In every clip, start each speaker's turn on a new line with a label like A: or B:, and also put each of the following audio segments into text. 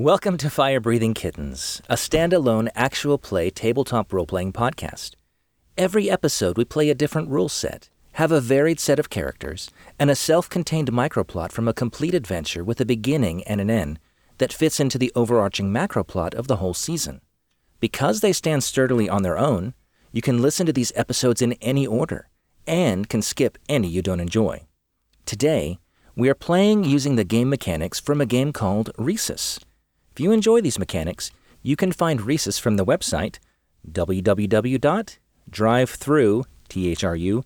A: Welcome to Fire Breathing Kittens, a standalone actual play tabletop role playing podcast. Every episode, we play a different rule set, have a varied set of characters, and a self contained microplot from a complete adventure with a beginning and an end that fits into the overarching macroplot of the whole season. Because they stand sturdily on their own, you can listen to these episodes in any order and can skip any you don't enjoy. Today, we are playing using the game mechanics from a game called Risus. If you enjoy these mechanics, you can find Risus from the website www.drivethrough,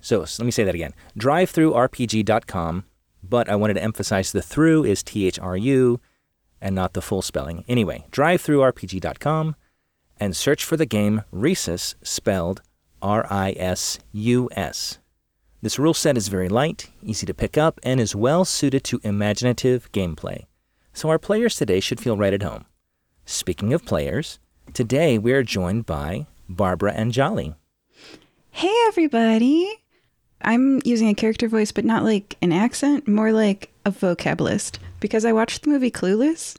A: so let me say that again, drivethroughrpg.com, but I wanted to emphasize the through is T-H-R-U and not the full spelling. Anyway, drivethroughrpg.com and search for the game Risus, spelled R-I-S-U-S. This rule set is very light, easy to pick up, and is well suited to imaginative gameplay so our players today should feel right at home. Speaking of players, today we are joined by Barbara and Jolly.
B: Hey, everybody. I'm using a character voice, but not like an accent, more like a vocabulist, because I watched the movie Clueless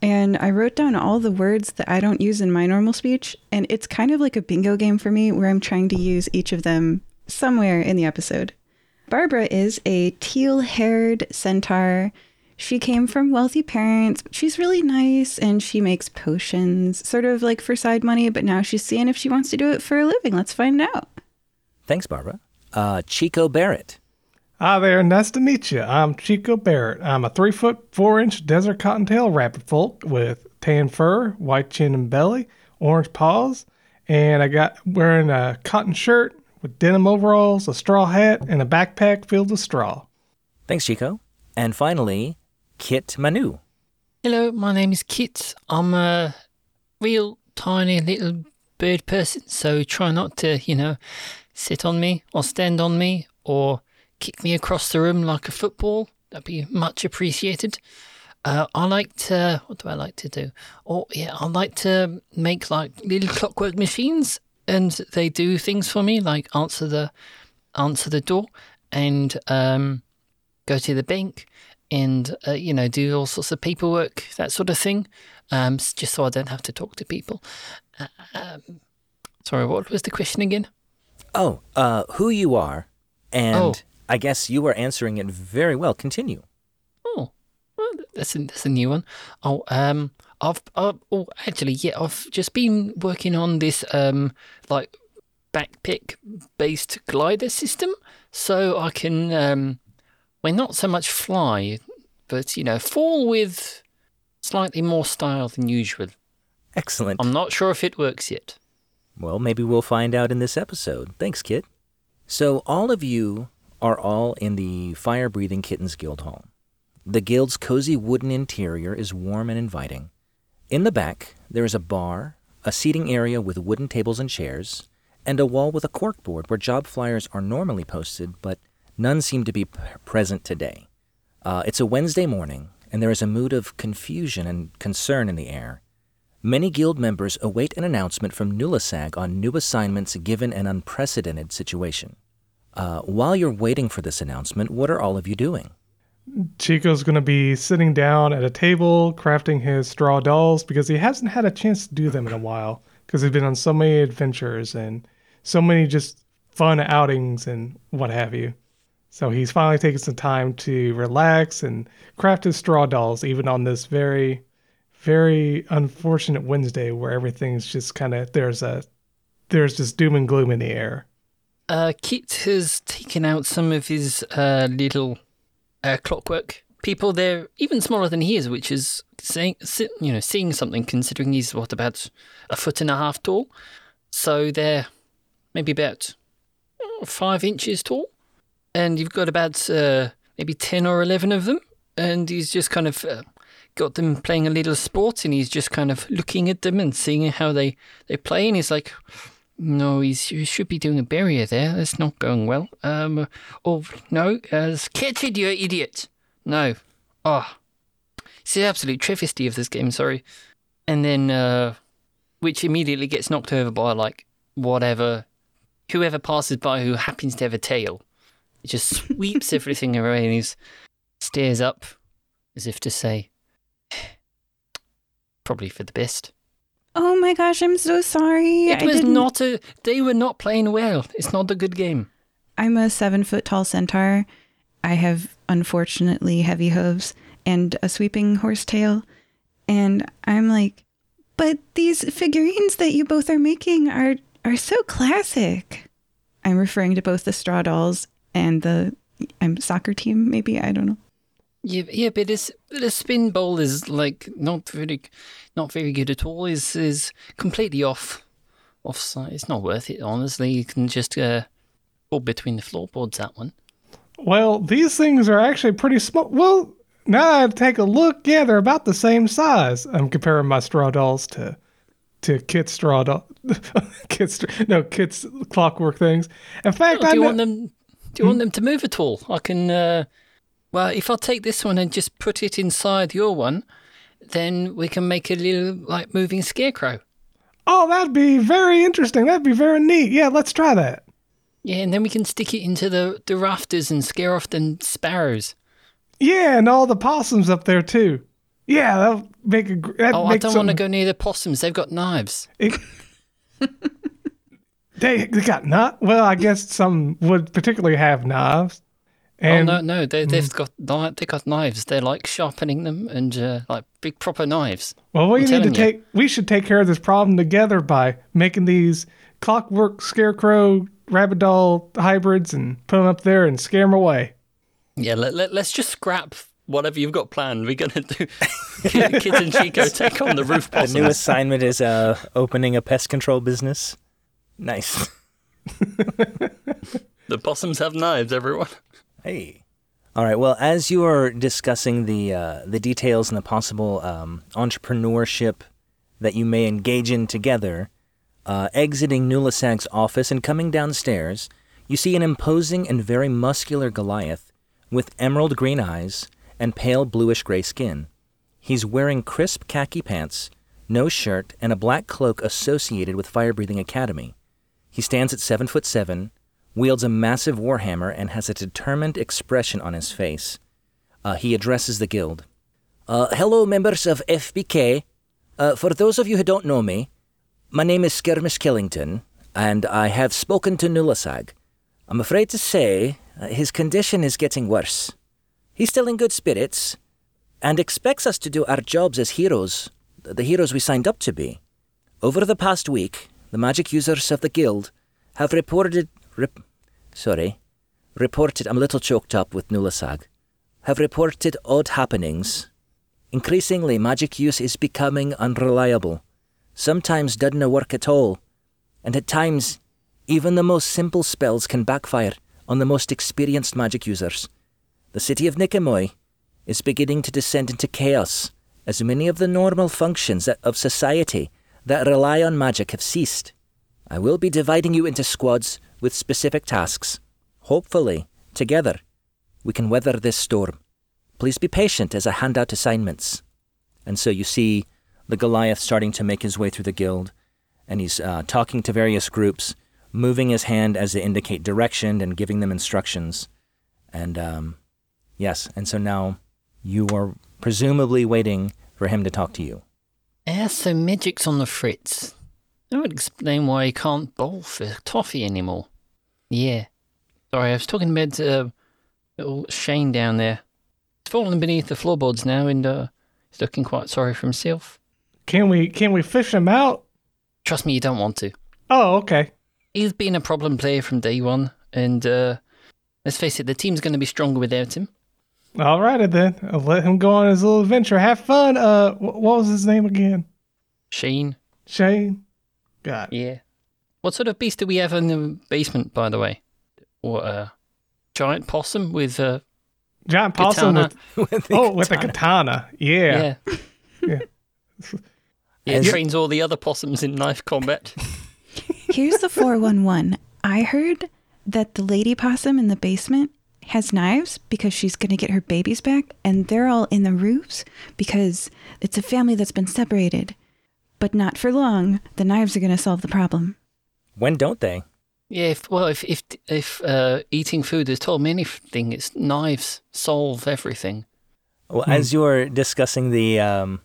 B: and I wrote down all the words that I don't use in my normal speech. And it's kind of like a bingo game for me where I'm trying to use each of them somewhere in the episode. Barbara is a teal haired centaur she came from wealthy parents. She's really nice and she makes potions, sort of like for side money, but now she's seeing if she wants to do it for a living. Let's find out.
A: Thanks, Barbara. Uh, Chico Barrett.
C: Hi there, nice to meet you. I'm Chico Barrett. I'm a three foot, four inch desert cottontail rabbit folk with tan fur, white chin and belly, orange paws, and I got wearing a cotton shirt with denim overalls, a straw hat, and a backpack filled with straw.
A: Thanks, Chico. And finally, Kit Manu.
D: Hello, my name is Kit. I'm a real tiny little bird person, so try not to, you know, sit on me or stand on me or kick me across the room like a football. That'd be much appreciated. Uh, I like to, what do I like to do? Oh, yeah, I like to make like little clockwork machines and they do things for me, like answer the, answer the door and, um, go to the bank and uh, you know do all sorts of paperwork, that sort of thing, um, just so I don't have to talk to people. Uh, um, sorry, what was the question again?
A: Oh, uh, who you are, and oh. I guess you are answering it very well. Continue.
D: Oh, well, that's a, that's a new one. Oh, um, I've uh, oh actually yeah, I've just been working on this um like backpack based glider system, so I can um well, not so much fly, but, you know, fall with slightly more style than usual.
A: Excellent.
D: I'm not sure if it works yet.
A: Well, maybe we'll find out in this episode. Thanks, Kit. So, all of you are all in the Fire Breathing Kittens Guild Hall. The guild's cozy wooden interior is warm and inviting. In the back, there is a bar, a seating area with wooden tables and chairs, and a wall with a corkboard where job flyers are normally posted, but None seem to be present today. Uh, it's a Wednesday morning, and there is a mood of confusion and concern in the air. Many guild members await an announcement from Nulasag on new assignments given an unprecedented situation. Uh, while you're waiting for this announcement, what are all of you doing?
C: Chico's going to be sitting down at a table crafting his straw dolls because he hasn't had a chance to do them in a while because he's been on so many adventures and so many just fun outings and what have you. So he's finally taken some time to relax and craft his straw dolls, even on this very, very unfortunate Wednesday where everything's just kind of there's a there's just doom and gloom in the air.
D: Uh, Kit has taken out some of his uh, little uh, clockwork people. They're even smaller than he is, which is saying, you know, seeing something considering he's what about a foot and a half tall. So they're maybe about five inches tall and you've got about uh, maybe 10 or 11 of them. And he's just kind of uh, got them playing a little sport and he's just kind of looking at them and seeing how they, they play. And he's like, no, he's, he should be doing a barrier there. That's not going well. Um, oh, no, uh, catch it, you idiot. No. Oh, it's the absolute travesty of this game, sorry. And then, uh, which immediately gets knocked over by, like, whatever, whoever passes by who happens to have a tail. He just sweeps everything away and he stares up as if to say, probably for the best.
B: Oh my gosh, I'm so sorry.
D: It
B: I
D: was
B: didn't-
D: not a. They were not playing well. It's not a good game.
B: I'm a seven foot tall centaur. I have unfortunately heavy hooves and a sweeping horse tail. And I'm like, but these figurines that you both are making are are so classic. I'm referring to both the straw dolls and the um, soccer team, maybe I don't know.
D: Yeah, yeah, but it's the spin bowl is like not very, not very good at all. Is is completely off, offside. It's not worth it. Honestly, you can just uh, fall between the floorboards. That one.
C: Well, these things are actually pretty small. Well, now I take a look, yeah, they're about the same size. I'm comparing my straw dolls to to Kit's straw doll, Kit's no Kit's clockwork things. In fact,
D: Oh,
C: I
D: do
C: know,
D: want them? Do you want them to move at all? I can. Uh, well, if I take this one and just put it inside your one, then we can make a little like moving scarecrow.
C: oh, that'd be very interesting. That'd be very neat. Yeah, let's try that.
D: Yeah, and then we can stick it into the, the rafters and scare off the sparrows.
C: Yeah, and all the possums up there too. Yeah, that'll make a. That'd
D: Oh, I don't want to go near the possums. They've got knives.
C: It, they, they got not well. I guess some would particularly have knives. And
D: oh no, no, they, they've got kni- they got knives. They're like sharpening them and uh, like big proper knives.
C: well, we
D: I'm
C: need to
D: you.
C: take. We should take care of this problem together by making these clockwork scarecrow rabbit doll hybrids and put them up there and scare them away.
D: Yeah, let, let, let's just scrap whatever you've got planned. We're gonna do Kids and Chico take on the roof
A: The new assignment is uh, opening a pest control business. Nice.
D: The possums have knives. Everyone.
A: Hey. All right. Well, as you are discussing the uh, the details and the possible um, entrepreneurship that you may engage in together, uh, exiting Nulasag's office and coming downstairs, you see an imposing and very muscular Goliath with emerald green eyes and pale bluish gray skin. He's wearing crisp khaki pants, no shirt, and a black cloak associated with Fire Breathing Academy. He stands at seven foot seven, wields a massive warhammer, and has a determined expression on his face. Uh, he addresses the guild. Uh, hello, members of FBK. Uh, for those of you who don't know me, my name is Skirmish Killington, and I have spoken to Nulasag. I'm afraid to say uh, his condition is getting worse. He's still in good spirits, and expects us to do our jobs as heroes, the heroes we signed up to be. Over the past week, the magic users of the guild have reported. Rep, sorry. Reported. I'm a little choked up with Nulasag. Have reported odd happenings. Increasingly, magic use is becoming unreliable. Sometimes doesn't work at all. And at times, even the most simple spells can backfire on the most experienced magic users. The city of Niqamui is beginning to descend into chaos as many of the normal functions of society that rely on magic have ceased. I will be dividing you into squads with specific tasks. Hopefully, together, we can weather this storm. Please be patient as I hand out assignments. And so you see the Goliath starting to make his way through the guild, and he's uh, talking to various groups, moving his hand as they indicate direction and giving them instructions. And um, yes, and so now you are presumably waiting for him to talk to you.
D: Yeah, so magic's on the fritz. That would explain why he can't bowl for toffee anymore. Yeah. Sorry, I was talking about uh, little Shane down there. He's fallen beneath the floorboards now and uh, he's looking quite sorry for himself.
C: Can we can we fish him out?
D: Trust me, you don't want to.
C: Oh, okay.
D: He's been a problem player from day one, and uh, let's face it, the team's going to be stronger without him.
C: All righty then. I'll let him go on his little adventure. Have fun. Uh, what was his name again?
D: Shane,
C: Shane. God.
D: yeah. What sort of beast do we have in the basement, by the way? What, uh, giant possum with, uh,
C: Giant possum
D: Katana.
C: with
A: With the
C: oh with a
A: katana.
C: katana. Yeah.
D: yeah.
C: Yeah.
D: Yeah, it
A: Yeah.
D: trains all the other possums in knife combat.
B: Here's the 411. I heard that the lady possum in the basement has knives because she's going to get her babies back, and they're all in the roofs because it's a family that's been separated. But not for long. The knives are going to solve the problem.
A: When don't they?
D: Yeah, if, well, if if if uh, eating food has told me anything, it's knives solve everything.
A: Well, as you're discussing the um,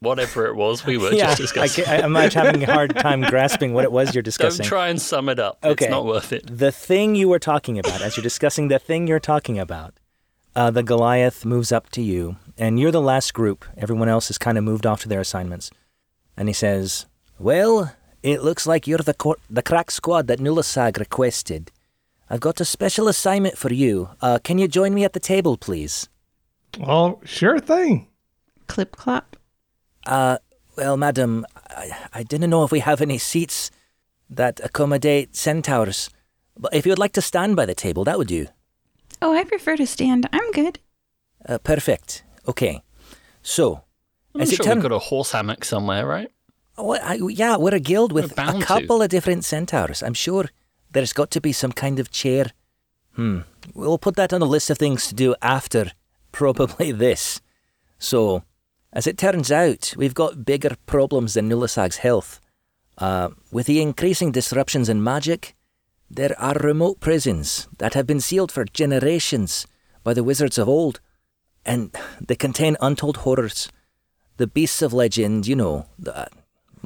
D: whatever it was we were
A: yeah,
D: just discussing.
A: I, am having a hard time grasping what it was you're
D: Don't
A: discussing.
D: try and sum it up.
A: Okay.
D: It's not worth it.
A: the thing you were talking about, as you're discussing the thing you're talking about, uh, the Goliath moves up to you, and you're the last group. Everyone else has kind of moved off to their assignments. And he says, Well, it looks like you're the, cor- the crack squad that Nulasag requested. I've got a special assignment for you. Uh, can you join me at the table, please?
C: Well, sure thing.
B: Clip clop.
A: Uh, well, madam, I, I didn't know if we have any seats that accommodate centaurs. But if you would like to stand by the table, that would do.
B: Oh, I prefer to stand. I'm good.
A: Uh, perfect. Okay. So,
D: I'm
A: as it
D: sure we've got a horse hammock somewhere, right?
A: Well, I, yeah, we're a guild with a
D: bound to.
A: couple of different centaurs. I'm sure there's got to be some kind of chair. Hmm. We'll put that on the list of things to do after probably this. So, as it turns out, we've got bigger problems than Nulasag's health. Uh, with the increasing disruptions in magic, there are remote prisons that have been sealed for generations by the wizards of old, and they contain untold horrors. The beasts of legend, you know, the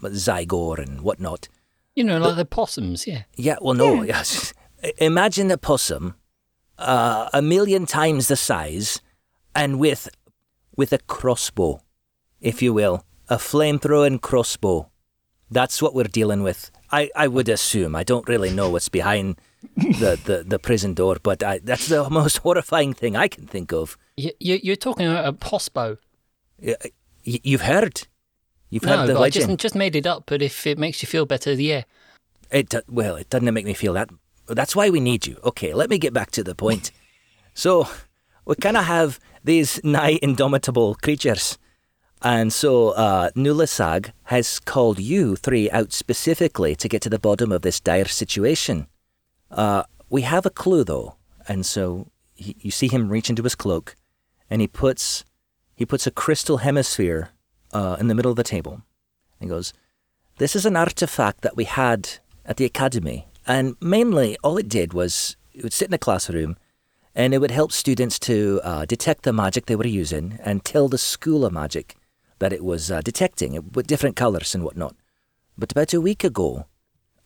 A: Zygor and whatnot.
D: You know, like the possums, yeah.
A: Yeah, well, no, yes. Imagine a possum, uh, a million times the size, and with with a crossbow, if you will, a flame throwing crossbow. That's what we're dealing with. I, I would assume. I don't really know what's behind the, the, the prison door, but I, that's the most horrifying thing I can think of.
D: You, you, you're talking about a
A: y- You've heard. You've
D: No,
A: heard the
D: but I just, just made it up, but if it makes you feel better, yeah.
A: It well, it doesn't make me feel that. That's why we need you. Okay, let me get back to the point. So, we kind of have these nigh indomitable creatures, and so uh, has called you three out specifically to get to the bottom of this dire situation. Uh, we have a clue though, and so he, you see him reach into his cloak, and he puts he puts a crystal hemisphere uh, in the middle of the table. He goes, this is an artifact that we had at the academy, and mainly all it did was it would sit in a classroom and it would help students to uh, detect the magic they were using and tell the school of magic that it was uh, detecting it with different colors and whatnot. But about a week ago,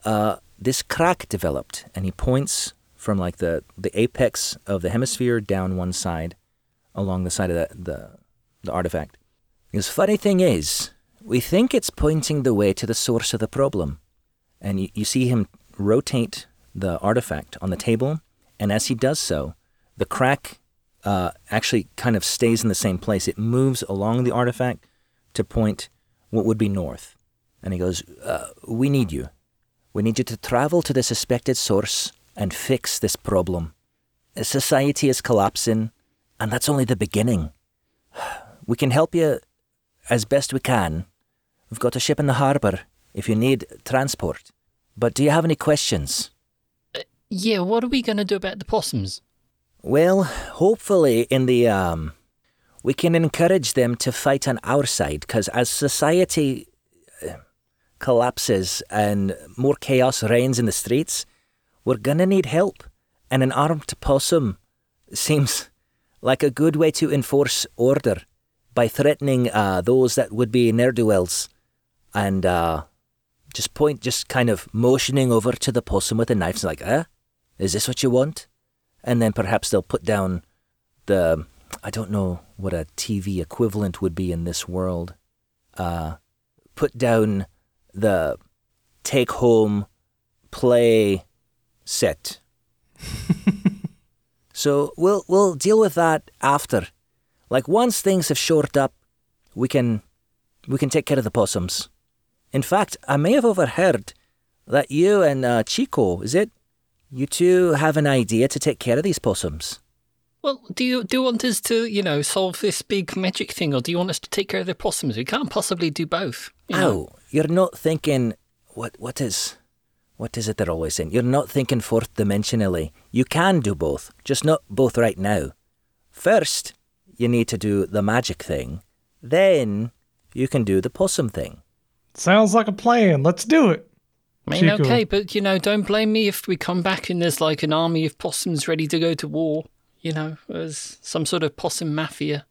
A: uh, this crack developed, and he points from like the, the apex of the hemisphere down one side, along the side of the, the, the artifact. Because funny thing is, we think it's pointing the way to the source of the problem. And you, you see him rotate the artifact on the table, and as he does so, the crack uh, actually kind of stays in the same place. It moves along the artifact to point what would be north. And he goes, uh, We need you. We need you to travel to the suspected source and fix this problem. Society is collapsing, and that's only the beginning. We can help you as best we can. We've got a ship in the harbour if you need transport. But do you have any questions?
D: Yeah, what are we going to do about the possums?
A: Well, hopefully, in the um, we can encourage them to fight on our side because as society uh, collapses and more chaos reigns in the streets, we're gonna need help, and an armed possum seems like a good way to enforce order by threatening uh, those that would be ne'er do wells, and uh, just point, just kind of motioning over to the possum with a knife, like, "Eh, is this what you want?" and then perhaps they'll put down the I don't know what a TV equivalent would be in this world. Uh, put down the take home play set. so we'll we'll deal with that after. Like once things have shored up, we can we can take care of the possums. In fact, I may have overheard that you and uh, Chico, is it? You two have an idea to take care of these possums.
D: Well, do you do you want us to, you know, solve this big magic thing, or do you want us to take care of the possums? We can't possibly do both. you know?
A: Oh, you're not thinking what what is what is it they're always saying? You're not thinking fourth dimensionally. You can do both, just not both right now. First, you need to do the magic thing. Then you can do the possum thing.
C: Sounds like a plan. Let's do it.
D: I mean,
C: Chico.
D: okay, but you know, don't blame me if we come back and there's like an army of possums ready to go to war. You know, as some sort of possum mafia.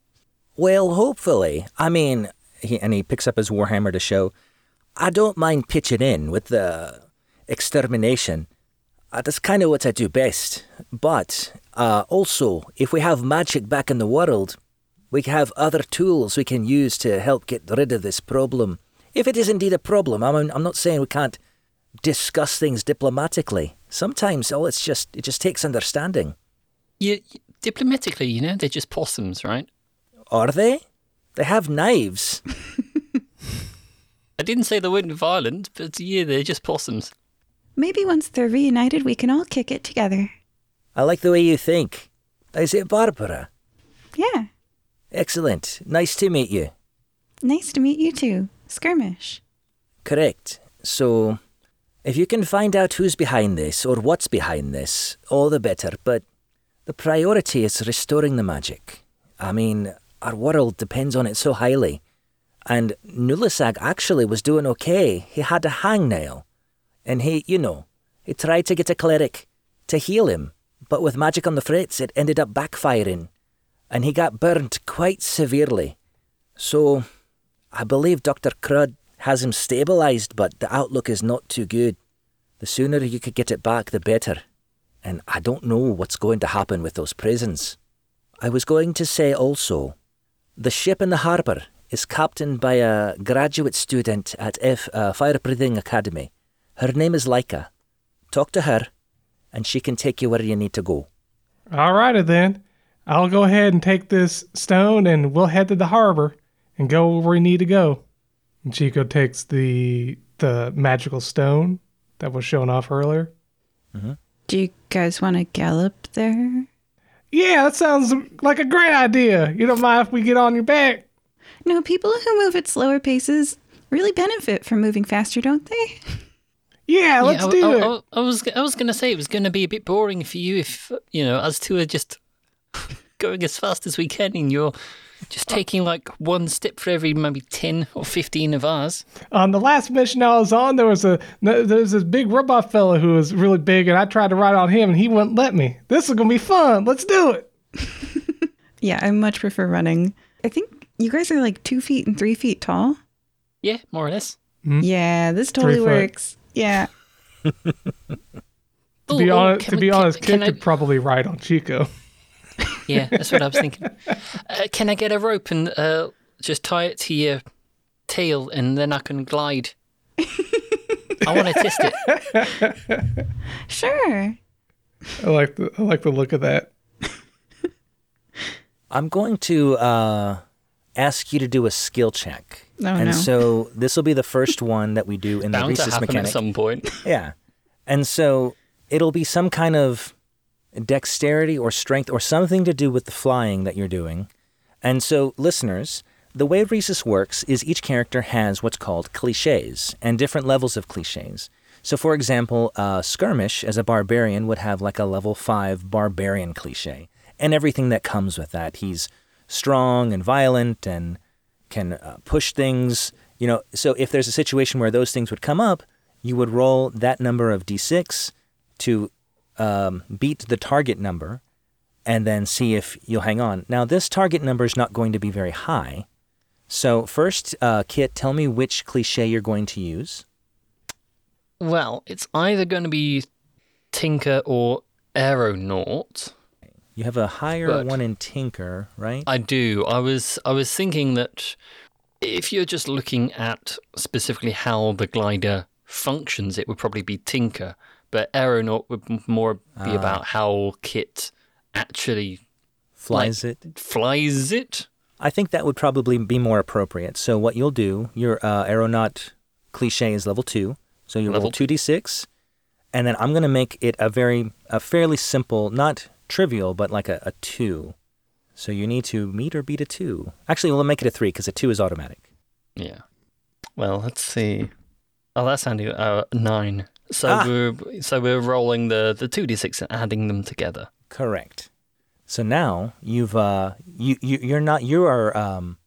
A: Well, hopefully. I mean, he, and he picks up his warhammer to show. I don't mind pitching in with the extermination. Uh, that's kind of what I do best. But uh, also, if we have magic back in the world, we have other tools we can use to help get rid of this problem. If it is indeed a problem, I mean, I'm not saying we can't discuss things diplomatically. Sometimes, oh, it's just it just takes understanding.
D: You, diplomatically, you know, they're just possums, right?
A: Are they? They have knives.
D: I didn't say they weren't violent, but yeah, they're just possums.
B: Maybe once they're reunited, we can all kick it together.
A: I like the way you think. Is it Barbara?
B: Yeah.
A: Excellent. Nice to meet you.
B: Nice to meet you too. Skirmish.
A: Correct. So, if you can find out who's behind this or what's behind this, all the better. But the priority is restoring the magic. I mean, our world depends on it so highly. And Nulasag actually was doing okay. He had a hangnail. And he, you know, he tried to get a cleric to heal him. But with magic on the fritz, it ended up backfiring. And he got burnt quite severely. So, I believe Dr. Crud has him stabilized, but the outlook is not too good. The sooner you could get it back, the better. And I don't know what's going to happen with those prisons. I was going to say also, the ship in the harbour is captained by a graduate student at F uh, Fire Breathing Academy. Her name is Laika. Talk to her, and she can take you where you need to go.
C: All righty then. I'll go ahead and take this stone and we'll head to the harbor and go where we need to go. And Chico takes the the magical stone that was shown off earlier.
B: Do you guys want to gallop there?
C: Yeah, that sounds like a great idea. You don't mind if we get on your back?
B: No, people who move at slower paces really benefit from moving faster, don't they?
C: Yeah, let's
D: I,
C: do
D: I-
C: it.
D: I- I was I was going to say it was going to be a bit boring for you if you know us two are just going as fast as we can, in you're just taking like one step for every maybe ten or fifteen of ours.
C: on the last mission I was on, there was a there was this big robot fella who was really big, and I tried to ride on him, and he wouldn't let me. This is gonna be fun. Let's do it.
B: Yeah, I much prefer running. I think you guys are like two feet and three feet tall.
D: Yeah, more or less. Hmm?
B: Yeah, this totally works. Yeah.
C: To be
D: ooh,
C: honest,
D: can
C: to
D: we-
C: be
D: can-
C: honest,
D: can
C: Kid
D: I-
C: could probably ride on Chico.
D: Yeah, that's what I was thinking. Uh, can I get a rope and uh, just tie it to your tail, and then I can glide? I want to test it.
B: Sure.
C: I like the I like the look of that.
A: I'm going to uh, ask you to do a skill check.
B: Oh,
A: and
B: no.
A: so this will be the first one that we do in the
D: Bound to
A: Risus
D: happen
A: mechanic.
D: at some point.
A: Yeah. And so it'll be some kind of dexterity or strength or something to do with the flying that you're doing. And so, listeners, the way Risus works is each character has what's called cliches and different levels of cliches. So, for example, uh, Skirmish as a barbarian would have like a level 5 barbarian cliche and everything that comes with that. He's strong and violent and can uh, push things. You know, so if there's a situation where those things would come up, you would roll that number of d6 to um, beat the target number and then see if you'll hang on. Now, this target number is not going to be very high. So, first, uh, Kit, tell me which cliche you're going to use.
D: Well, it's either going to be Tinker or Aeronaut.
A: You have a higher
D: But-
A: one in Tinker, right?
D: I do. I was I was thinking that if you're just looking at specifically how the glider functions, it would probably be Tinker, but Aeronaut would more be about how Kit actually
A: Flies it.
D: flies it.
A: I think that would probably be more appropriate. So what you'll do, your uh, aeronaut cliche is level two, so you roll
D: Level
A: two d six, and then I'm going to make it a very, a fairly simple, not trivial, but like a, a two. So you need to meet or beat a two. Actually, we'll make it a three because a two is automatic.
D: Yeah. Well, let's see. Oh, that's handy. Uh, nine. So
A: Ah.
D: we're so we're rolling the the two d six and adding them together.
A: Correct. So now you've uh you, you you're not you are um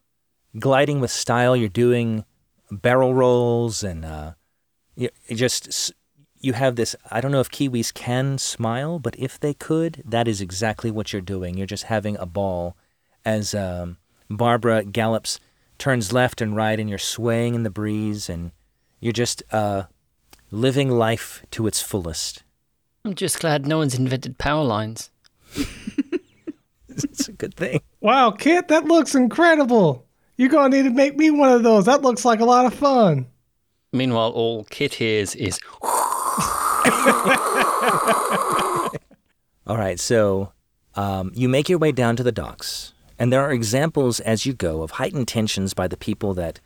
A: gliding with style. You're doing barrel rolls and uh you just you have this. I don't know if kiwis can smile, but if they could, that is exactly what you're doing. You're just having a ball as um, Barbara gallops turns left and right, and you're swaying in the breeze, and you're just uh, living life to its fullest.
D: I'm just glad no one's invented power lines.
A: It's a good thing.
C: Wow, Kit, that looks incredible. You're going to need to make me one of those. That looks like a lot of fun.
D: Meanwhile, all Kit hears is
A: All right, so um, you make your way down to the docks, and there are examples as you go of heightened tensions by the people that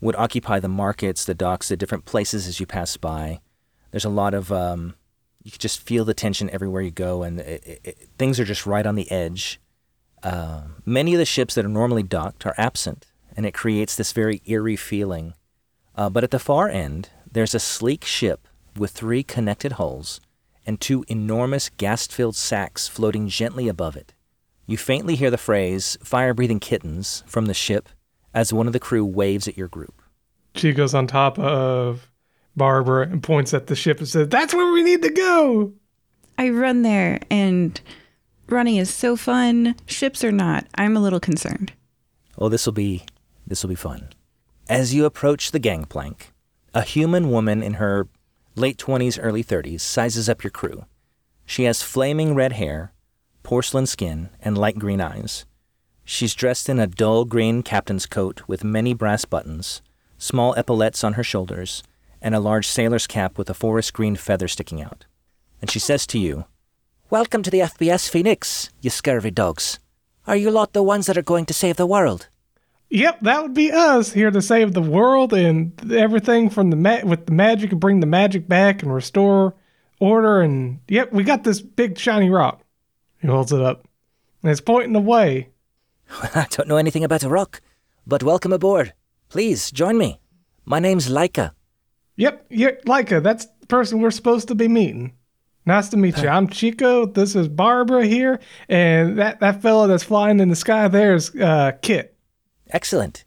A: would occupy the markets, the docks, the different places as you pass by. There's a lot of um, you can just feel the tension everywhere you go, and it, it, it, things are just right on the edge. Uh, many of the ships that are normally docked are absent, and it creates this very eerie feeling. Uh, but at the far end, there's a sleek ship with three connected hulls and two enormous gas filled sacks floating gently above it. You faintly hear the phrase, fire breathing kittens, from the ship as one of the crew waves at your group.
C: She goes on top of Barbara and points at the ship and says, That's where we need to go.
B: I run there, and running is so fun. Ships are not. I'm a little concerned.
A: Oh, this will be this will be fun. As you approach the gangplank, a human woman in her late 20s, early 30s sizes up your crew. She has flaming red hair, porcelain skin, and light green eyes. She's dressed in a dull green captain's coat with many brass buttons, small epaulets on her shoulders, and a large sailor's cap with a forest green feather sticking out. And she says to you, Welcome to the FBS Phoenix, you scurvy dogs. Are you lot the ones that are going to save the world?
C: Yep, that would be us here to save the world and everything from the ma- with the magic and bring the magic back and restore order. And yep, we got this big shiny rock. He holds it up and it's pointing the way.
A: I don't know anything about a rock, but welcome aboard. Please join me. My name's Laika.
C: Yep, yeah, Laika, that's the person we're supposed to be meeting. Nice to meet you. I'm Chico. This is Barbara here, and that that fellow that's flying in the sky there is uh, Kit.
A: Excellent.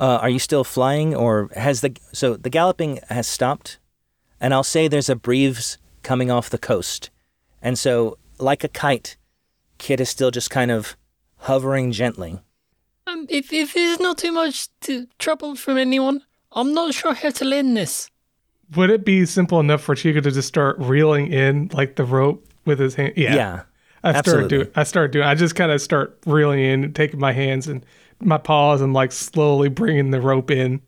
A: Uh, are you still flying, or has the so the galloping has stopped? And I'll say there's a breeze coming off the coast, and so like a kite, Kit is still just kind of hovering gently.
D: um, if if there's not too much to, trouble from anyone, I'm not sure how to land this.
C: Would it be simple enough for Chico to just start reeling in like the rope with his hand? Yeah,
A: Yeah.
C: I start
A: absolutely.
C: doing. I start doing. I just kind of start reeling in, taking my hands and my paws, and like slowly bringing the rope in.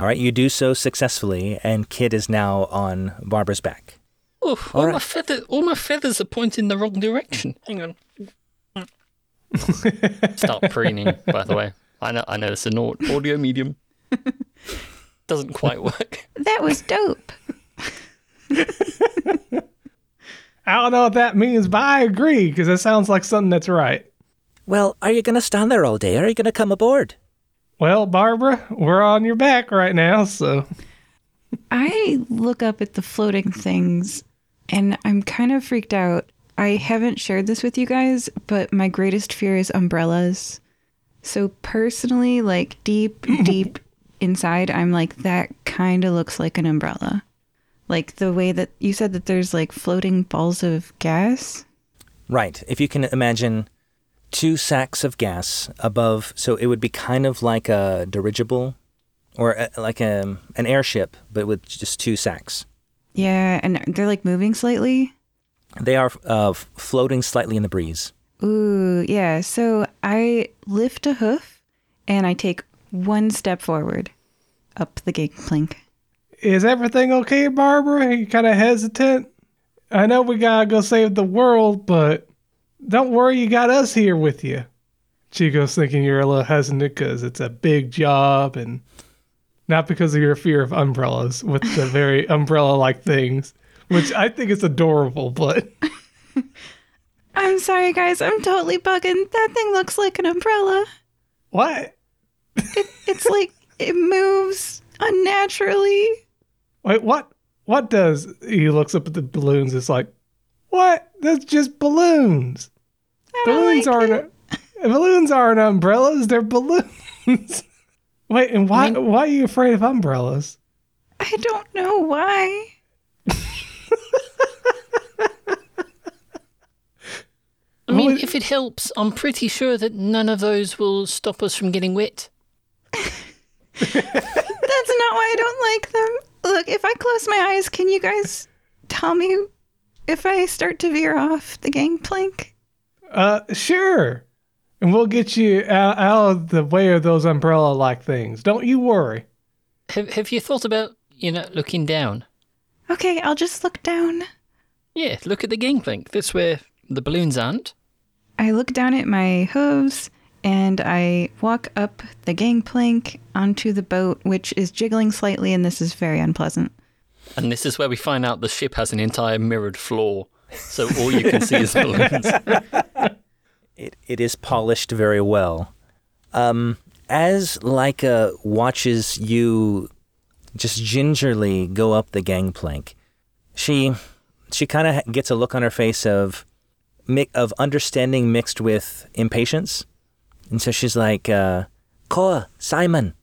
A: All right, you do so successfully, and Kit is now on Barbara's back.
D: Oh, all, my
A: right.
D: feather, all my feathers are pointing the wrong direction. Hang on. Start preening. By the way, I know I know it's an audio medium. Doesn't quite work.
B: That was dope.
C: I don't know what that means, but I agree because it sounds like something that's right.
A: Well, are you going to stand there all day, or are you going to come aboard?
C: Well, Barbara, we're on your back right now, so
B: I look up at the floating things and I'm kind of freaked out. I haven't shared this with you guys, but my greatest fear is umbrellas. So personally, like deep, deep inside, I'm like, that kind of looks like an umbrella. Like the way that you said that there's like floating balls of gas.
A: Right. If you can imagine two sacks of gas above, so it would be kind of like a dirigible or a, like a, an airship, but with just two sacks.
B: Yeah, and they're like moving slightly.
A: They are uh, floating slightly in the breeze.
B: Ooh, yeah. So I lift a hoof and I take one step forward up the gangplank.
C: is everything okay, Barbara? You kind of hesitant. I know we gotta go save the world, but don't worry, you got us here with you. Chico's thinking you're a little hesitant because it's a big job and not because of your fear of umbrellas with the very umbrella like things, which I think is adorable, but
B: I'm sorry, guys. I'm totally bugging. That thing looks like an umbrella.
C: what?
B: It, It's like it moves unnaturally.
C: Wait, what? What does? He looks up at the balloons. It's like, what? That's just balloons.
B: I
C: Balloons
B: like
C: aren't
B: it.
C: balloons aren't umbrellas. They're balloons. Wait, and why? why are you afraid of umbrellas?
B: I don't know why.
D: I mean, if it helps, I'm pretty sure that none of those will stop us from getting wet.
B: That's not why I don't like them. Look, if I close my eyes, can you guys tell me if I start to veer off the gangplank?
C: Uh, sure. And we'll get you out, out of the way of those umbrella like things. Don't you worry.
D: Have Have you thought about you know looking down?
B: Okay, I'll just look down.
D: Yeah, look at the gangplank. That's where the balloons aren't.
B: I look down at my hooves and I walk up the gangplank onto the boat, which is jiggling slightly, and this is very unpleasant.
D: And this is where we find out the ship has an entire mirrored floor. So all you can see is balloons.
A: It, it is polished very well. Um, as Laika watches you just gingerly go up the gangplank, she she kind of gets a look on her face of of understanding mixed with impatience, and so she's like, uh, "Koa, Simon,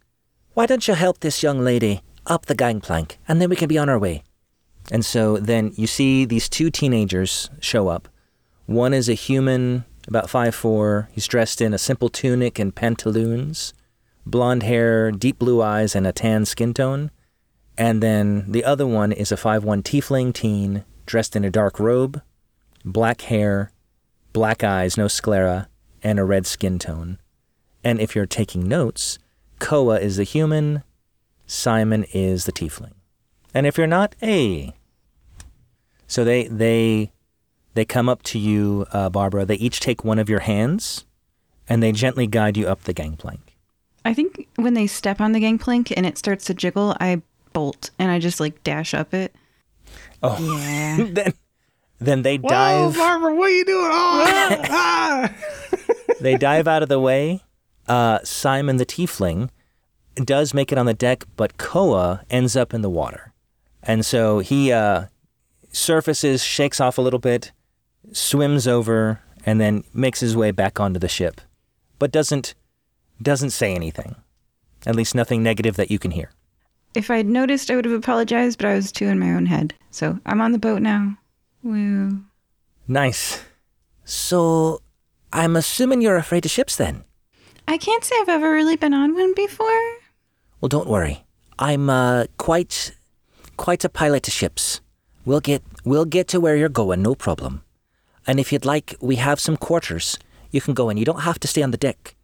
A: why don't you help this young lady up the gangplank, and then we can be on our way." And so then you see these two teenagers show up. One is a human, about five four. He's dressed in a simple tunic and pantaloons, blonde hair, deep blue eyes, and a tan skin tone. And then the other one is a five one tiefling teen, dressed in a dark robe, black hair, black eyes, no sclera, and a red skin tone. And if you're taking notes, Koa is the human, Simon is the tiefling. And if you're not, hey. So they they they come up to you, uh, Barbara. They each take one of your hands, and they gently guide you up the gangplank.
B: I think when they step on the gangplank and it starts to jiggle, I bolt and I just like dash up it.
A: Oh,
B: Yeah.
A: then then they
C: Whoa,
A: dive.
C: Barbara, what are you doing? Oh, ah.
A: they dive out of the way. Uh, Simon the tiefling does make it on the deck, but Koa ends up in the water, and so he uh, surfaces, shakes off a little bit, swims over, and then makes his way back onto the ship, but doesn't doesn't say anything. At least nothing negative that you can hear.
B: If I'd noticed, I would have apologized, but I was too in my own head. So I'm on the boat now. Woo.
A: Nice. So, I'm assuming you're afraid of ships then?
B: I can't say I've ever really been on one before.
A: Well, don't worry. I'm uh, quite, quite a pilot to ships. We'll get, we'll get to where you're going, no problem. And if you'd like, we have some quarters. You can go in. You don't have to stay on the deck.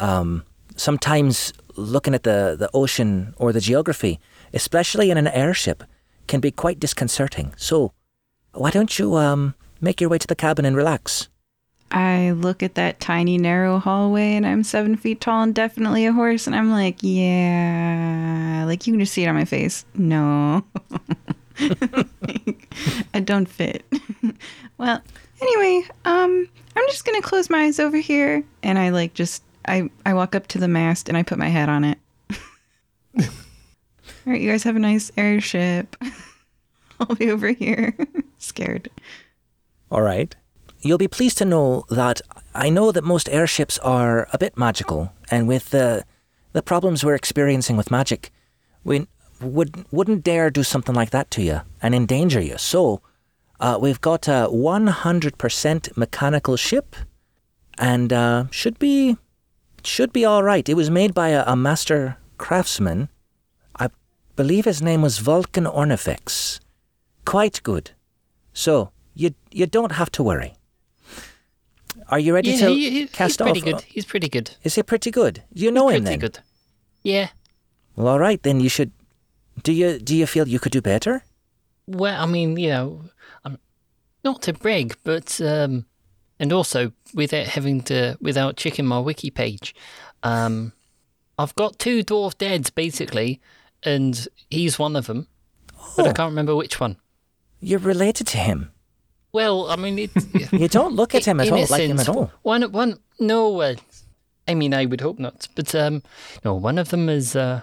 A: Um, sometimes looking at the, the ocean or the geography, especially in an airship, can be quite disconcerting. So, why don't you um, make your way to the cabin and relax?
B: I look at that tiny, narrow hallway, and I'm seven feet tall and definitely a horse. And I'm like, yeah, like you can just see it on my face. No, I don't fit. well, anyway, um, I'm just gonna close my eyes over here, and I like just I I walk up to the mast and I put my head on it. All right, you guys have a nice airship. I'll be over here, scared.
A: All right. You'll be pleased to know that I know that most airships are a bit magical, and with the the problems we're experiencing with magic, we would wouldn't dare do something like that to you and endanger you. So, uh, we've got a 100% mechanical ship, and uh, should be should be all right. It was made by a, a master craftsman. I believe his name was Vulcan Ornifex. Quite good. So you you don't have to worry. Are you ready
D: Yeah,
A: to
D: he, he- he's
A: cast
D: pretty
A: off?
D: good. He's pretty good.
A: Is he pretty good? You know him
D: pretty
A: then.
D: good. Yeah.
A: Well, all right then. You should. Do you do you feel you could do better?
D: Well, I mean, you know, I'm not to brag, but um, and also without having to, without checking my wiki page, um, I've got two dwarf dads basically, and he's one of them, but I
A: Oh.
D: can't remember which one.
A: You're related to him.
D: Well, I mean, it's
A: You don't look at him at all
D: a
A: like him at all.
D: One, one, no, well, I mean, I would hope not, but um, no, one of them is, uh,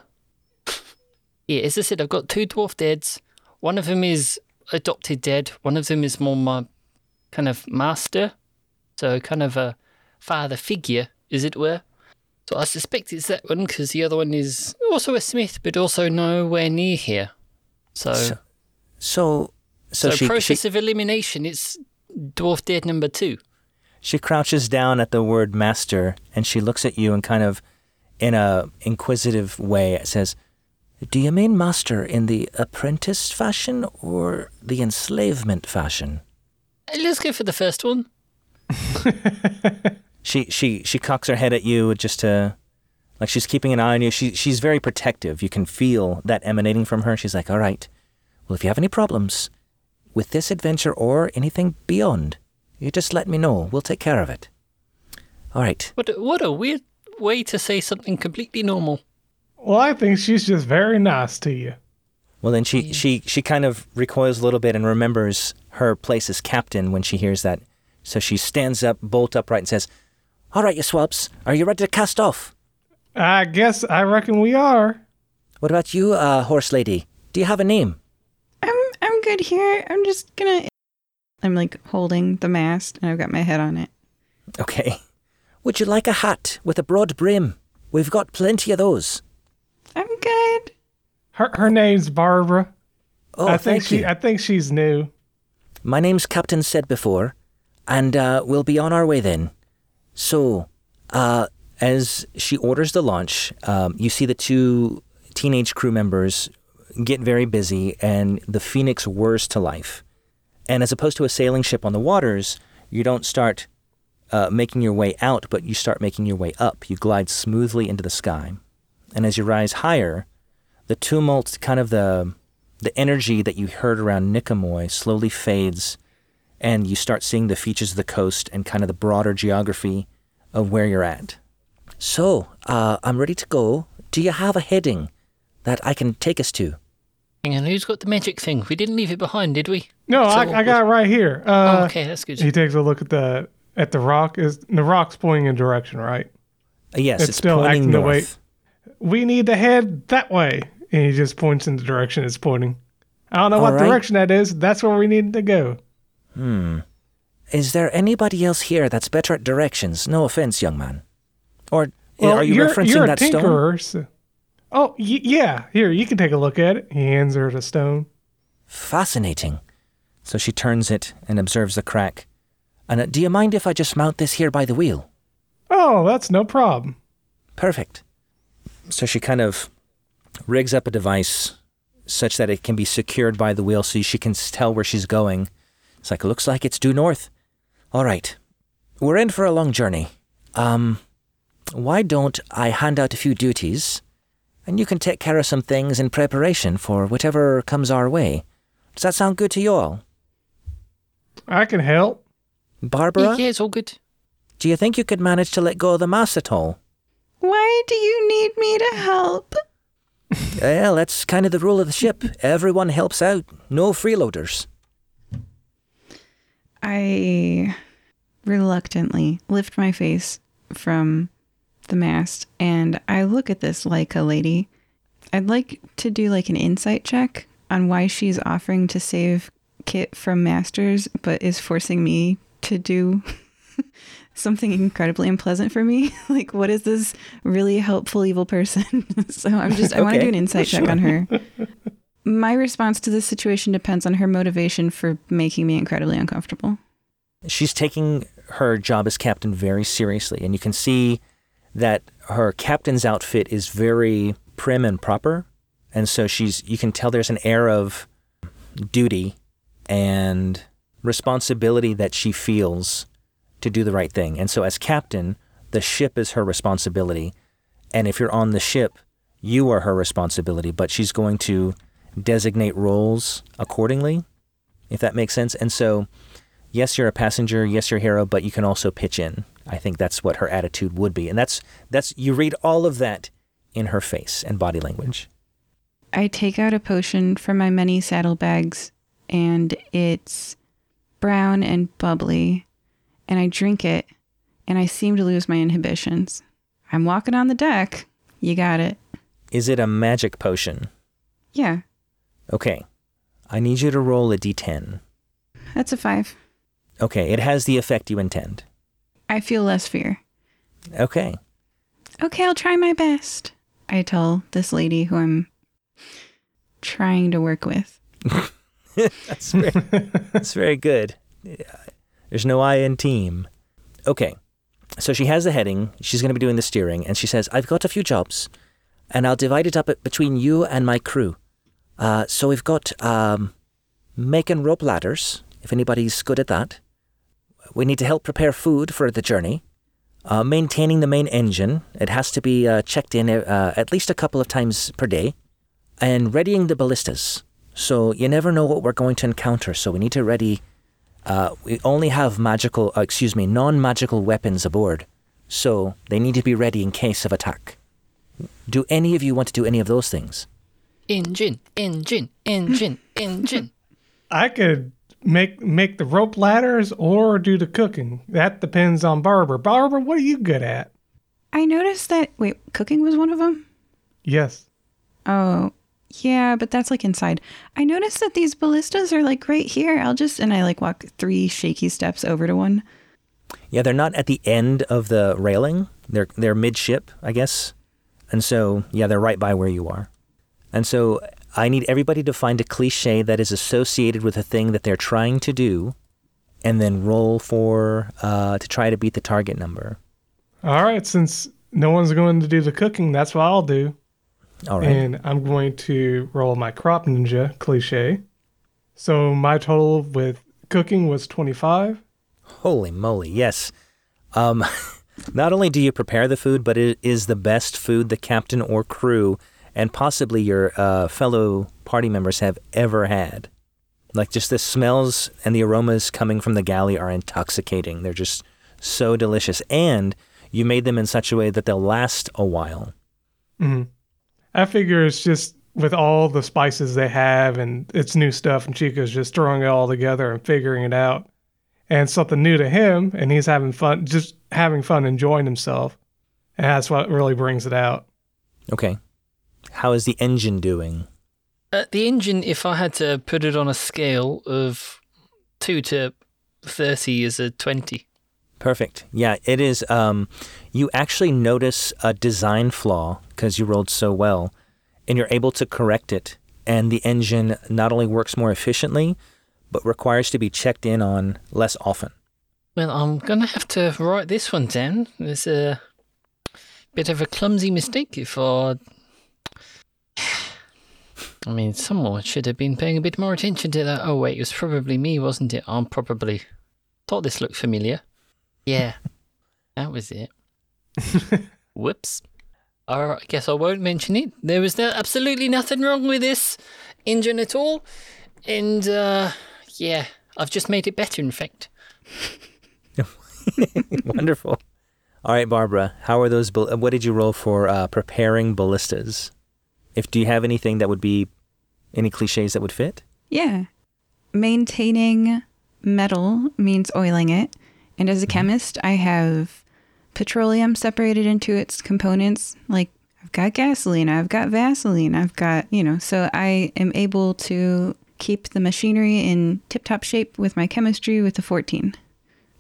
D: yeah, as I said, I've got two dwarf dads. One of them is adopted dad. One of them is more my kind of master, so kind of a father figure, as it were. So I suspect it's that one because the other one is also a smith, but also nowhere near here. So,
A: So- So so,
D: so,
A: she, she
D: process of elimination, it's dwarf dead number two.
A: she crouches down at the word master and she looks at you and kind of in a inquisitive way. Says, "Do you mean master in the apprentice fashion or the enslavement fashion?"
D: Let's go for the first one.
A: She she she cocks her head at you just to like she's keeping an eye on you. She she's very protective. You can feel that emanating from her. She's like, "All right. Well, if you have any problems with this adventure or anything beyond, you just let me know. We'll take care of it." All right.
D: What a, what a weird way to say something completely normal.
C: Well, I think she's just very nice to you.
A: Well, then she, she, she kind of recoils a little bit and remembers her place as captain when she hears that. So she stands up, bolt upright, and says, All right, you swabs, are you ready to cast off?
C: I guess I reckon we are.
A: What about you, uh, horse lady? Do you have a name?
B: I'm I'm good here. I'm just gonna. I'm like holding the mast, and I've got my head on it.
A: Okay. Would you like a hat with a broad brim? We've got plenty of those.
B: I'm good.
C: Her her name's Barbara.
A: Oh,
C: I think
A: thank
C: she
A: you.
C: I think she's new.
A: My name's Captain said before, and uh, we'll be on our way then. So, uh, as she orders the launch, um, you see the two teenage crew members get very busy, and the Phoenix whirs to life. And as opposed to a sailing ship on the waters, you don't start uh, making your way out, but you start making your way up. You glide smoothly into the sky, and as you rise higher, the tumult, kind of the the energy that you heard around Niqamui slowly fades, and you start seeing the features of the coast and kind of the broader geography of where you're at. So, uh, I'm ready to go. Do you have a heading that I can take us to?
D: Hang on, who's got the magic thing? We didn't leave it behind, did we?
C: No,
D: So
C: I, I got it right here. Uh,
D: oh, okay, that's good.
C: He takes a look at the at the rock. Is the rock's pointing in direction, right?
A: Uh, yes,
C: It's
A: it's,
C: still
A: pointing
C: acting the
A: north.
C: way- We need to head that way. And he just points in the direction it's pointing. I don't know what
A: All right.
C: direction that is. That's where we need to go.
A: Is there anybody else here that's better at directions? No offense, young man. Or
C: Well,
A: are you
C: you're,
A: referencing
C: you're
A: that
C: a
A: stone?
C: So. Oh, y- yeah. Here, you can take a look at it. He hands her the stone.
A: Fascinating. So she turns it and observes the crack. And uh, do you mind if I just mount this here by the wheel?
C: Oh, that's no problem.
A: Perfect. So she kind of rigs up a device such that it can be secured by the wheel so she can tell where she's going. It's like, looks like it's due north. All right. We're in for a long journey. Um, why don't I hand out a few duties and you can take care of some things in preparation for whatever comes our way? Does that sound good to you all?
C: I can help.
A: Barbara,
D: yeah, it's all good.
A: do you think you could manage to let go of the mast at all?
B: Why do you need me to help?
A: Well, that's kind of the rule of the ship. Everyone helps out. No freeloaders.
B: I reluctantly lift my face from the mast and I look at this Laika lady. I'd like to do like an insight check on why she's offering to save Kit from Masters, but is forcing me to do something incredibly unpleasant for me. like, what is this really helpful evil person? so I'm just, I want to do an insight check on her. My response to this situation depends on her motivation for making me incredibly uncomfortable.
A: She's taking her job as captain very seriously, and you can see that her captain's outfit is very prim and proper. And so she's, you can tell there's an air of duty and responsibility that she feels to do the right thing. And so, as captain, the ship is her responsibility. And if you're on the ship, you are her responsibility, but she's going to designate roles accordingly, if that makes sense. And so, yes, you're a passenger, yes, you're a hero, but you can also pitch in. I think that's what her attitude would be. And that's, that's, you read all of that in her face and body language.
B: I take out a potion from my many saddlebags and it's brown and bubbly and I drink it and I seem to lose my inhibitions. I'm walking on the deck. You got it.
A: Is it a magic potion?
B: Yeah,
A: Okay. I need you to roll a d10.
B: that's a five.
A: Okay, it has the effect you intend.
B: I feel less fear.
A: Okay.
B: Okay, I'll try my best. I tell this lady who I'm trying to work with.
A: That's very, that's very good. There's no I in team. Okay. so she has the heading. She's going to be doing the steering, and she says, "I've got a few jobs, and I'll divide it up between you and my crew. Uh, so we've got um, making rope ladders, if anybody's good at that. We need to help prepare food for the journey. Uh, maintaining the main engine. It has to be uh, checked in uh, at least a couple of times per day. And readying the ballistas. So you never know what we're going to encounter, so we need to ready. Uh, we only have magical, uh, excuse me, non magical weapons aboard. So they need to be ready in case of attack. Do any of you want to do any of those things?
D: Engine, engine, engine, engine.
C: I could make make the rope ladders or do the cooking. That depends on Barbara. Barbara, what are you good at?
B: I noticed that. Wait, cooking was one of them?
C: Yes.
B: Oh, yeah, but that's like inside. I noticed that these ballistas are like right here. I'll just, and I like walk three shaky steps over to one.
A: Yeah, they're not at the end of the railing. They're they're midship, I guess. And so, yeah, they're right by where you are. And so I need everybody to find a cliche that is associated with a thing that they're trying to do and then roll for uh, to try to beat the target number.
C: All right, since no one's going to do the cooking, that's what I'll do.
A: All right.
C: And I'm going to roll my crop ninja cliche. So my total with cooking was 25.
A: Holy moly, yes. Um, not only do you prepare the food, but it is the best food the captain or crew and possibly your uh, fellow party members have ever had. Like just the smells and the aromas coming from the galley are intoxicating. They're just so delicious. And you made them in such a way that they'll last a while.
C: Mm-hmm. I figure it's just with all the spices they have and it's new stuff, and Chico's just throwing it all together and figuring it out. And something new to him, and he's having fun, just having fun, enjoying himself. And that's what really brings it out.
A: Okay. How is the engine doing?
D: Uh, the engine, if I had to put it on a scale of 2 to 30, is a 20.
A: Perfect. Yeah, it is. Um, you actually notice a design flaw because you rolled so well, and you're able to correct it. And the engine not only works more efficiently, but requires to be checked in on less often.
D: Well, I'm going to have to write this one down. There's a bit of a clumsy mistake if I I mean, someone should have been paying a bit more attention to that. Oh, wait, it was probably me, wasn't it? I'm probably thought this looked familiar. Yeah, that was it. Whoops. I guess I won't mention it. There was no, absolutely nothing wrong with this engine at all. And, uh, yeah, I've just made it better, in fact.
A: Wonderful. All right, Barbara, how are those? What did you roll for uh, preparing ballistas? If do you have anything that would be any cliches that would fit?
B: Yeah. Maintaining metal means oiling it. And as a mm-hmm. chemist, I have petroleum separated into its components. Like I've got gasoline, I've got Vaseline, I've got, you know, so I am able to keep the machinery in tip top shape with my chemistry with the 14.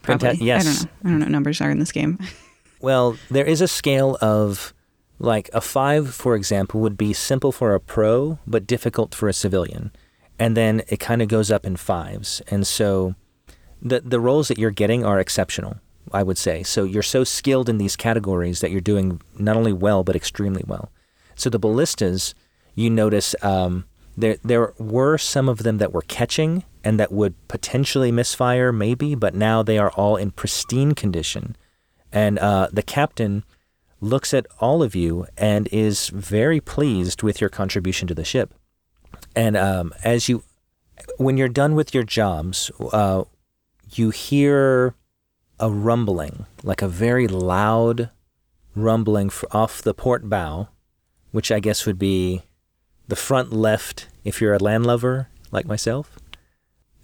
B: Probably.
A: Fanta- yes.
B: I don't know. I don't know what numbers are in this game.
A: well, there is a scale of like a five, for example, would be simple for a pro, but difficult for a civilian. And then it kind of goes up in fives. And so the, the roles that you're getting are exceptional, I would say. So you're so skilled in these categories that you're doing not only well, but extremely well. So the ballistas, you notice um, there, there were some of them that were catching and that would potentially misfire, maybe, but now they are all in pristine condition. And uh, the captain looks at all of you and is very pleased with your contribution to the ship. And um, as you, when you're done with your jobs, uh, you hear a rumbling, like a very loud rumbling off the port bow, which I guess would be the front left if you're a landlubber like myself.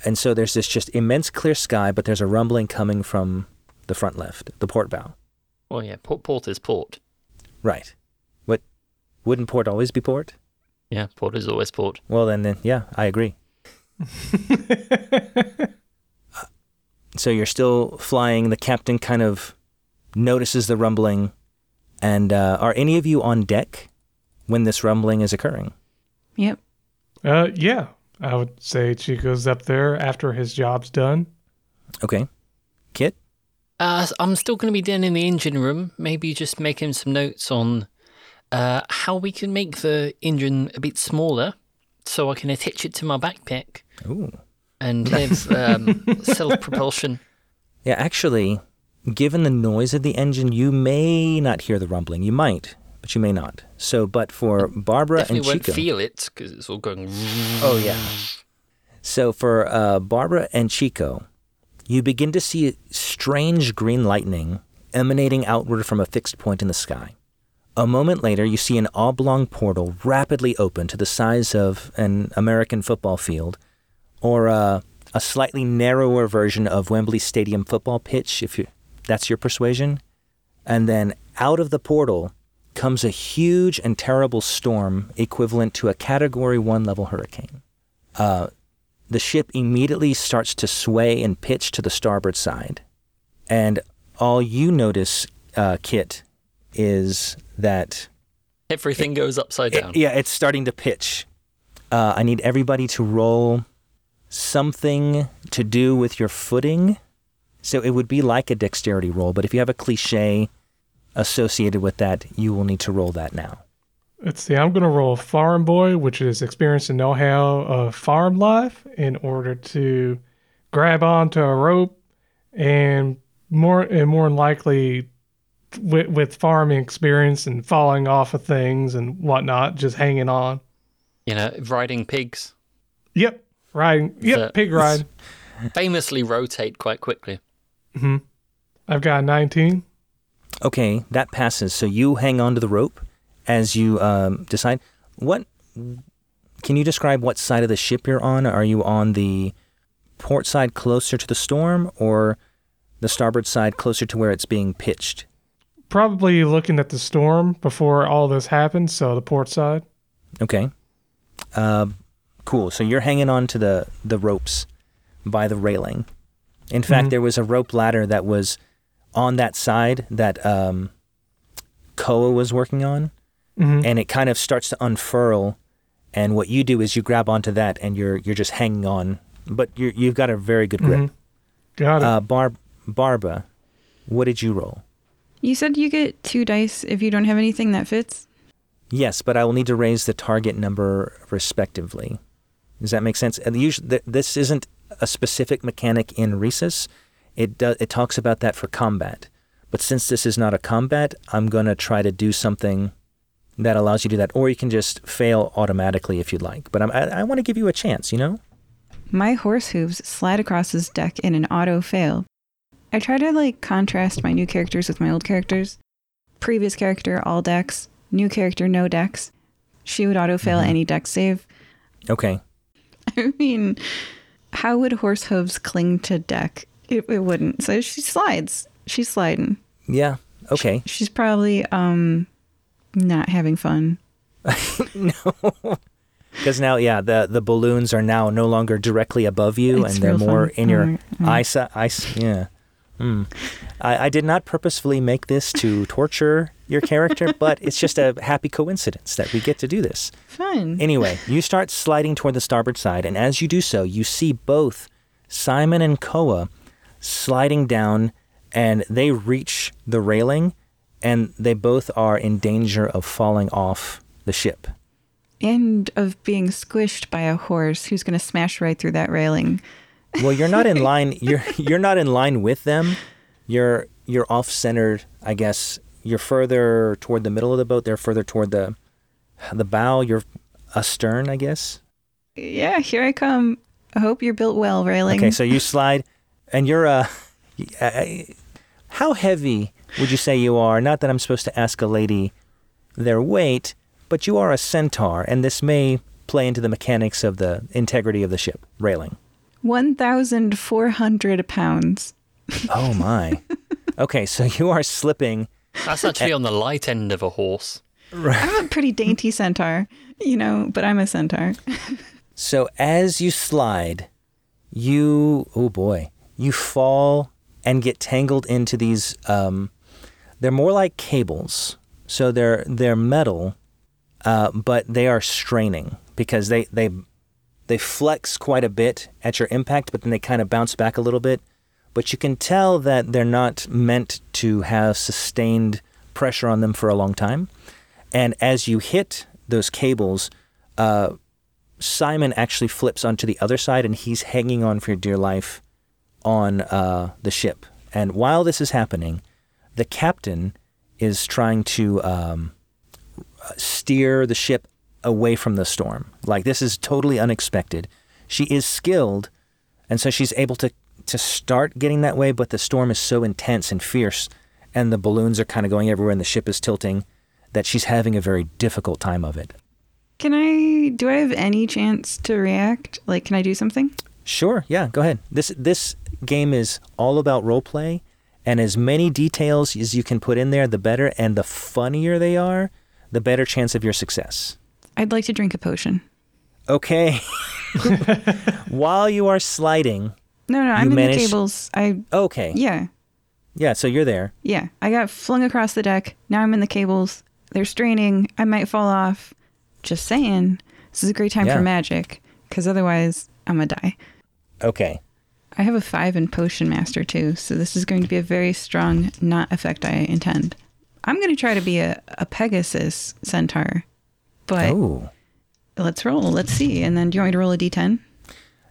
A: And so there's this just immense clear sky, but there's a rumbling coming from the front left, the port bow.
D: Well, yeah, port, port is port.
A: Right. What? Wouldn't port always be port?
D: Yeah, port is always port.
A: Well, then, then yeah, I agree. uh, so you're still flying. The captain kind of notices the rumbling. And uh, are any of you on deck when this rumbling is occurring?
B: Yep.
C: Uh, yeah. I would say Chico's up there after his job's done.
A: Okay. Kit?
D: Uh, I'm still going to be down in the engine room, maybe just making some notes on uh, how we can make the engine a bit smaller so I can attach it to my backpack
A: Ooh.
D: and have um, self propulsion.
A: Yeah, actually, given the noise of the engine, you may not hear the rumbling. You might, but you may not. So, but for Barbara
D: Definitely
A: and
D: won't feel it because it's all going.
A: Oh, yeah. So for uh, Barbara and Chico, you begin to see strange green lightning emanating outward from a fixed point in the sky. A moment later, you see an oblong portal rapidly open to the size of an American football field, or uh, a slightly narrower version of Wembley Stadium football pitch, if you, that's your persuasion. And then out of the portal comes a huge and terrible storm equivalent to a Category 1 level hurricane. Uh, the ship immediately starts to sway and pitch to the starboard side. And all you notice, uh, Kit, is that
D: Everything goes upside
A: it-
D: down.
A: yeah, it's starting to pitch. Uh, I need everybody to roll something to do with your footing. So it would be like a dexterity roll, but if you have a cliche associated with that, you will need to roll that now.
C: Let's see. I'm going to roll Farm Boy, which is experience and know how of farm life, in order to grab onto a rope and more and more than likely with, with farming experience and falling off of things and whatnot, just hanging on.
D: You know, riding pigs
C: Yep, riding. Yep,
D: That-
C: pig ride.
D: famously rotate quite quickly. Hmm.
C: I've got 19.
A: Okay, that passes. So you hang on to the rope as you um, decide. What can you describe? What side of the ship you're on? Are you on the port side closer to the storm, or the starboard side closer to where it's being pitched?
C: Probably looking at the storm before all this happened, so the port side.
A: Okay. Uh, cool. So you're hanging on to the, the ropes by the railing. In fact,
C: Mhm.
A: there was a rope ladder that was on that side that um, Koa was working on,
C: Mhm.
A: and it kind of starts to unfurl. And what you do is you grab onto that, and you're you're just hanging on, but you you've got a very good grip.
C: Mhm. Got it.
A: Uh, Barb, Barba, what did you roll?
B: You said you get two dice if you don't have anything that fits.
A: Yes, but I will need to raise the target number respectively. Does that make sense? And usually, th- this isn't a specific mechanic in Risus. It do- it talks about that for combat. But since this is not a combat, I'm gonna try to do something that allows you to do that, or you can just fail automatically if you'd like. But I'm, I, I want to give you a chance. You know?
B: My horse hooves slide across his deck in an auto fail. I try to like contrast my new characters with my old characters. Previous character, all decks. New character, no decks. She would auto fail
A: Mhm.
B: any deck save.
A: Okay.
B: I mean, how would horse hooves cling to deck? It, it wouldn't. So she slides. She's sliding.
A: Yeah. Okay.
B: She's probably um not having fun.
A: no. Because now, yeah, the the balloons are now no longer directly above you,
B: It's
A: and they're more
B: fun.
A: in your
B: Alright, alright.
A: eyesight. Ice, yeah. Hmm. I, I did not purposefully make this to torture your character, but it's just a happy coincidence that we get to do this.
B: Fun.
A: Anyway, you start sliding toward the starboard side, and as you do so, you see both Simon and Koa sliding down, and they reach the railing, and they both are in danger of falling off the ship.
B: and of being squished by a horse who's going to smash right through that railing.
A: Well, you're not in line. You're you're not in line with them. You're you're off centered. I guess you're further toward the middle of the boat. They're further toward the the bow. You're astern, I guess.
B: Yeah, here I come. I hope you're built well, railing.
A: Okay, so you slide, and you're uh, uh, how heavy would you say you are? Not that I'm supposed to ask a lady their weight, but you are a centaur, and this may play into the mechanics of the integrity of the ship railing.
B: 1,400 pounds.
A: Oh my. okay, so you are slipping.
D: That's actually on the light end of a horse.
B: I'm a pretty dainty centaur, you know, but I'm a centaur.
A: So as you slide, you oh boy, you fall and get tangled into these. Um, they're more like cables, so they're they're metal, uh, but they are straining because they they they flex quite a bit at your impact, but then they kind of bounce back a little bit. but you can tell that they're not meant to have sustained pressure on them for a long time. And as you hit those cables, uh, Simon actually flips onto the other side and he's hanging on for dear life on uh, the ship. And while this is happening, the captain is trying to um, steer the ship away from the storm. Like this is totally unexpected. She is skilled, and so she's able to to start getting that way. But the storm is so intense and fierce, and the balloons are kind of going everywhere, and the ship is tilting, that she's having a very difficult time of it.
B: Can I? Do I have any chance to react? Like, can I do something?
A: Sure, yeah, go ahead. This this game is all about role play, and as many details as you can put in there, the better. And the funnier they are, the better chance of your success.
B: I'd like to drink a potion.
A: Okay. While you are sliding,
B: No, no, I'm in the cables. I
A: okay,
B: yeah,
A: yeah. So you're there.
B: yeah. I got flung across the deck. Now I'm in the cables. They're straining. I might fall off. Just saying. This is a great time
A: Yeah.
B: for magic, because otherwise I'm gonna die.
A: Okay.
B: I have a five in potion master too, so this is going to be a very strong not effect I intend. I'm going to try to be a, a Pegasus centaur, but
A: Oh,
B: let's roll. Let's see. And then do you want me to roll a d10?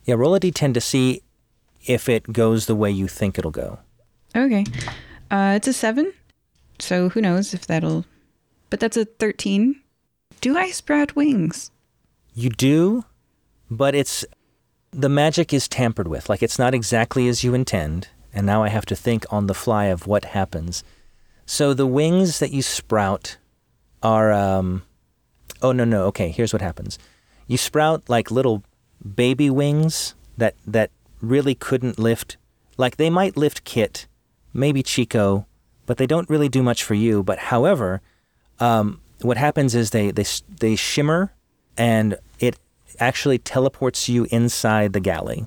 A: yeah. Roll a d10 to see if it goes the way you think it'll go.
B: Okay. Uh, it's a seven, so who knows if that'll. But that's a 13. Do I sprout wings?
A: You do, but it's the magic is tampered with. Like it's not exactly as you intend, and now I have to think on the fly of what happens. So the wings that you sprout are um oh no no, okay, here's what happens. You sprout like little baby wings that that really couldn't lift like they might lift Kit, maybe Chico, but they don't really do much for you, but however, um, what happens is they they they shimmer and it actually teleports you inside the galley.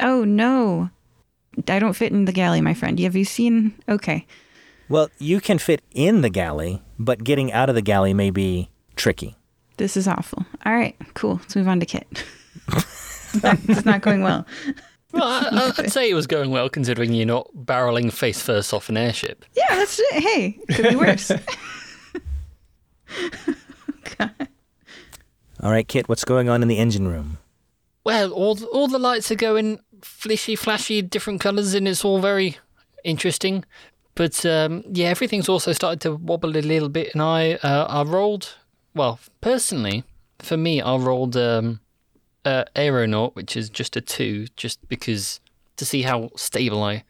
B: Oh no. I don't fit in the galley, my friend. Have you seen? Okay.
A: Well, you can fit in the galley, but getting out of the galley may be tricky.
B: This is awful. All right, cool. Let's move on to Kit. it's not going well.
D: Well, I, I'd say it was going well considering you're not barreling face first off an airship.
B: Yeah, that's it. Hey, could be worse.
A: All right, Kit, what's going on in the engine room?
D: Well, all all the lights are going flashy, flashy, different colours, and it's all very interesting. But um, yeah, everything's also started to wobble a little bit, and I uh, I rolled. Well, personally, for me, I rolled um, uh, aeronaut, which is just a two, just because to see how stable I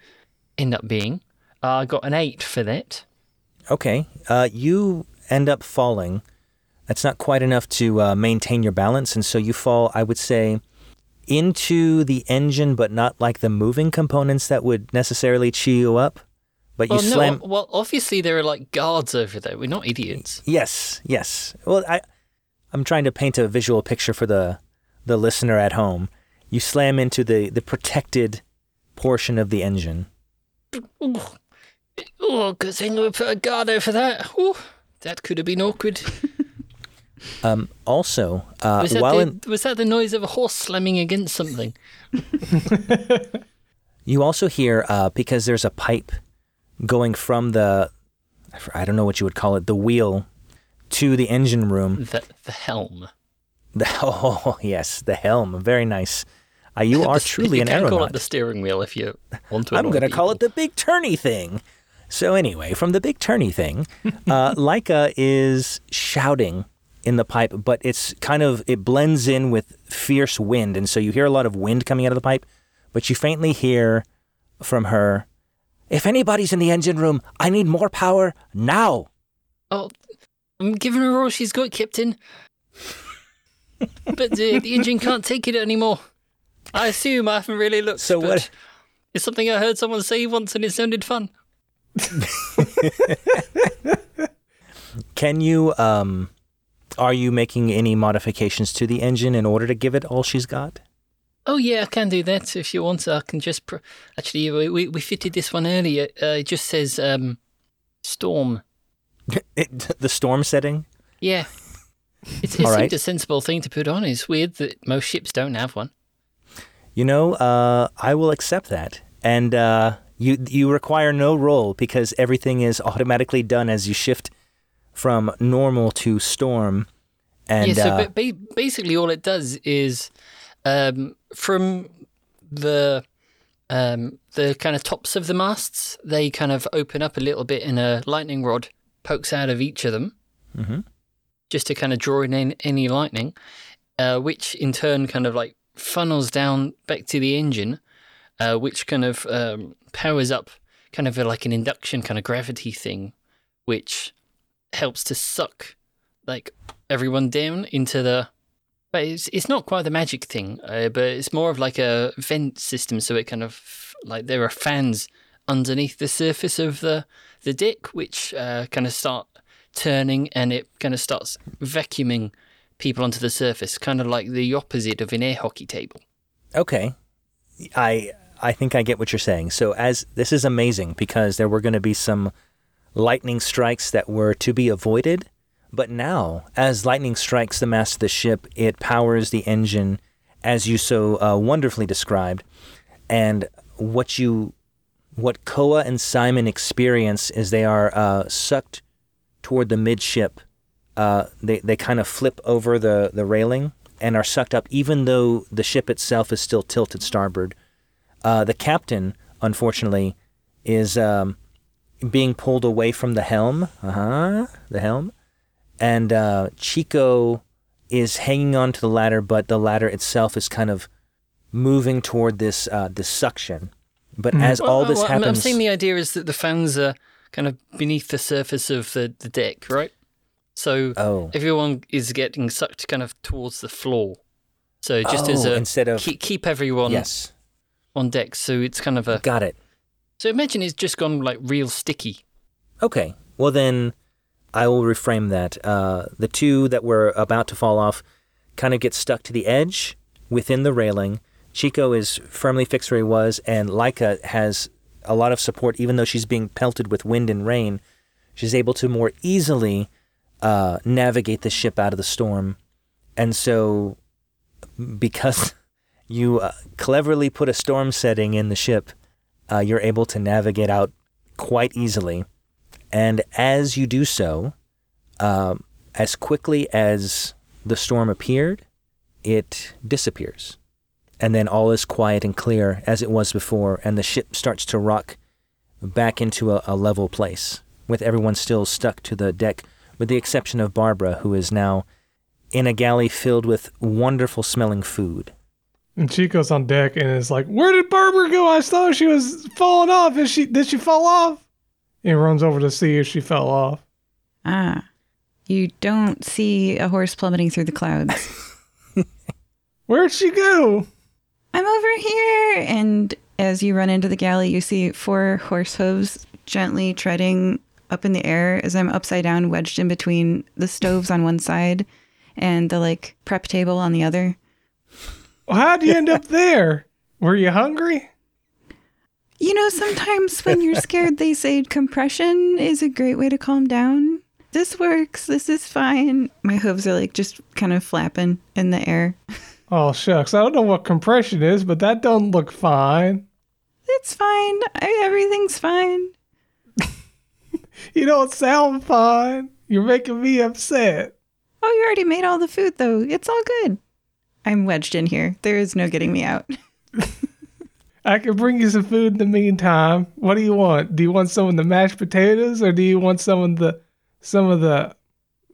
D: end up being. Uh, I got an eight for that.
A: Okay, uh, you end up falling. That's not quite enough to uh, maintain your balance, and so you fall, I would say, into the engine, but not like the moving components that would necessarily chew you up. But you
D: Oh no!
A: slam.
D: Well, obviously there are like guards over there. We're not idiots.
A: Yes, yes. Well, I, I'm trying to paint a visual picture for the, the listener at home. You slam into the, the protected portion of the engine.
D: Oh, good thing we put a guard over that. Ooh, that could have been awkward.
A: Um, also, uh,
D: Was that,
A: while
D: the,
A: in,
D: was that the noise of a horse slamming against something?
A: you also hear uh, because there's a pipe going from the, I don't know what you would call it, the wheel to the engine room.
D: The, the helm.
A: The, oh yes, the helm. Very nice. Uh, you are truly
D: you
A: an
D: can call it the steering wheel if you want to.
A: I'm going to call it the big turny thing. So anyway, from the big turny thing, uh, Laika is shouting in the pipe, but it's kind of it blends in with fierce wind, and so you hear a lot of wind coming out of the pipe, but you faintly hear from her, "If anybody's in the engine room, I need more power now."
D: Oh, I'm giving her all she's got, Captain. but the, the engine can't take it anymore. I assume I haven't really looked.
A: So what-
D: It's something I heard someone say once, and it sounded fun.
A: Can you um, are you making any modifications to the engine in order to give it all she's got?
D: Oh yeah, I can do that if you want. I can just pr- actually we, we we fitted this one earlier. Uh, it just says um, storm.
A: It, the storm setting.
D: Yeah, it's, it
A: right.
D: a sensible thing to put on. It's weird that most ships don't have one.
A: You know, uh, I will accept that. And uh, You you require no roll because everything is automatically done as you shift from normal to storm. And
D: yeah, so
A: uh,
D: ba- ba- basically all it does is um, from the um, the kind of tops of the masts, they kind of open up a little bit, and a lightning rod pokes out of each of them,
A: Mhm.
D: just to kind of draw in any, lightning, uh, which in turn kind of like funnels down back to the engine, uh, which kind of um, powers up kind of like an induction kind of gravity thing, which helps to suck like everyone down into the. But it's it's not quite the magic thing, uh, but it's more of like a vent system. So it kind of like there are fans underneath the surface of the the deck, which uh, kind of start turning, and it kind of starts vacuuming people onto the surface, kind of like the opposite of an air hockey table.
A: Okay. I I think I get what you're saying. So as this is amazing because there were going to be some lightning strikes that were to be avoided, but now as lightning strikes the mast of the ship, it powers the engine as you so uh, wonderfully described. And what you what Koa and Simon experience is they are uh, sucked toward the midship. Uh, they they kind of flip over the the railing and are sucked up, even though the ship itself is still tilted starboard. Uh, the captain, unfortunately, is um, being pulled away from the helm. Uh huh. The helm, and uh, Chico is hanging on to the ladder, but the ladder itself is kind of moving toward this uh, this suction. But as all this
D: well, I'm-
A: happens,
D: I'm saying the idea is that the fans are kind of beneath the surface of the, the deck, right? So
A: oh,
D: everyone is getting sucked kind of towards the floor. So just as
A: Oh,
D: a
A: instead of
D: keep, keep everyone
A: yes,
D: on deck. So it's kind of a
A: got it.
D: So imagine it's just gone like real sticky.
A: Okay. Well, then I will reframe that. Uh, the two that were about to fall off kind of get stuck to the edge within the railing. Chico is firmly fixed where he was, and Laika has a lot of support, even though she's being pelted with wind and rain. She's able to more easily uh, navigate the ship out of the storm. And so, because you uh, cleverly put a storm setting in the ship, uh, you're able to navigate out quite easily. And as you do so, um, as quickly as the storm appeared, it disappears. And then all is quiet and clear as it was before, and the ship starts to rock back into a, a level place, with everyone still stuck to the deck, with the exception of Barbara, who is now in a galley filled with wonderful smelling food.
C: And Chico's on deck and is like, "Where did Barbara go? I saw she was falling off. Is she? Did she fall off?" And he runs over to see if she fell off.
B: Ah, you don't see a horse plummeting through the clouds.
C: Where'd she go?
B: I'm over here. And as you run into the galley, you see four horse hooves gently treading up in the air as I'm upside down, wedged in between the stoves on one side and the like prep table on the other.
C: How'd you end up there? Were you hungry?
B: You know, sometimes when you're scared, they say compression is a great way to calm down. This works. This is fine. My hooves are like just kind of flapping in the air.
C: Oh shucks, I don't know what compression is, but that don't look fine.
B: It's fine. I, everything's fine.
C: You don't sound fine. You're making me upset.
B: Oh, you already made all the food, though. It's all good. I'm wedged in here. There is no getting me out.
C: I can bring you some food in the meantime. What do you want? Do you want some of the mashed potatoes or do you want some of the some of the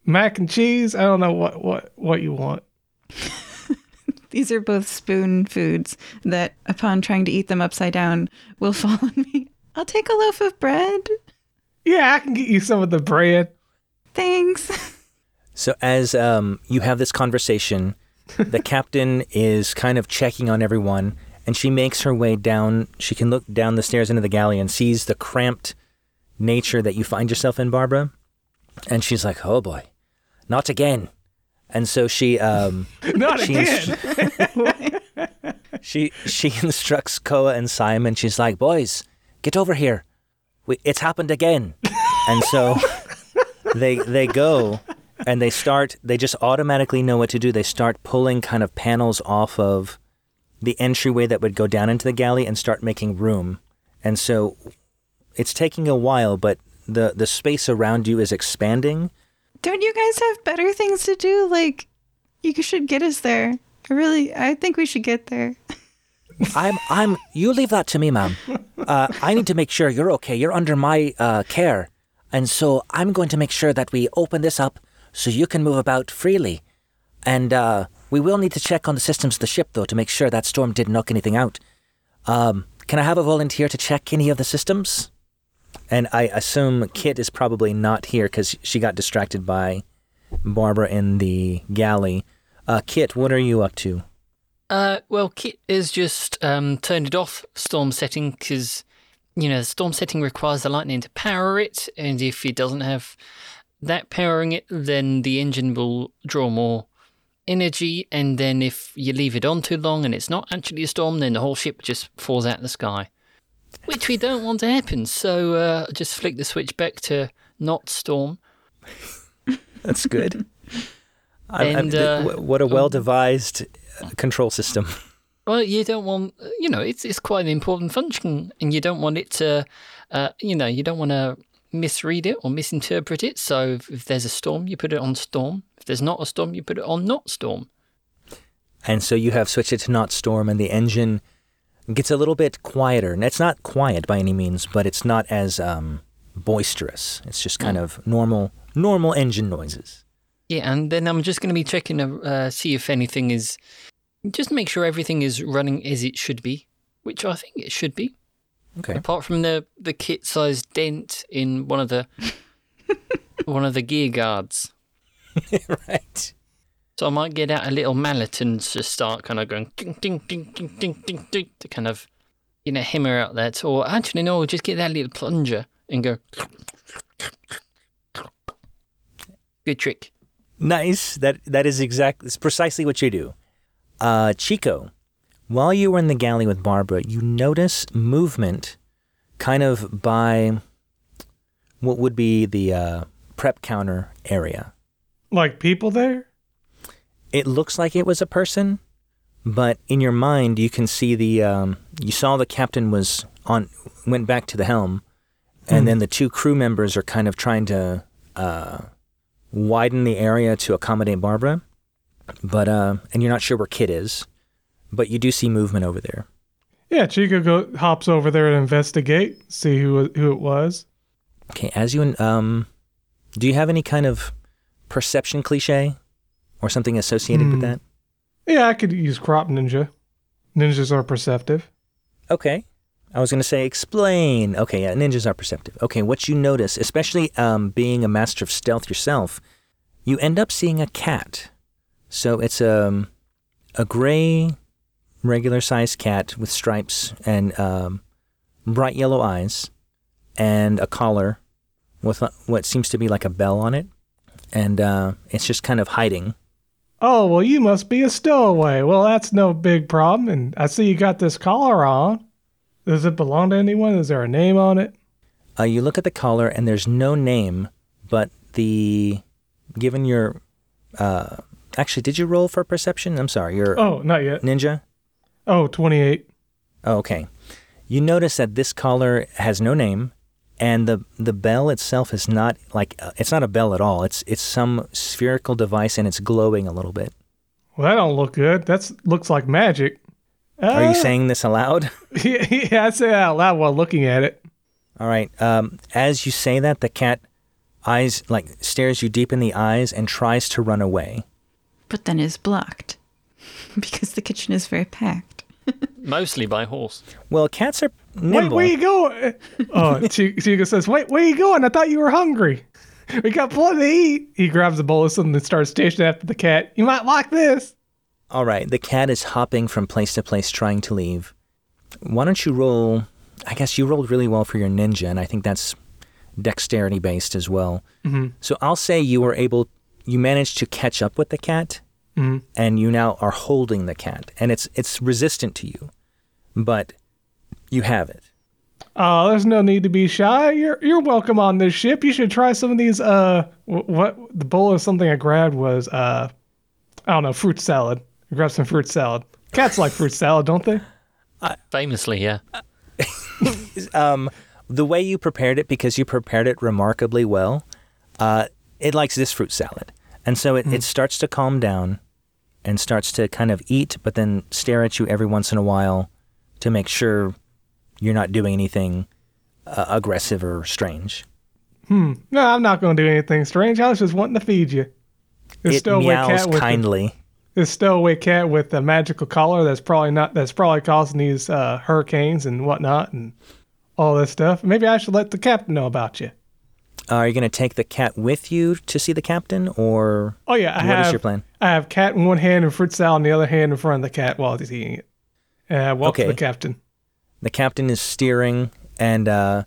C: mac and cheese? I don't know what what what you want.
B: These are both spoon foods that, upon trying to eat them upside down, will fall on me. I'll take a loaf of bread.
C: Yeah, I can get you some of the bread.
B: Thanks.
A: So as um, you have this conversation, the captain is kind of checking on everyone, and she makes her way down. She can look down the stairs into the galley and sees the cramped nature that you find yourself in, Barbara. And she's like, "Oh boy, not again." And so she um,
C: Not
A: she
C: again.
A: she she instructs Koa and Simon. She's like, "Boys, get over here. We, it's happened again." and so they they go and they start. They just automatically know what to do. They start pulling kind of panels off of the entryway that would go down into the galley and start making room. and so it's taking a while, but the the space around you is expanding.
B: Don't you guys have better things to do? Like, you should get us there. I really, I think we should get there.
A: I'm I'm. You leave that to me, ma'am. Uh, I need to make sure you're okay. You're under my uh, care, and so I'm going to make sure that we open this up so you can move about freely. And uh, we will need to check on the systems of the ship, though, to make sure that storm didn't knock anything out. Um, can I have a volunteer to check any of the systems? And I assume Kit is probably not here because she got distracted by Barbara in the galley. Uh, Kit, what are you up to?
D: Uh, well, Kit has just um, turned it off, storm setting, because, you know, the storm setting requires the lightning to power it, and if it doesn't have that powering it, then the engine will draw more energy, and then if you leave it on too long and it's not actually a storm, then the whole ship just falls out of the sky. Which we don't want to happen, so uh, just flick the switch back to not storm.
A: That's good. I'm- I'm-
D: uh,
A: what a well devised control system.
D: Well, you don't want, you know, it's it's quite an important function, and you don't want it to, uh, you know, you don't want to misread it or misinterpret it. So if, if there's a storm, you put it on storm. If there's not a storm, you put it on not storm.
A: And so you have switched it to not storm, and the engine gets a little bit quieter. And it's not quiet by any means, but it's not as um, boisterous. It's just kind of normal, normal engine noises.
D: Yeah, and then I'm just going to be checking to uh, see if anything is, just make sure everything is running as it should be, which I think it should be.
A: Okay.
D: Apart from the the kit-sized dent in one of the one of the gear guards.
A: right.
D: So I might get out a little mallet and just start kind of going ding ding ding ding ding ding ding to kind of you know hammer out that. Or actually no, just get that little plunger and go. Good trick.
A: Nice. That that is exactly. It's precisely what you do. Uh, Chico, while you were in the galley with Barbara, you notice movement, kind of by what would be the uh, prep counter area.
C: Like people there?
A: it looks like it was a person, but in your mind you can see the um, you saw the captain was on went back to the helm, and then the two crew members are kind of trying to uh, widen the area to accommodate Barbara, but uh, and you're not sure where Kit is, but you do see movement over there.
C: Yeah, Chico go, hops over there to investigate, see who who it was.
A: Okay, as you um, do you have any kind of perception cliche or something associated with
C: Hmm.
A: that?
C: Yeah, I could use crop ninja. Ninjas are perceptive.
A: Okay. I was going to say explain. Okay, yeah, ninjas are perceptive. Okay, what you notice, especially um, being a master of stealth yourself, you end up seeing a cat. So it's a, a gray, regular sized cat with stripes and um, bright yellow eyes and a collar with a- what seems to be like a bell on it. And uh, it's just kind of hiding.
C: Oh, well, you must be a stowaway. Well, that's no big problem. And I see you got this collar on. Does it belong to anyone? Is there a name on it?
A: Uh, you look at the collar and there's no name, but the given your uh, actually, did you roll for perception? I'm sorry, you're
C: Oh, not yet.
A: ninja.
C: Oh, 28.
A: Oh, okay. You notice that this collar has no name, and the the bell itself is not like uh, it's not a bell at all. It's it's some spherical device and it's glowing a little bit.
C: Well, that don't look good. That looks like magic.
A: Are you
C: Uh,
A: saying this aloud?
C: yeah, I say that out loud while looking at it.
A: All right. Um, as you say that, the cat eyes like stares you deep in the eyes and tries to run away.
B: But then is blocked because the kitchen is very packed.
D: Mostly by horse.
A: Well, cats are nimble.
C: Wait,
A: nimble.
C: where you going? oh, Chi- Chico says, wait, where you going? I thought you were hungry. We got plenty to eat. He grabs a bowl of something and starts chasing after the cat. You might like this.
A: All right, the cat is hopping from place to place trying to leave. Why don't you roll? I guess you rolled really well for your ninja, and I think that's dexterity based as well.
C: Mm-hmm.
A: So I'll say you were able, you managed to catch up with the cat,
C: Mm-hmm.
A: and you now are holding the cat, and it's it's resistant to you, but you have it.
C: Oh, there's no need to be shy. You're you're welcome on this ship. You should try some of these. Uh, what the bowl of something I grabbed was uh, I don't know, fruit salad. I grabbed some fruit salad. Cats like fruit salad, don't they?
D: Famously, yeah.
A: um, the way you prepared it, because you prepared it remarkably well, uh, it likes this fruit salad. And so it, it starts to calm down and starts to kind of eat, but then stare at you every once in a while to make sure you're not doing anything uh, aggressive or strange. Hmm.
C: No, I'm not going to do anything strange. I was just wanting to feed you. This
A: it
C: stowaway
A: meows
C: cat with the-
A: kindly.
C: this stowaway cat with a magical collar that's probably not that's probably causing these uh, hurricanes and whatnot and all this stuff. Maybe I should let the captain know about you.
A: Are you going to take the cat with you to see the captain, or
C: Oh yeah, I
A: What is
C: have.
A: your plan?
C: I have cat in one hand and fruit salad in the other hand in front of the cat while he's eating it. And I walk to
A: Okay.
C: the captain.
A: the captain is steering and uh,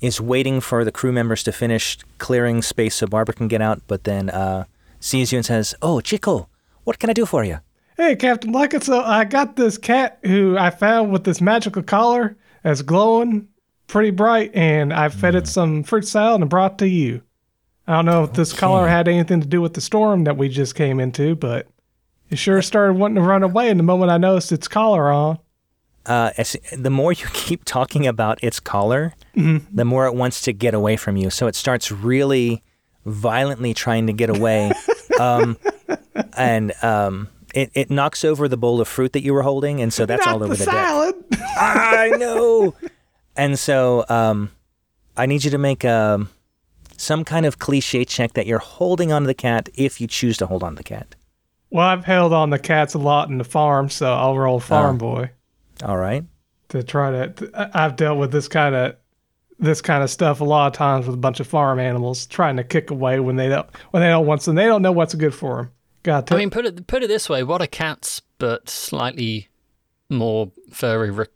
A: is waiting for the crew members to finish clearing space so Barbara can get out, but then uh, sees you and says, "Oh, Chico, what can I do for you?"
C: Hey, Captain Luckett, so I got this cat who I found with this magical collar that's glowing pretty bright, and I fed it some fruit salad and brought it to you. I don't know if this collar had anything to do with the storm that we just came into, but it sure started wanting to run away. And the moment I noticed its collar on,
A: Uh, as, the more you keep talking about its collar, the more it wants to get away from you. So it starts really violently trying to get away, um, and um, it, it knocks over the bowl of fruit that you were holding, and so that's
C: not
A: all over
C: the
A: the, deck. I know. And so um, I need you to make um, some kind of cliche check that you're holding onto the cat if you choose to hold on to the cat.
C: well, I've held on the cats a lot in the farm, so I'll roll farm
A: Oh.
C: boy
A: All right.
C: to try to. I- I've dealt with this kind of this kind of stuff a lot of times with a bunch of farm animals trying to kick away when they don't when they don't want some they don't know what's good for them. Got to
D: I mean, put it put it this way: what are cats but slightly more furry,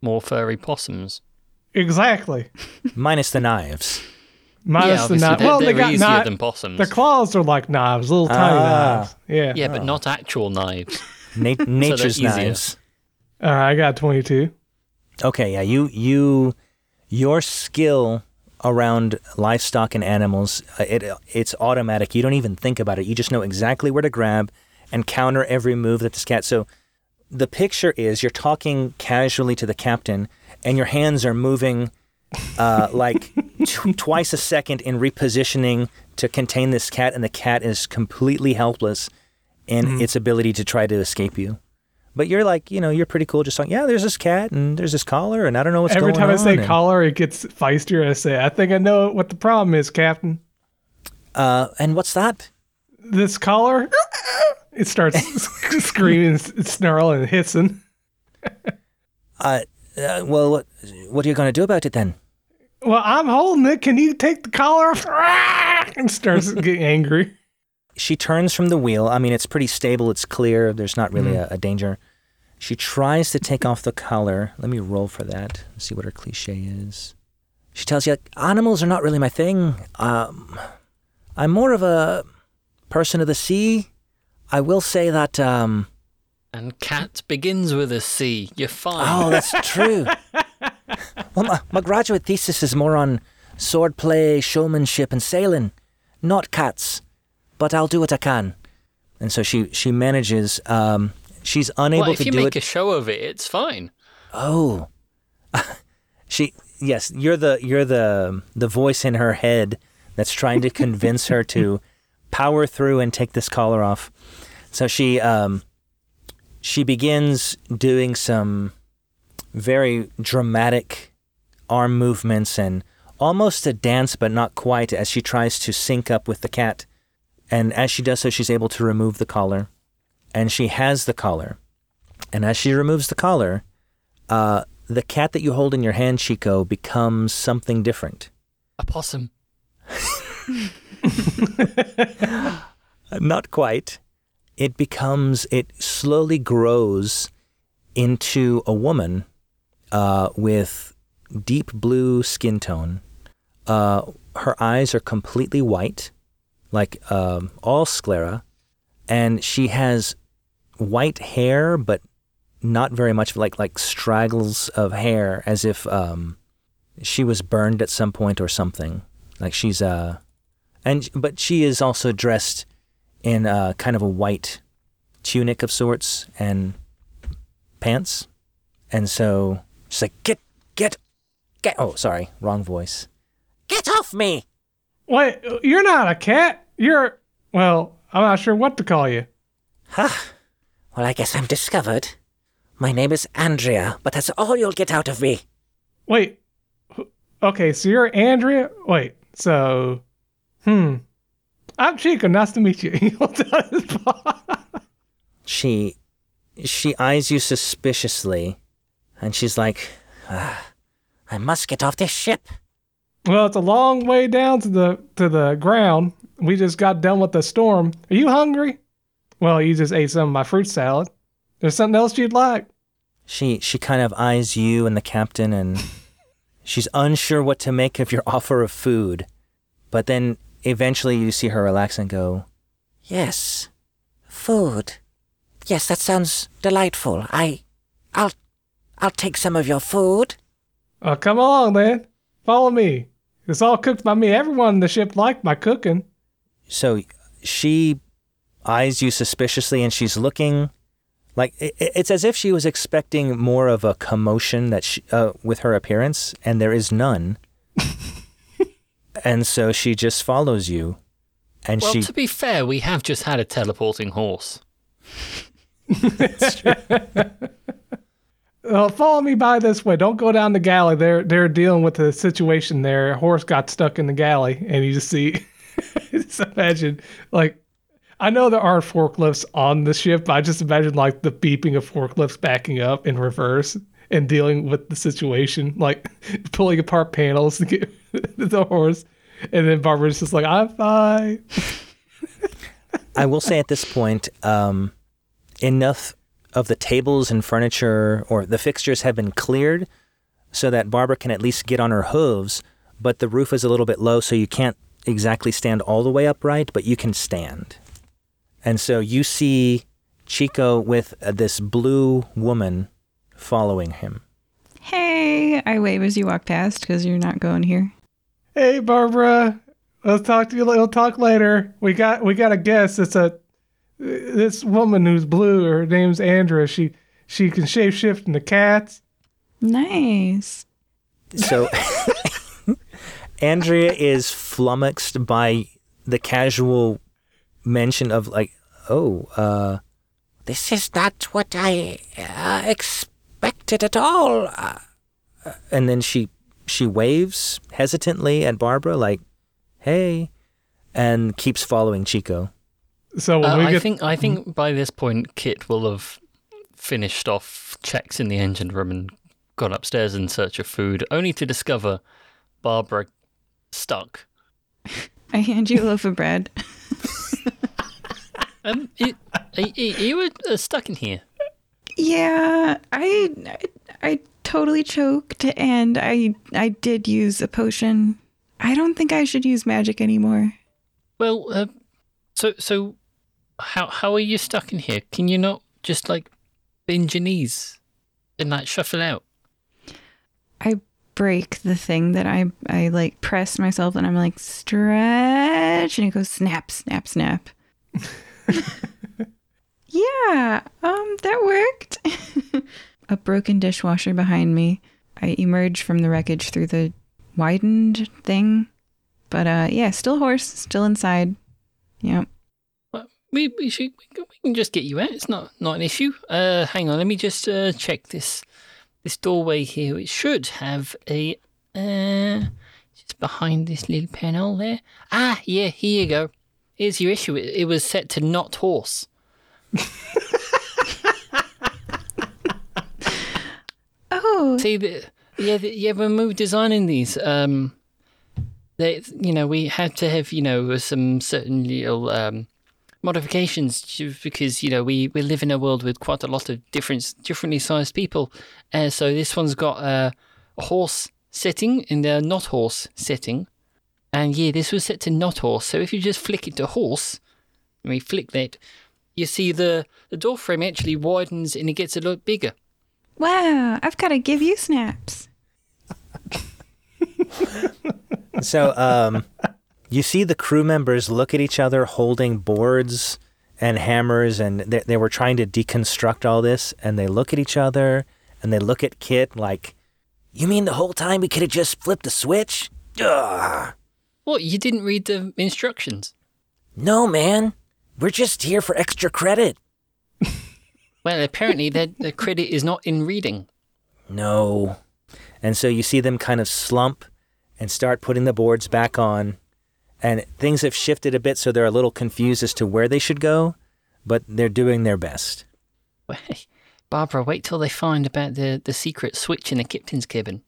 D: more furry possums?
C: Exactly.
A: Minus the knives.
C: Minus
D: yeah,
C: the
D: obviously
C: knife.
D: they're,
C: Well,
D: they're
C: they got
D: easier
C: knife.
D: than possums.
C: Their claws are like knives, little tiny
A: Ah.
C: knives. Yeah.
D: yeah, but not actual knives.
A: Na- nature's
D: easier.
A: knives.
C: All right, I got twenty two.
A: Okay, yeah, you you your skill around livestock and animals, uh, it it's automatic. You don't even think about it. You just know exactly where to grab and counter every move that this cat. So the picture is you're talking casually to the captain, and your hands are moving uh, like tw- twice a second in repositioning to contain this cat, and the cat is completely helpless in its ability to try to escape you. But you're like, you know, you're pretty cool. Just like, yeah, there's this cat and there's this collar, and I don't know what's
C: Every
A: going on. Every time.
C: I say
A: and-
C: collar, it gets feistier. I say, I think I know what the problem is, Captain.
A: uh, and what's that?
C: This collar, it starts screaming, snarling, and hissing.
A: Uh, uh, well, what, what are you going to do about it then?
C: Well, I'm holding it. Can you take the collar off? And starts getting angry.
A: She turns from the wheel. I mean, it's pretty stable. It's clear. There's not really
C: Mm.
A: a, a danger. She tries to take off the collar. Let me roll for that. See what her cliche is. She tells you, animals are not really my thing. Um, I'm more of a person of the sea. I will say that. Um,
D: And cat begins with a C. You're fine.
A: Oh, that's true. well, my, my graduate thesis is more on swordplay, showmanship, and sailing, not cats. But I'll do what I can. And so she she manages. Um, she's unable
D: well, if
A: to
D: you
A: do
D: make
A: it.
D: a show of it, it's fine.
A: oh, she yes, you're the you're the the voice in her head that's trying to convince her to power through and take this collar off. So she um, she begins doing some very dramatic arm movements and almost a dance, but not quite, as she tries to sync up with the cat. And as she does so, she's able to remove the collar, and she has the collar. And as she removes the collar, uh, the cat that you hold in your hand, Chico, becomes something different.
D: A possum.
A: Not quite. It becomes, it slowly grows into a woman uh, with deep blue skin tone. Uh, her eyes are completely white, like um, all sclera, and she has white hair, but not very much, like like straggles of hair, as if um, she was burned at some point or something. Like she's uh, and but she is also dressed in uh, kind of a white tunic of sorts and pants, and so she's like, "Get, get Get. Oh, sorry, wrong voice. Get off me!
C: Wait, you're not a cat. You're well, I'm not sure what to call you.
E: Huh. Well, I guess I'm discovered. My name is Andrea, but that's all you'll get out of me.
C: Wait. Okay, so you're Andrea. Wait, so hmm. I'm Chico. Nice to meet you. He'll tell his boss.
A: She she eyes you suspiciously, and she's like, ah,
E: I must get off this ship.
C: well, it's a long way down to the to the ground. We just got done with the storm. Are you hungry? Well, you just ate some of my fruit salad. There's something else you'd like?
A: she she kind of eyes you and the captain, and she's unsure what to make of your offer of food. But then eventually you see her relax and go,
E: Yes. Food. Yes, that sounds delightful. I I'll I'll take some of your food.
C: Uh, come along then. Follow me. It's all cooked by me. Everyone on the ship liked my cooking.
A: So she eyes you suspiciously and she's looking like i- i- it's as if she was expecting more of a commotion that she, uh, with her appearance and there is none. and so she just follows you and
D: Well,
A: she
D: to be fair, we have just had a teleporting horse.
C: that's Uh, follow me by this way. Don't go down the galley. They're they're dealing with the situation there. A horse got stuck in the galley, and you just see. just imagine, like, I know there aren't forklifts on the ship. But I just imagine like the beeping of forklifts backing up in reverse and dealing with the situation, like pulling apart panels to get the horse, and then Barbara's just like, "I'm fine."
A: I will say at this point, um, enough of the tables and furniture or the fixtures have been cleared so that Barbara can at least get on her hooves, but the roof is a little bit low, so you can't exactly stand all the way upright, but you can stand. And so you see Chico with uh, this blue woman following him.
B: Hey, I wave as you walk past because you're not going here.
C: Hey, Barbara. Let's talk to you. We'll talk later. We got we got a guest. It's a this woman who's blue. Her name's Andrea. She she can shape shift into cats.
B: Nice.
A: So Andrea is flummoxed by the casual mention of like, oh, uh,
E: This is not what I uh, expected at all. Uh,
A: and then she she waves hesitantly at Barbara like, "Hey," and keeps following Chico.
C: So when
D: Uh,
C: we
D: I
C: get
D: think I think by this point Kit will have finished off checks in the engine room and gone upstairs in search of food, only to discover Barbara stuck.
B: I hand you a loaf of bread.
D: Um, it, are, are you were uh, stuck in here.
B: Yeah, I, I I totally choked and I I did use a potion. I don't think I should use magic anymore.
D: Well, uh, so so how how are you stuck in here? Can you not just like bend your knees and like shuffle out?
B: I break the thing that I I like press myself and I'm like stretch and it goes snap snap snap. yeah, um. A broken dishwasher behind me. I emerge from the wreckage through the widened thing. But uh yeah, still horse, still inside. Yep.
D: Well, we we should we can, we can just get you out. It's not not an issue. Uh, hang on, let me just uh, check this this doorway here. It should have a uh, just behind this little panel there. Ah, yeah, here you go. Here's your issue. It, it was set to not horse.
B: Oh,
D: See, the, yeah, the, yeah. When we were designing these, um, they, you know, we had to have, you know, some certain little um, modifications because you know we, we live in a world with quite a lot of different, differently sized people. Uh, so this one's got a, a horse setting and a not horse setting, and yeah, this was set to not horse. So if you just flick it to horse, and we flick that, you see the the door frame actually widens and it gets a lot bigger.
B: Wow, I've got to give you snaps.
A: So um, you see the crew members look at each other holding boards and hammers, and they, they were trying to deconstruct all this. And they look at each other, and they look at Kit like,
F: You mean the whole time we could have just flipped the switch? Ugh.
D: What, you didn't read the instructions?
F: No, man. We're just here for extra credit.
D: Well, apparently the, the credit is not in reading.
F: No. And so you see them kind of slump and start putting the boards back on. And things have shifted a bit, so they're a little confused as to where they should go, but they're doing their best.
D: Wait, Barbara, wait till they find about the, the secret switch in the captain's cabin.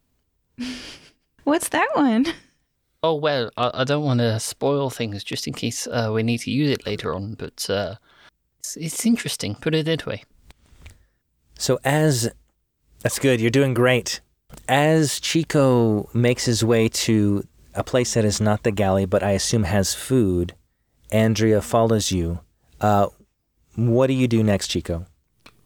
B: What's that one?
D: Oh, well, I, I don't want to spoil things just in case uh, we need to use it later on, but uh, it's, it's interesting, put it that way.
F: So as that's good, you're doing great. As Chico makes his way to a place that is not the galley, but I assume has food, Andrea follows you. Uh, what do you do next, Chico?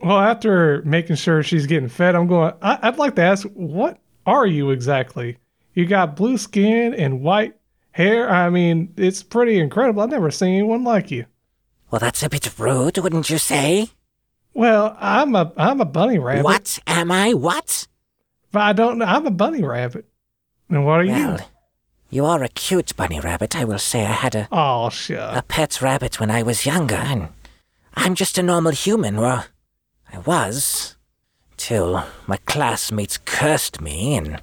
C: Well, after making sure she's getting fed, I'm going. I, I'd like to ask, what are you exactly? You got blue skin and white hair. I mean, it's pretty incredible. I've never seen anyone like you.
A: Well, that's a bit rude, wouldn't you say?
C: Well, I'm a I'm a bunny rabbit.
A: What am I? What?
C: But I don't know. I'm a bunny rabbit. And what are you?
A: Well, you are a cute bunny rabbit. I will say I had a,
C: Oh,
A: sure
C: a
A: pet rabbit when I was younger, and I'm just a normal human. Well, I was. Till my classmates cursed me and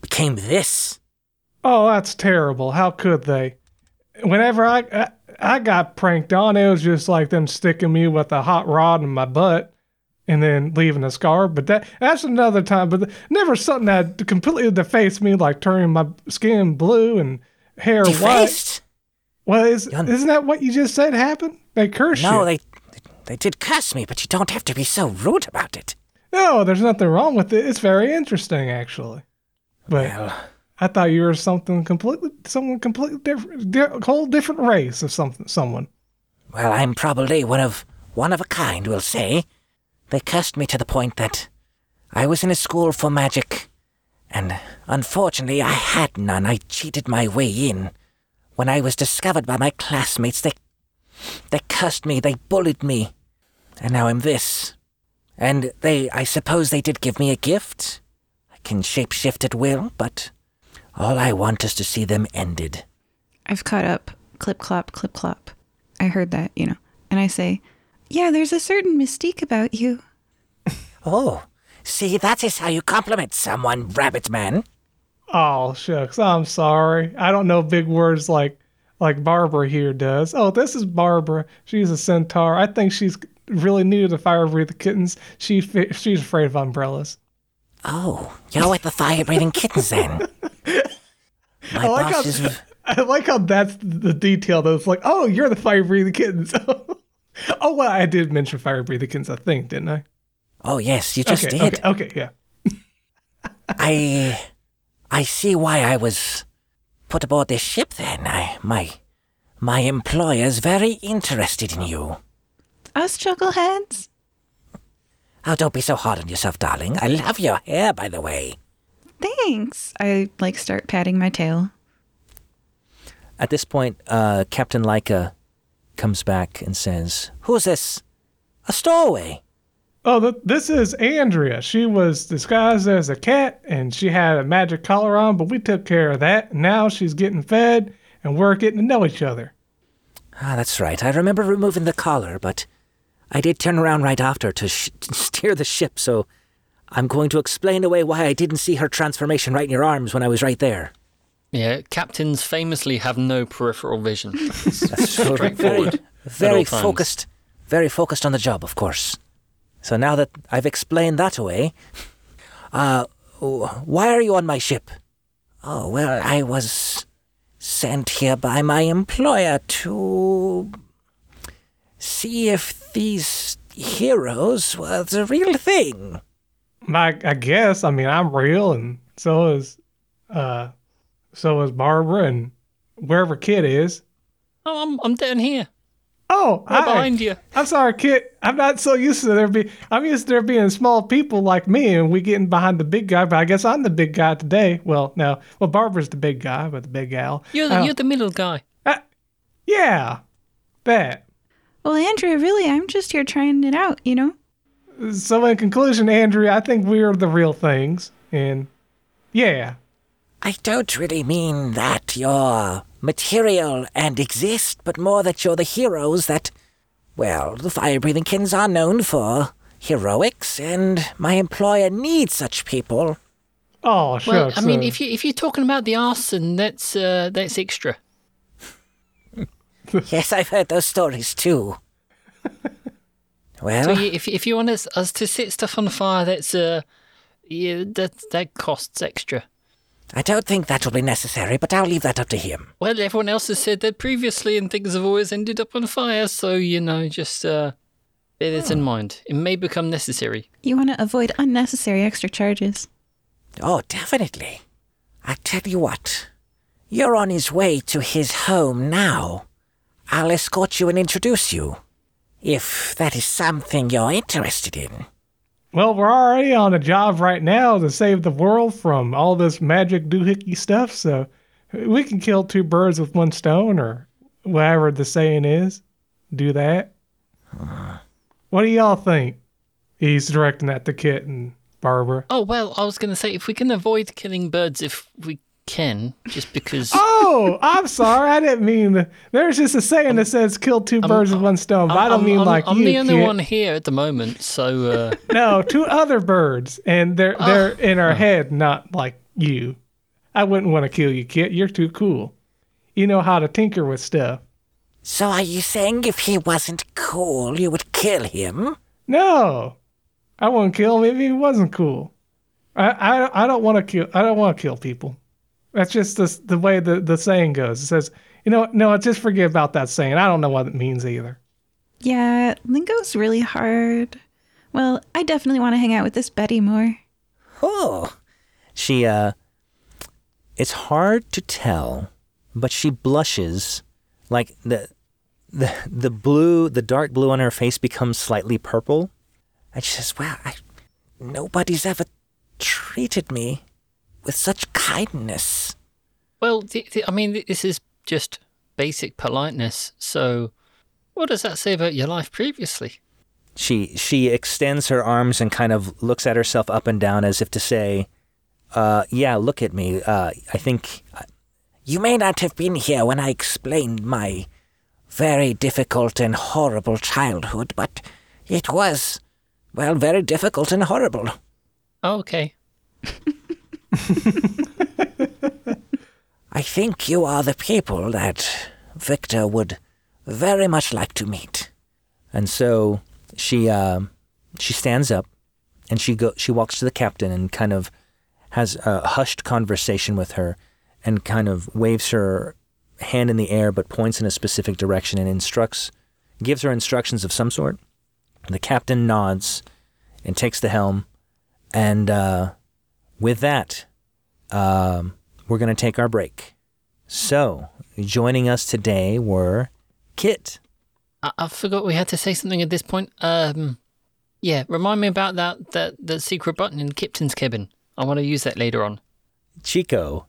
A: became this.
C: Oh, that's terrible. How could they? Whenever I, I I got pranked on, it was just like them sticking me with a hot rod in my butt and then leaving a scar. But that that's another time. But never something that completely defaced me, like turning my skin blue and hair white.
A: Defaced?
C: Well, is, isn't that what you just said happened? They cursed
A: No,
C: you.
A: No, they they did curse me, but you don't have to be so rude about it.
C: no, there's nothing wrong with it. It's very interesting, actually. But
F: Well,
C: I thought you were something completely, someone completely different, di- whole different race of something, someone.
A: Well, I'm probably one of one of a kind, we'll say. They cursed me to the point that I was in a school for magic, and unfortunately I had none. I cheated my way in. When I was discovered by my classmates, they they cursed me, they bullied me, and now I'm this. And they, I suppose they did give me a gift. I can shapeshift at will, but all I want is to see them ended.
B: I've caught up. Clip clop, clip clop. I heard that, you know. And I say, Yeah, there's a certain mystique about you.
A: Oh, see, that is how you compliment someone, Rabbit Man.
C: Oh shucks, I'm sorry. I don't know big words like like Barbara here does. Oh, this is Barbara. She's a centaur. I think she's really new to fire breathing kittens. She fi- she's afraid of umbrellas.
A: Oh, you're with the fire breathing kittens then. My
C: I like how
A: boss is.
C: I like how that's the detail. That it's like, oh, you're the fire breathing kittens. oh well, I did mention fire breathing kittens. I think, didn't I?
A: Oh yes, you just
C: okay,
A: did.
C: okay, okay, yeah.
A: I, I see why I was put aboard this ship. Then I my, my employer's very interested in you.
B: Us chuckleheads?
A: Oh, don't be so hard on yourself, darling. I love your hair, by the way.
B: Thanks. I like start patting my tail.
F: at this point, uh, Captain Laika comes back and says,
A: Who's this? A stowaway.
C: Oh, th- this is Andrea. She was disguised as a cat and she had a magic collar on, but we took care of that. Now she's getting fed and we're getting to know each other.
A: Ah, that's right. I remember removing the collar, but I did turn around right after to, sh- to steer the ship, so I'm going to explain away why I didn't see her transformation right in your arms when I was right there.
D: Yeah, captains famously have no peripheral vision.
F: That's
D: Straightforward.
A: Very
D: all
A: focused, very focused on the job, of course. So now that I've explained that away, uh, why are you on my ship? Oh, well, I was sent here by my employer to see if these heroes were the real thing.
C: I, I guess. I mean, I'm real, and so is, uh, so is Barbara, and wherever Kit is.
D: oh, I'm, I'm down here.
C: Oh,
D: Right behind you.
C: I'm sorry, Kit. I'm not so used to there be. I'm used to there being small people like me, and we getting behind the big guy. But I guess I'm the big guy today. Well, no. Well, Barbara's the big guy, but the big gal.
D: You're the,
C: Oh.
D: you're the middle guy.
C: Yeah, that.
B: Well, Andrea, really, I'm just here trying it out, you know?
C: So in conclusion, Andrea, I think we are the real things, and Yeah.
E: I don't really mean that you're material and exist, but more that you're the heroes that, well, the fire breathing kittens are known for heroics, and my employer needs such people.
C: Oh, sure.
D: Well,
C: shucks.
D: I mean,
C: uh,
D: if you if you're talking about the arson, that's uh, that's extra.
E: yes, I've heard those stories too. Well,
D: So yeah, if if you want us, us to set stuff on fire, that's uh, yeah, that that costs extra.
E: I don't think that will be necessary, but I'll leave that up to him.
D: Well, everyone else has said that previously, and things have always ended up on fire. So you know, just uh, bear this in mind. It may become necessary.
B: You want to avoid unnecessary extra charges.
E: Oh, definitely. I tell you what, you're on his way to his home now. I'll escort you and introduce you, if that is something you're interested in.
C: well, we're already on a job right now to save the world from all this magic doohickey stuff, so we can kill two birds with one stone, or whatever the saying is. Do that. Uh-huh. What do y'all think? He's directing at the kitten, and Barbara.
D: Oh well, I was going to say if we can avoid killing birds, if we can, just because.
C: Oh, I'm sorry. I didn't mean. There's just a saying that says "kill two birds with one stone," but I don't
D: I'm,
C: mean
D: I'm-
C: like
D: I'm
C: you.
D: the only
C: kid.
D: one here at the moment, so uh,
C: No, two other birds, and they're they're in our head, not like you. I wouldn't want to kill you, kid. You're too cool. You know how to tinker with stuff.
E: So are you saying if he wasn't cool, you would kill him?
C: No, I wouldn't kill him if he wasn't cool. I I, I don't want to kill. I don't want to kill people. That's just the the way the the saying goes. It says, you know, what? no, just forget about that saying. I don't know what it means either.
B: Yeah, lingo's really hard. Well, I definitely want to hang out with this Betty more.
E: Oh,
A: She, uh, it's hard to tell, but she blushes like the, the, the blue, the dark blue on her face becomes slightly purple.
E: and she says, well, I, nobody's ever treated me with such kindness.
D: well, th- th- I mean, this is just basic politeness. So, what does that say about your life previously?
A: She, she extends her arms and kind of looks at herself up and down as if to say, uh, yeah, look at me. Uh, I think,
E: You may not have been here when I explained my very difficult and horrible childhood, but it was, well, very difficult and horrible.
D: Oh, okay.
E: I think you are the people that Victor would very much like to meet.
A: And so she uh, she stands up and she go she walks to the captain and kind of has a hushed conversation with her and kind of waves her hand in the air but points in a specific direction and instructs gives her instructions of some sort. The captain nods and takes the helm and uh, with that um, we're going to take our break. So, joining us today were Kit.
D: I, I forgot we had to say something at this point. Um, yeah, remind me about that that the secret button in Kipton's cabin. I want to use that later on.
A: Chico,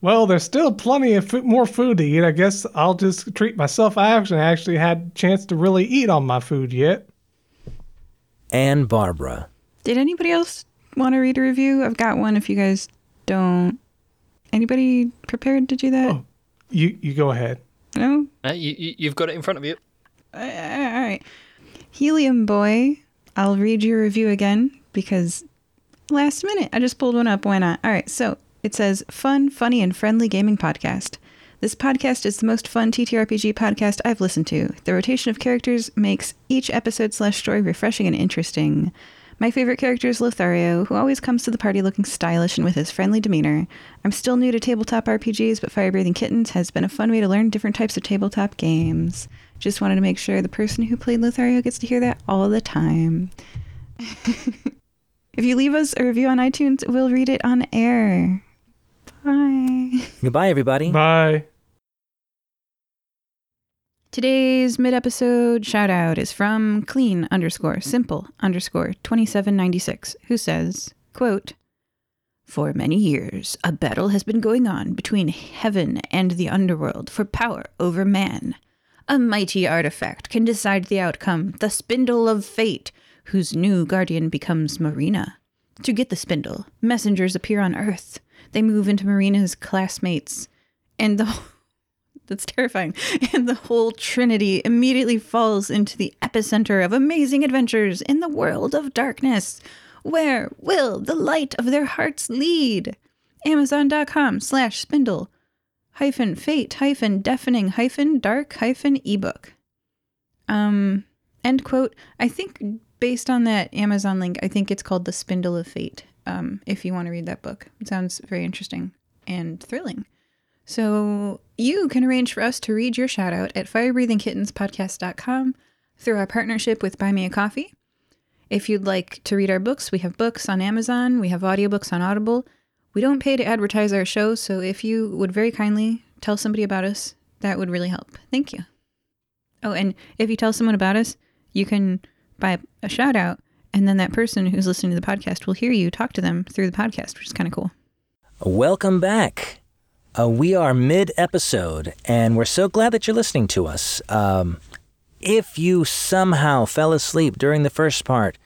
C: Well, there's still plenty of food, more food to eat. I guess I'll just treat myself. I haven't actually had a chance to really eat on my food yet.
A: and Barbara.
B: Did anybody else want to read a review? I've got one if you guys don't. Anybody prepared to do that?
C: Oh. You you go ahead.
B: No?
D: Uh, you, you you've got it in front of you.
B: Uh, all right. Helium Boy, I'll read your review again because last minute I just pulled one up. Why not? All right. So it says fun, funny, and friendly gaming podcast. This podcast is the most fun TTRPG podcast I've listened to. The rotation of characters makes each episode slash story refreshing and interesting. My favorite character is Lothario, who always comes to the party looking stylish and with his friendly demeanor. I'm still new to tabletop RPGs, but Fire Breathing Kittens has been a fun way to learn different types of tabletop games. Just wanted to make sure the person who played Lothario gets to hear that all the time. if you leave us a review on iTunes, we'll read it on air. Bye.
A: Goodbye, everybody.
C: Bye.
B: Today's mid episode shout out is from clean underscore simple underscore 2796, who says, quote, For many years, a battle has been going on between heaven and the underworld for power over man. A mighty artifact can decide the outcome, the spindle of fate, whose new guardian becomes Marina. To get the spindle, messengers appear on Earth. They move into Marina's classmates, and the that's terrifying. And the whole trinity immediately falls into the epicenter of amazing adventures in the world of darkness. Where will the light of their hearts lead? Amazon.com slash spindle hyphen fate hyphen deafening hyphen dark hyphen ebook. Um, end quote. I think based on that Amazon link, I think it's called The Spindle of Fate. Um, if you want to read that book, it sounds very interesting and thrilling. So you can arrange for us to read your shout out at firebreathingkittenspodcast.com through our partnership with Buy Me a Coffee. If you'd like to read our books, we have books on Amazon, we have audiobooks on Audible. We don't pay to advertise our show, so if you would very kindly tell somebody about us, that would really help. Thank you. Oh, and if you tell someone about us, you can buy a shout out, and then that person who's listening to the podcast will hear you talk to them through the podcast, which is kind of cool.
A: Welcome back. Uh, we are mid episode, and we're so glad that you're listening to us. Um, if you somehow fell asleep during the first part,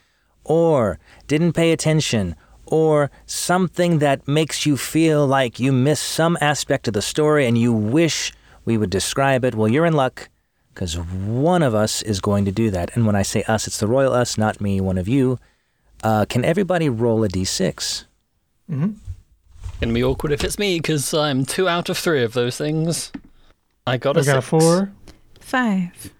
A: or didn't pay attention, or something that makes you feel like you missed some aspect of the story and you wish we would describe it, well, you're in luck because one of us is going to do that. And when I say us, it's the royal us, not me, one of you. Uh, can everybody roll a d6?
D: Gonna be awkward if it's me because I'm two out of three of those things. I got a
C: I got a
D: six.
C: four.
B: Five.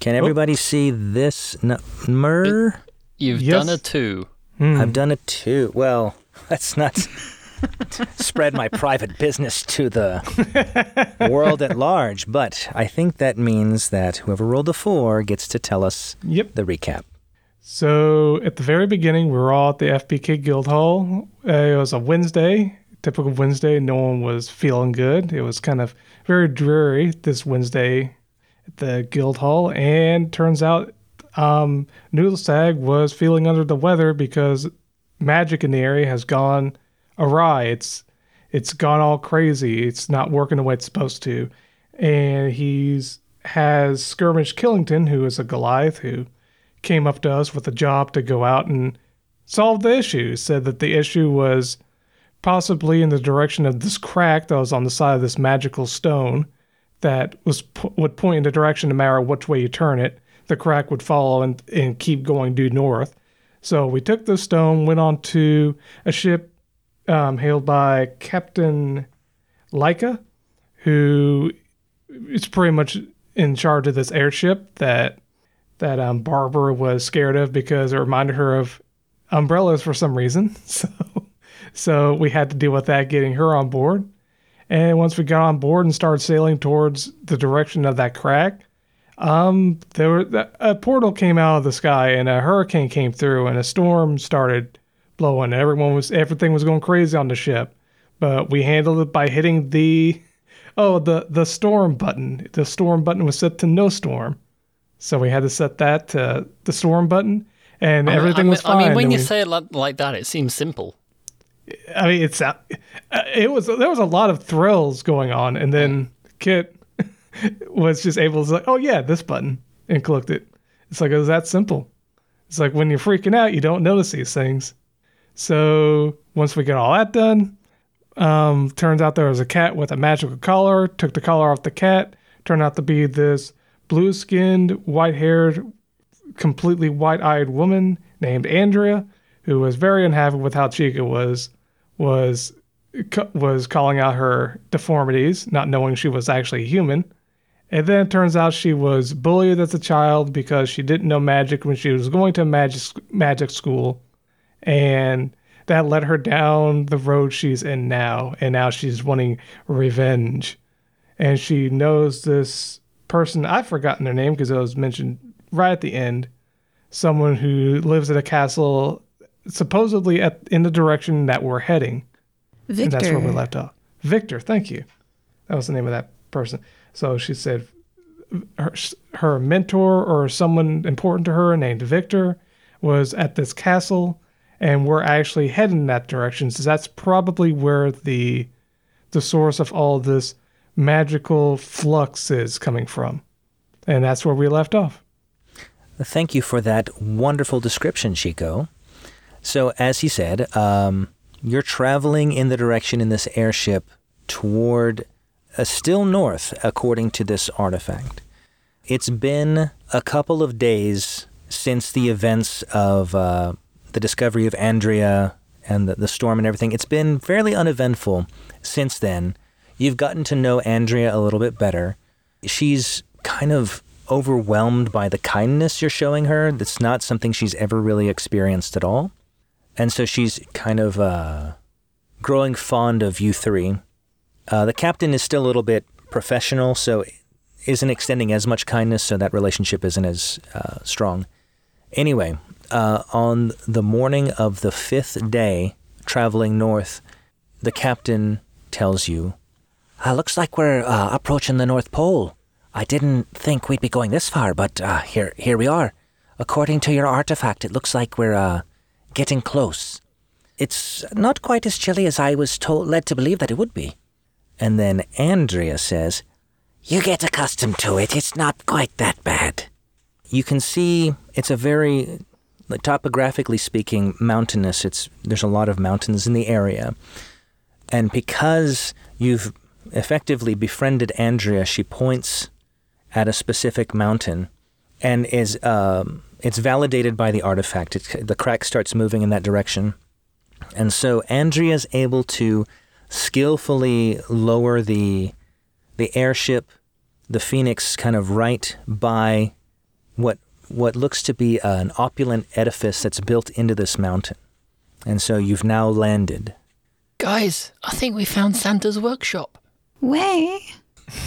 A: Can everybody see this number?
D: You've
C: Yes.
D: done a two.
C: Hmm.
A: I've done a two. Well, let's not spread my private business to the world at large, but I think that means that whoever rolled a four gets to tell us
C: Yep.
A: the recap.
C: So at the very beginning, we were all at the FBK Guild Hall. Uh, it was a Wednesday, typical Wednesday. No one was feeling good. It was kind of very dreary this Wednesday at the Guild Hall. And turns out um, Nulasag was feeling under the weather because magic in the area has gone awry. It's it's gone all crazy. It's not working the way it's supposed to. And he's has Skirmish Killington, who is a Goliath who came up to us with a job to go out and solve the issue. Said that the issue was possibly in the direction of this crack that was on the side of this magical stone that was would point in the direction no matter which way you turn it. The crack would follow and, and keep going due north. So we took the stone, went on to a ship um, hailed by Captain Laika, who is pretty much in charge of this airship that that um, Barbara was scared of because it reminded her of umbrellas for some reason. So, so we had to deal with that, getting her on board. And once we got on board and started sailing towards the direction of that crack, um, there were a portal came out of the sky and a hurricane came through and a storm started blowing. Everyone was everything was going crazy on the ship, but we handled it by hitting the oh the the storm button. The storm button was set to no storm. So we had to set that to the storm button, and
D: I mean-
C: everything
D: I mean,
C: was fine.
D: I mean, when you
C: we-
D: say it like, like that, it seems simple.
C: I mean, it's uh, it was there was a lot of thrills going on, and then Kit was just able to like, oh yeah, this button, and clicked it. It's like it was that simple. It's like when you're freaking out, you don't notice these things. So once we get all that done, um, turns out there was a cat with a magical collar. Took the collar off the cat. Turned out to be this blue-skinned, white-haired, completely white-eyed woman named Andrea, who was very unhappy with how Chica was was was calling out her deformities, not knowing she was actually human. And then it turns out she was bullied as a child because she didn't know magic when she was going to magic magic school, and that led her down the road she's in now. And now she's wanting revenge, and she knows this person. I've forgotten their name because it was mentioned right at the end. Someone who lives at a castle, supposedly at in the direction that we're heading.
B: Victor.
C: And that's where we left off. Victor, thank you. That was the name of that person. So she said her, her mentor or someone important to her named Victor was at this castle, and we're actually heading in that direction. So that's probably where the the source of all this magical flux is coming from, and that's where we left off.
A: Thank you for that wonderful description, Chico. So, as he said, um, you're traveling in the direction in this airship toward uh, still north, according to this artifact. It's been a couple of days since the events of uh, the discovery of Andrea and the, the storm and everything. It's been fairly uneventful since then. You've gotten to know Andrea a little bit better. She's kind of overwhelmed by the kindness you're showing her. That's not something she's ever really experienced at all. And so she's kind of uh, growing fond of you three. Uh, the captain is still a little bit professional, so isn't extending as much kindness, so that relationship isn't as uh, strong. Anyway, uh, on the morning of the fifth day, traveling north, the captain tells you,
E: Uh, looks like we're uh, approaching the North Pole. I didn't think we'd be going this far, but here, here we are. According to your artifact, it looks like we're getting close. It's not quite as chilly as I was told, led to believe that it would be.
A: and then Andrea says,
E: You get accustomed to it. It's not quite that bad.
A: you can see it's a very topographically speaking mountainous it's there's a lot of mountains in the area and because you've effectively befriended andrea she points at a specific mountain and is um, it's validated by the artifact it's, the crack starts moving in that direction and so andrea's able to skillfully lower the the airship the phoenix kind of right by what what looks to be an opulent edifice that's built into this mountain. And so you've now landed.
D: Guys, I think we found Santa's workshop.
B: Way.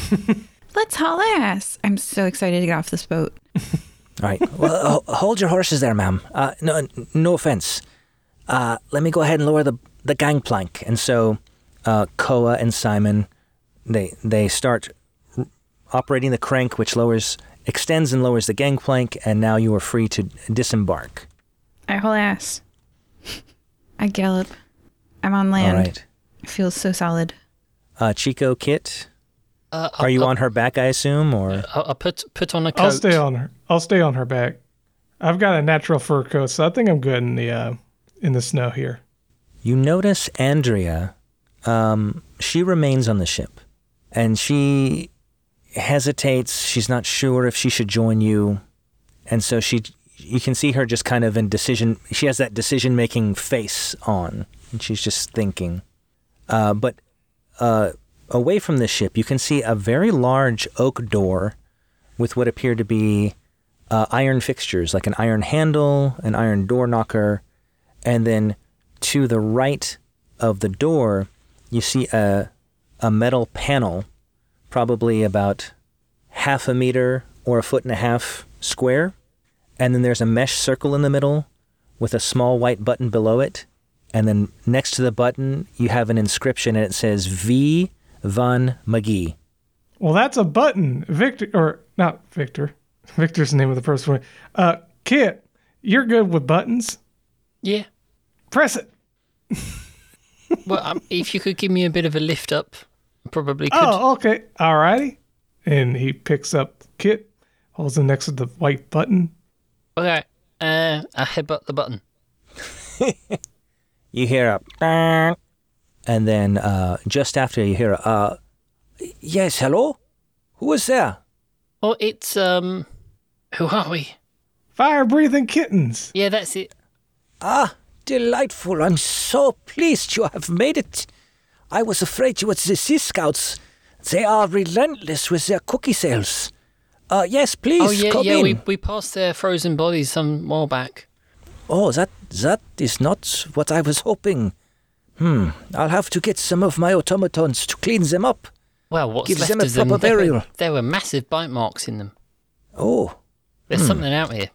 B: Let's haul ass. I'm so excited to get off this boat.
A: All right.
E: Well, ho- hold your horses there, ma'am.
A: Uh, no, no offense. Uh, let me go ahead and lower the the gangplank. And so, uh, Koa and Simon, they they start r- operating the crank, which lowers, extends and lowers the gangplank, and now you are free to disembark.
B: I haul ass. I gallop. I'm on land.
A: right.
B: It feels so solid.
A: Uh, Chico, Kit,
D: Uh,
A: are you
D: I'll,
A: on her back? I assume, or
D: I'll, I'll put put on a coat.
C: I'll stay on her. I'll stay on her back. I've got a natural fur coat, so I think I'm good in the uh, in the snow here.
A: you notice Andrea. Um, she remains on the ship, and she hesitates. She's not sure if she should join you, and so she. You can see her just kind of in decision. She has that decision-making face on, and she's just thinking. Uh, but uh, away from the ship, you can see a very large oak door with what appear to be uh, iron fixtures, like an iron handle, an iron door knocker, and then to the right of the door, you see a a metal panel, probably about half a meter or a foot and a half square, and then there's a mesh circle in the middle with a small white button below it, and then next to the button you have an inscription and it says V Van McGee.
C: Well, that's a button, Victor, or not Victor. Victor's the name of the person. Uh, Kit, you're good with buttons.
D: Yeah.
C: Press it.
D: Well, um, if you could give me a bit of a lift up, I probably could.
C: Oh, okay. Alrighty. And he picks up Kit, holds it next to the white button.
D: Okay. Uh, I headbutt the button.
A: You hear a "Bang," and then uh, just after you hear uh,
E: Yes, hello? Who is there?
D: Oh, it's um, who are we?
C: Fire breathing kittens.
D: Yeah, that's it.
E: Ah, delightful. I'm so pleased you have made it. I was afraid you were the Sea Scouts. They are relentless with their cookie sales. Uh, yes, please,
D: oh yeah,
E: come
D: yeah.
E: in.
D: We we passed their frozen bodies some while back.
E: Oh, that that is not what I was hoping. Hmm, I'll have to get some of my automatons to clean them up.
D: Well, what's
E: Give
D: left
E: them a
D: of them?
E: proper
D: There were,
E: burial.
D: there were massive bite marks in them.
E: Oh,
D: There's something out here.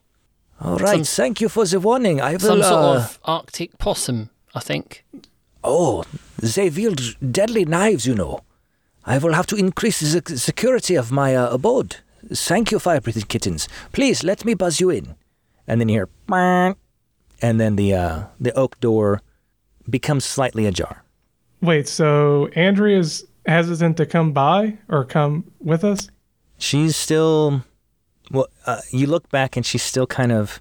E: all right.
D: Some-
E: Thank you for the warning. I will.
D: Some sort
E: uh,
D: of Arctic possum, I think.
E: Oh, they wield deadly knives, you know. I will have to increase the security of my uh, abode. Thank you, fire breathing kittens. Please let me buzz you in.
A: and then you hear "Bang," and then the uh, the oak door becomes slightly ajar.
C: Wait, so Andrea's hesitant to come by or come with us?
A: She's still well. Uh, you look back and she's still kind of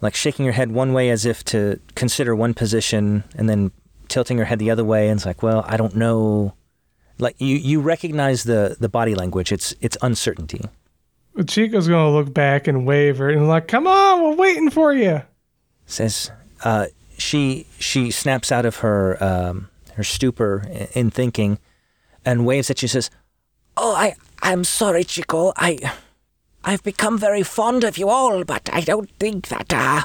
A: like shaking her head one way as if to consider one position and then tilting her head the other way and it's like, well, I don't know. Like you, you recognize the, the body language. It's it's uncertainty.
C: Chico's gonna look back and wave her and like, come on, we're waiting for you.
A: Says uh, she she snaps out of her um, her stupor in thinking and waves at you. Says,
E: Oh, I, I'm sorry, Chico. I, I've become very fond of you all, but I don't think that, uh,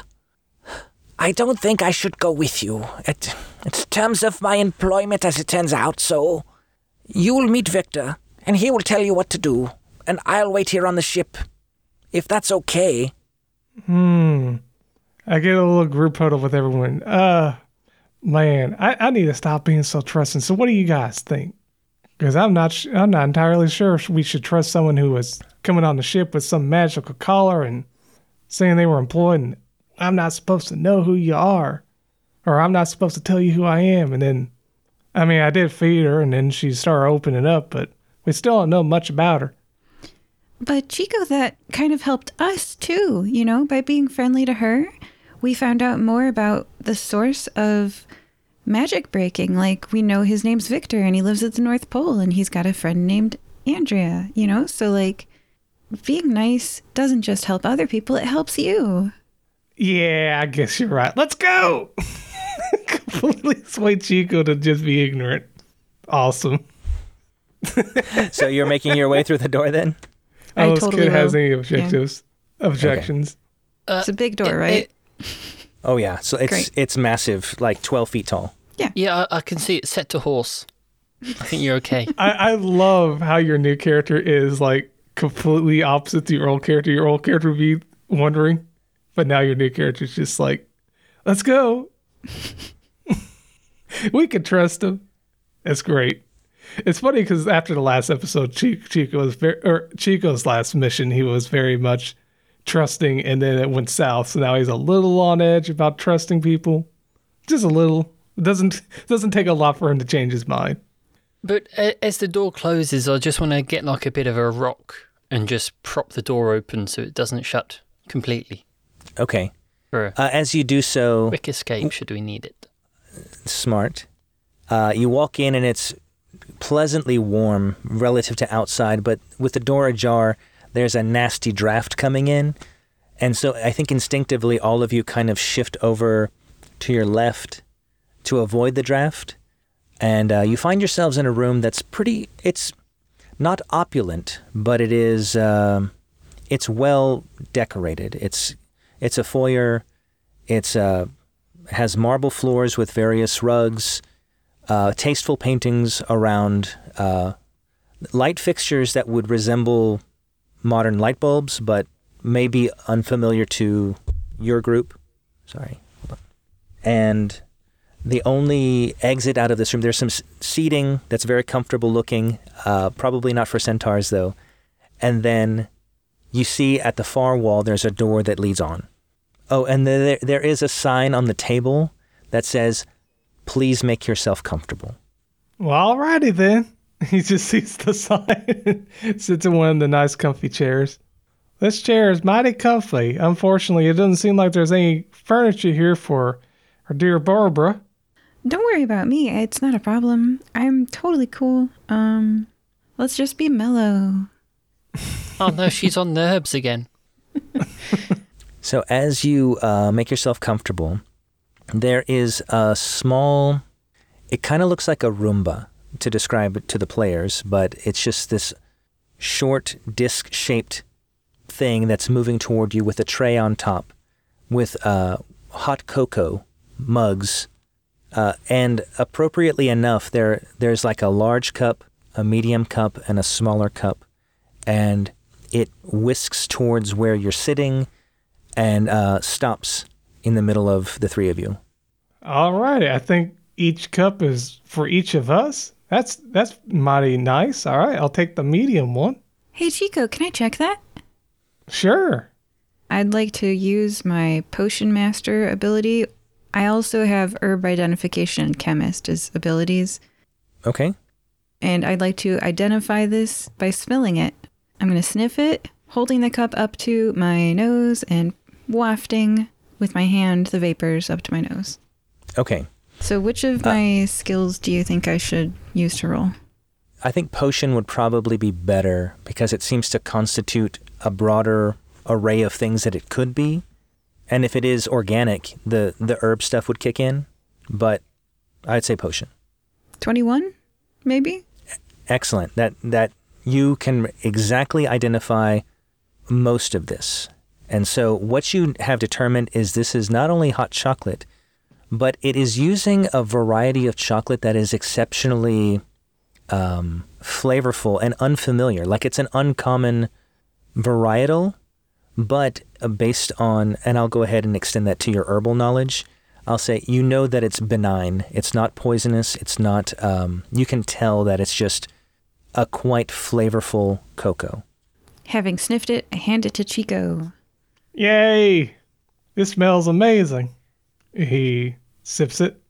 E: I don't think I should go with you. It, it's terms of my employment as it turns out, so you'll meet Victor, and he will tell you what to do, and I'll wait here on the ship. If that's okay.
C: Hmm. I get a little group photo with everyone. Uh, man, I, I need to stop being so trusting. So, what do you guys think? Because I'm not, sh- I'm not entirely sure if we should trust someone who was coming on the ship with some magical collar and saying they were employed, and I'm not supposed to know who you are, or I'm not supposed to tell you who I am. And then, I mean, I did feed her, and then she started opening up, but we still don't know much about her.
B: But Chico, that kind of helped us too, you know, by being friendly to her. We found out more about the source of magic breaking. Like, we know his name's Victor and he lives at the North Pole and he's got a friend named Andrea, you know? So, like, being nice doesn't just help other people, it helps you.
C: Yeah, I guess you're right. Let's go. Completely sway Chico to just be ignorant. Awesome.
A: so you're making your way through the door then?
B: I
C: Unless
B: totally
C: kid has any objectives, objections.
B: Uh, it's a big door,
D: it-
B: right?
D: it-
A: Oh yeah. So it's
B: Great.
A: it's massive, like twelve feet tall.
D: yeah, I, I can see it set to horse. I think you're okay.
C: I, I love how your new character is like completely opposite to your old character. Your old character would be wondering, but now your new character is just like, let's go. we can trust him. That's great. It's funny because after the last episode, Chico, Chico was very, or Chico's last mission, he was very much trusting, and then it went south. So now he's a little on edge about trusting people, just a little. It doesn't doesn't take a lot for him to change his mind.
D: But as the door closes, I just want to get like a bit of a rock and just prop the door open so it doesn't shut completely.
A: Okay. Uh, as you do so,
D: quick escape, should we need it.
A: smart. Uh, you walk in and it's pleasantly warm relative to outside, but with the door ajar, there's a nasty draft coming in. And so I think instinctively all of you kind of shift over to your left to avoid the draft. And uh, you find yourselves in a room that's pretty, it's not opulent, but it is, um, it's well decorated. It's, it's a foyer. It's, uh, has marble floors with various rugs, uh, tasteful paintings around uh, light fixtures that would resemble modern light bulbs, but may be unfamiliar to your group. Sorry. And the only exit out of this room, there's some seating that's very comfortable looking, uh, probably not for centaurs though. And then you see at the far wall, there's a door that leads on. Oh, and there, there is a sign on the table that says, please make yourself comfortable.
C: Well, alrighty then. He just sees the sign and sits in one of the nice comfy chairs. This chair is mighty comfy. Unfortunately, it doesn't seem like there's any furniture here for our dear Barbara.
B: Don't worry about me. It's not a problem. I'm totally cool. Um, let's just be mellow.
D: Oh no, she's on nerves again.
A: So as you uh, make yourself comfortable, there is a small, it kind of looks like a Roomba to describe it to the players, but it's just this short disc shaped thing that's moving toward you with a tray on top with uh, hot cocoa mugs. Uh, and appropriately enough, there there's like a large cup, a medium cup, and a smaller cup. And it whisks towards where you're sitting and uh, stops in the middle of the three of you.
C: Alrighty, I think each cup is for each of us. That's that's mighty nice. All right, I'll take the medium one.
B: Hey, Chico, can I check that?
C: Sure.
B: I'd like to use my potion master ability. I also have herb identification and chemist as abilities,
A: Okay.
B: and I'd like to identify this by smelling it. I'm going to sniff it, holding the cup up to my nose and wafting with my hand the vapors up to my nose.
A: Okay.
B: So, which of uh, my skills do you think I should use to roll?
A: I think potion would probably be better because it seems to constitute a broader array of things that it could be. And if it is organic, the the herb stuff would kick in, but I'd say potion.
B: 21, maybe?
A: Excellent. That that you can exactly identify most of this. And so what you have determined is this is not only hot chocolate, but it is using a variety of chocolate that is exceptionally um, flavorful and unfamiliar. Like it's an uncommon varietal, but uh, based on, and I'll go ahead and extend that to your herbal knowledge. I'll say you know that it's benign. It's not poisonous. It's not. Um, you can tell that it's just a quite flavorful cocoa.
B: Having sniffed it, I hand it to Chico.
C: Yay! This smells amazing. He sips it.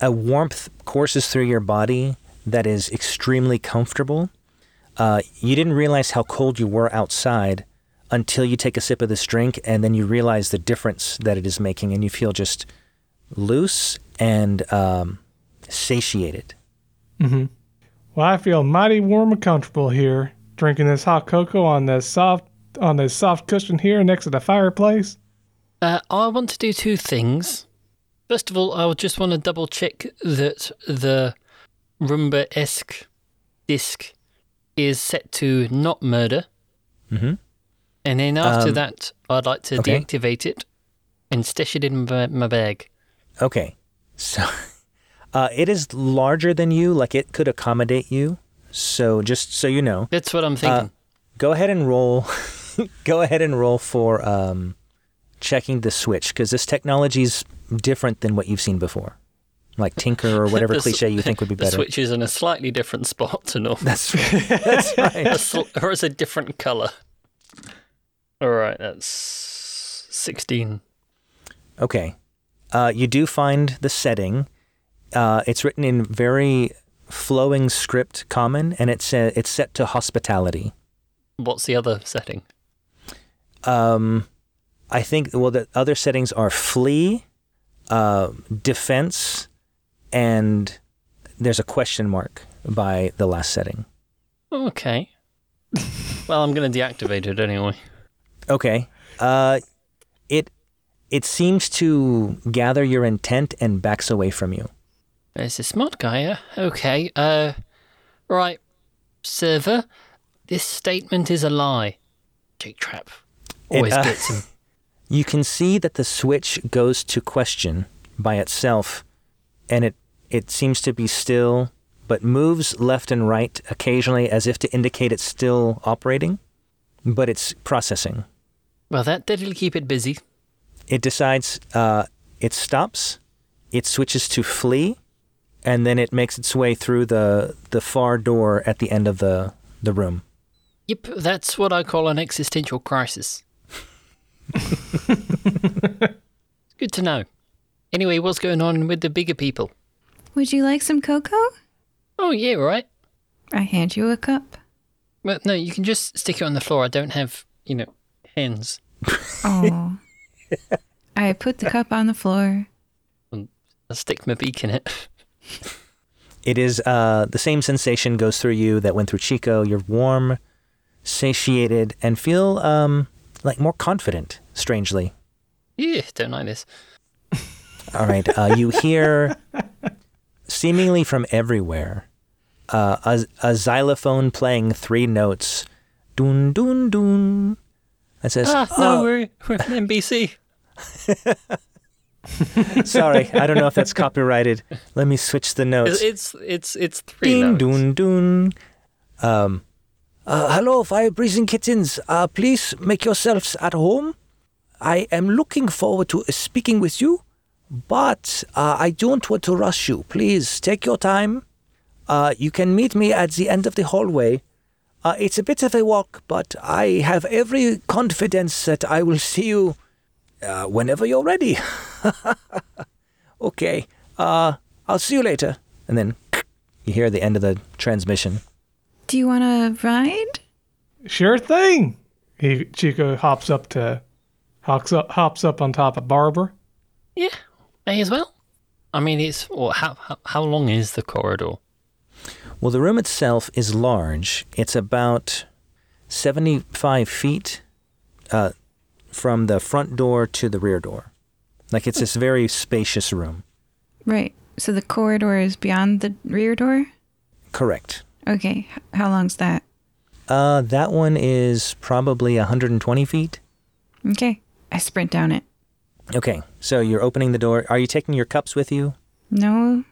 A: A warmth courses through your body that is extremely comfortable. Uh, you didn't realize how cold you were outside until you take a sip of this drink, and then you realize the difference that it is making, and you feel just loose and um, satiated.
C: Well, I feel mighty warm and comfortable here, drinking this hot cocoa on this soft on this soft cushion here next to the fireplace.
D: Uh, I want to do two things. First of all, I would just want to double check that the Roomba esque disc is set to not murder.
A: Mm-hmm.
D: And then after
A: Um,
D: that, I'd like to
A: okay.
D: deactivate it and stash it in my, my bag.
A: Okay, so uh, it is larger than you, like it could accommodate you. So just so you know,
D: That's what I'm thinking.
A: go ahead and roll. go ahead and roll for um, checking the switch because this technology is different than what you've seen before, like Tinker or whatever cliche you think would be better.
D: the switch is in a slightly different spot to normal.
A: That's that's right.
D: A sl- or it's a different color. All right, that's 16.
A: Okay, uh, you do find the setting. Uh, it's written in very flowing script, common, and it's uh, it's set to hospitality.
D: What's the other setting?
A: Um, I think well the other settings are flee, uh, defense, and there's a question mark by the last setting.
D: Okay. well, I'm going to deactivate it anyway.
A: Okay. Uh, it it seems to gather your intent and backs away from you.
D: There's a smart guy, yeah? Okay. Uh, right. Server, this statement is a lie. Jake Trap always
A: uh,
D: gets him.
A: You can see that the switch goes to question by itself, and it it seems to be still, but moves left and right occasionally as if to indicate it's still operating, but it's processing.
D: Well, that that'll keep it busy.
A: It decides uh, it stops, it switches to flee, and then it makes its way through the the far door at the end of the the room.
D: Yep, that's what I call an existential crisis. Good to know. Anyway, what's going on with the bigger people?
B: Would you like some cocoa?
D: Oh, yeah, right.
B: I hand you a cup.
D: Well, no, you can just stick it on the floor. I don't have, you know, hands.
B: Oh. I put the cup on the floor.
D: I'll stick my beak in it.
A: It is uh, the same sensation goes through you that went through Chico. You're warm, satiated, and feel um, like more confident. Strangely,
D: Yeah, don't like this.
A: all right. Uh, you hear seemingly from everywhere uh, a, a xylophone playing three notes, dun dun dun. It says,
D: Ah, no,
A: "Oh,
D: we're, we're NBC.
A: "Sorry, I don't know if that's copyrighted. Let me switch the notes."
D: It's it's it's, it's three
A: Ding
D: notes.
A: dun dun. Um, uh, hello, fire breathing kittens. Uh, please make yourselves at home. I am looking forward to speaking with you, but uh, I don't want to rush you. Please take your time. Uh, you can meet me at the end of the hallway. Uh, it's a bit of a walk, but I have every confidence that I will see you whenever you're ready. okay. I'll see you later. And then you hear the end of the transmission.
B: Do you want to ride?
C: Sure thing. He Chico hops up to hops up, hops up on top of Barbara.
D: Yeah, may as well. I mean, it's well, how, how how long is the corridor?
A: Well, the room itself is large. It's about 75 feet uh, from the front door to the rear door. Like it's this very spacious room.
B: Right. So the corridor is beyond the rear door?
A: Correct.
B: Okay. How long's that?
A: Uh, that one is probably 120 feet.
B: Okay. I sprint down it.
A: Okay, so you're opening the door. Are you taking your cups with you?
B: No.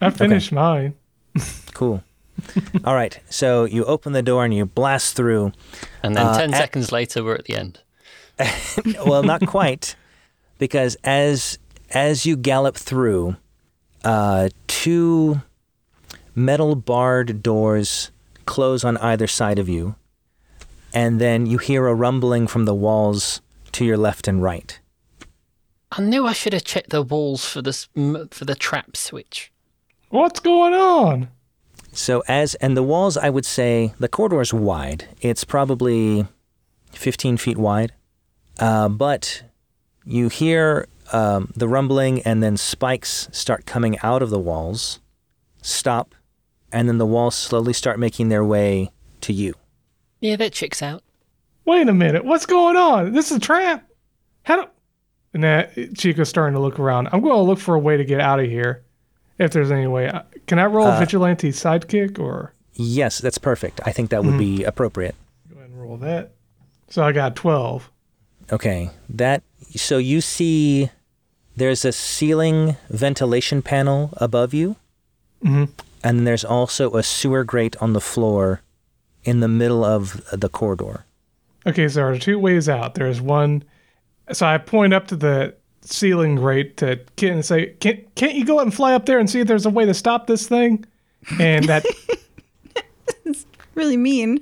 C: I finished mine.
A: Cool. All right, so you open the door and you blast through.
D: And then
A: Uh,
D: ten
A: at-
D: seconds later, we're at the end.
A: well, not quite, because as as you gallop through, uh, two metal barred doors close on either side of you, and then you hear a rumbling from the walls to your left and right.
D: I knew I should have checked the walls for this for the trap switch.
C: What's going on?
A: So as and the walls, I would say the corridor is wide. It's probably 15 feet wide, uh, but you hear um, the rumbling, and then spikes start coming out of the walls, stop, and then the walls slowly start making their way to you.
D: Yeah, that checks out.
C: Wait a minute. What's going on? This is a trap. How do? And that Chico's starting to look around. I'm going to look for a way to get out of here. If there's any way, Uh, can I roll a vigilante sidekick or
A: Yes, that's perfect. I think that would be appropriate.
C: go ahead and roll that? So I got twelve.
A: Okay, that so you see there's a ceiling ventilation panel above you,
C: Mhm.
A: And then there's also a sewer grate on the floor in the middle of the corridor.
C: Okay, so there are two ways out. There's one. So I point up to the ceiling grate to Kit and say, "Can't can't you go up and fly up there and see if there's a way to stop this thing?" And that,
B: Really mean.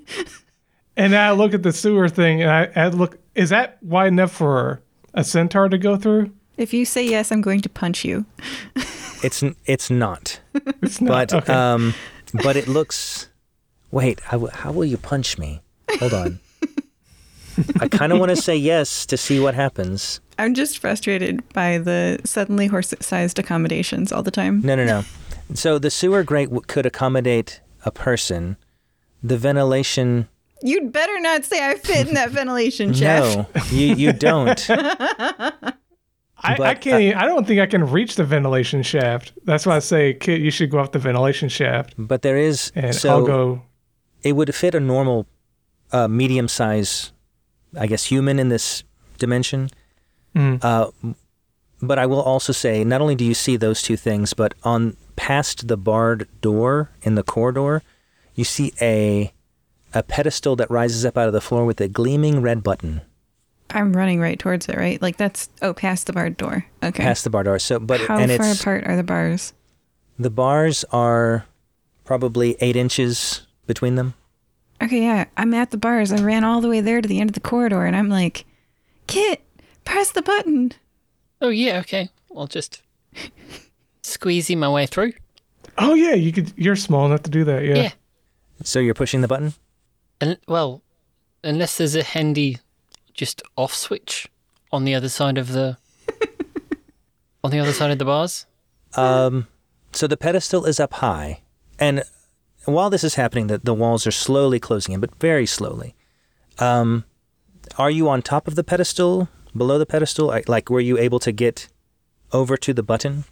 C: and I look at the sewer thing, and I, I look. Is that wide enough for a centaur to go through?
B: If you say yes, I'm going to punch you.
A: It's it's not,
C: It's not.
A: but
C: okay.
A: um, but it looks. Wait, how, w- how will you punch me? Hold on. I kind of want to say yes to see what happens.
B: I'm just frustrated by the suddenly horse-sized accommodations all the time.
A: No, no, no. So the sewer grate w- could accommodate a person. The ventilation
B: You'd better not say I fit in that ventilation shaft.
A: No, you you don't.
C: I, I can't.
A: uh,
C: even, I don't think I can reach the ventilation shaft. That's why I say, Kit, you should go up the ventilation shaft,
A: But there is
C: and
A: so
C: I'll go.
A: it would fit a normal, uh, medium size, I guess, human in this dimension.
C: Mm.
A: Uh, but I will also say, not only do you see those two things, but on past the barred door in the corridor, you see a a pedestal that rises up out of the floor with a gleaming red button
B: I'm running right towards it, right? Like that's oh, past the barred door. Okay.
A: past the barred door. So, but
B: How
A: and
B: far
A: it's
B: apart are the bars?
A: the bars are probably eight inches between them.
B: Okay, yeah, I'm at the bars. I ran all the way there to the end of the corridor, and I'm like, Kit, press the button.
D: Oh yeah, okay. I'll just squeezy my way through.
C: Oh yeah, you could. You're small enough to do that. Yeah.
D: Yeah.
A: So you're pushing the button.
D: And well, unless there's a handy just off switch on the other side of the on the other side of the bars.
A: Um, so the pedestal is up high, and while this is happening, the, the walls are slowly closing in, but very slowly. Um, are you on top of the pedestal, below the pedestal? I- Like, were you able to get over to the button?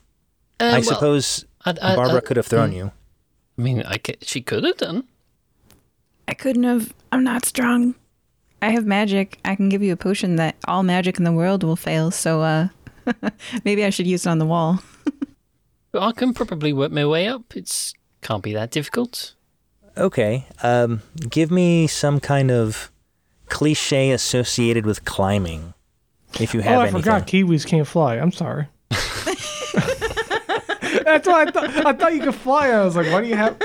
D: Uh,
A: I
D: well,
A: suppose
D: I- I-
A: Barbara
D: I-
A: could have thrown
D: mm.
A: you.
D: I mean, I ca- she could have done.
B: I couldn't have. I'm not strong. I have magic. I can give you a potion that all magic in the world will fail. So, uh, maybe I should use it on the wall.
D: I can probably work my way up. It's can't be that difficult.
A: Okay. Um, give me some kind of cliche associated with climbing, if you have
C: oh, I
A: anything.
C: forgot kiwis can't fly. I'm sorry. That's why I thought. I thought you could fly. I was like, why do you have?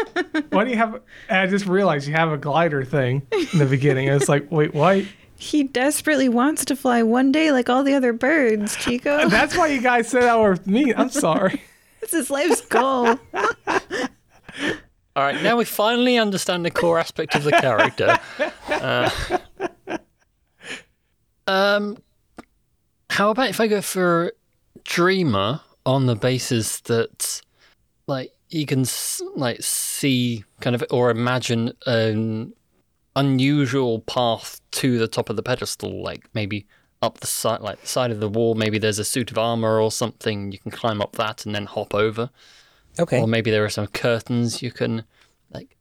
C: Why do you have? and I just realized you have a glider thing in the beginning. I was like, wait, why?
B: He desperately wants to fly one day like all the other birds, Chico.
C: That's why you guys said that were me. I'm sorry.
B: That's his life's goal.
D: All right, now we finally understand the core aspect of the character. Uh, um, how about if I go for Dreamer on the basis that, like, you can like see kind of or imagine an unusual path to the top of the pedestal, like maybe up the side, like the side of the wall. Maybe there's a suit of armor or something. You can climb up that and then hop over.
A: Okay.
D: Or maybe there are some curtains you can, like,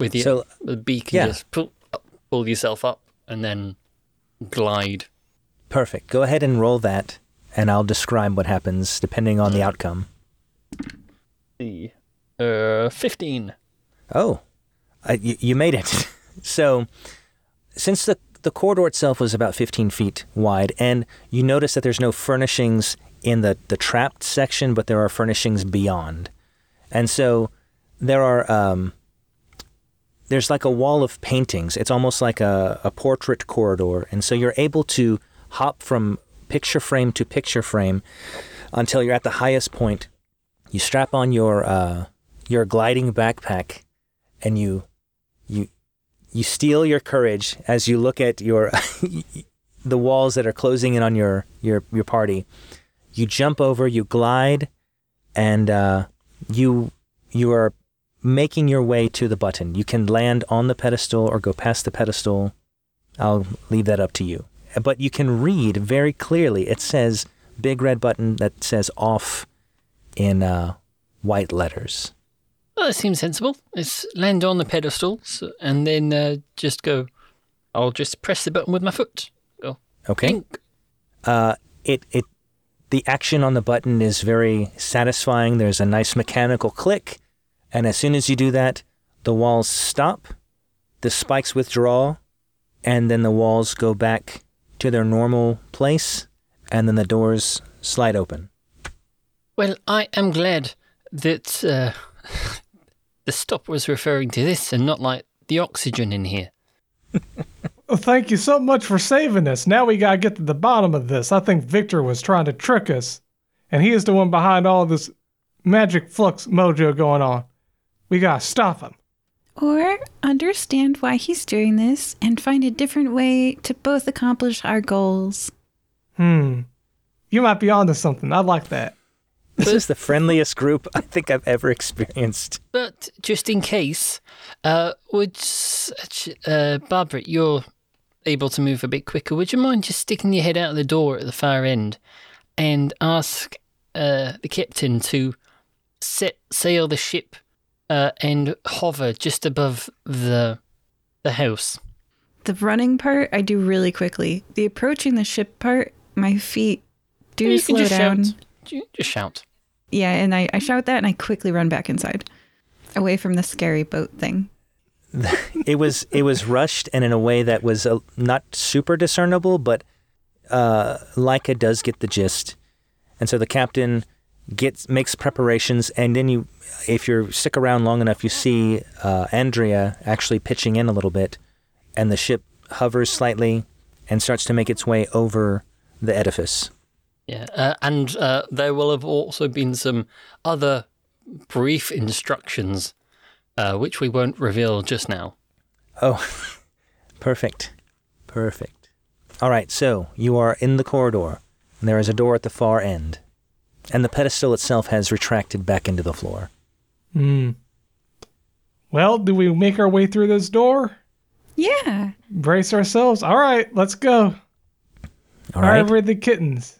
D: with your
A: So,
D: the beak,
A: yeah.
D: just pull, pull yourself up and then glide.
A: Perfect. Go ahead and roll that, and I'll describe what happens depending on the outcome.
D: The uh, fifteen.
A: Oh, you, you made it. so, since the the corridor itself was about 15 feet wide, and you notice that there's no furnishings in the the trapped section, but there are furnishings beyond, and so there are um, there's like a wall of paintings. It's almost like a, a portrait corridor, and so you're able to hop from picture frame to picture frame until you're at the highest point. You strap on your uh, your gliding backpack and you you you steal your courage as you look at your the walls that are closing in on your your your party. You jump over you glide and uh, you you are making your way to the button. You can land on the pedestal or go past the pedestal. I'll leave that up to you but you can read very clearly it says big red button that says off in uh, white letters
D: Well, that seems sensible. Let's land on the pedestal so, and then uh, just go. I'll just press the button with my foot. Go.
A: okay
D: Pink.
A: uh, it it the action on the button is very satisfying. There's a nice mechanical click, and as soon as you do that, the walls stop, the spikes withdraw, and then the walls go back to their normal place, and then the doors slide open.
D: Well, I am glad that uh, the stop was referring to this and not like the oxygen in here.
C: Well, thank you so much for saving us. Now we gotta get to the bottom of this. I think Victor was trying to trick us, and he is the one behind all this magic flux mojo going on. We gotta stop him.
B: Or understand why he's doing this and find a different way to both accomplish our goals.
C: Hmm. You might be onto something. I like that.
A: This is the friendliest group I think I've ever experienced.
D: But just in case, uh, would uh, Barbara, you're able to move a bit quicker. Would you mind just sticking your head out of the door at the far end and ask uh, the captain to set sail the ship uh, and hover just above the the house?
B: The running part, I do really quickly. The approaching the ship part, my feet do
D: you can
B: slow
D: just
B: down.
D: shout. Just shout.
B: Yeah, and I, I shout that and I quickly run back inside, away from the scary boat thing.
A: it was it was rushed and in a way that was uh, not super discernible, but uh, Laika does get the gist, and so the captain gets makes preparations, and then you, if you stick around long enough, you see uh, Andrea actually pitching in a little bit, and the ship hovers slightly and starts to make its way over the edifice.
D: Yeah, uh, and uh, there will have also been some other brief instructions, uh, which we won't reveal just now.
A: Oh, perfect. Perfect. All right, so you are in the corridor, and there is a door at the far end, and the pedestal itself has retracted back into the floor.
C: Hmm. Well, do we make our way through this door?
B: Yeah.
C: Brace ourselves. All right, let's go.
A: All right.
C: we're the kittens.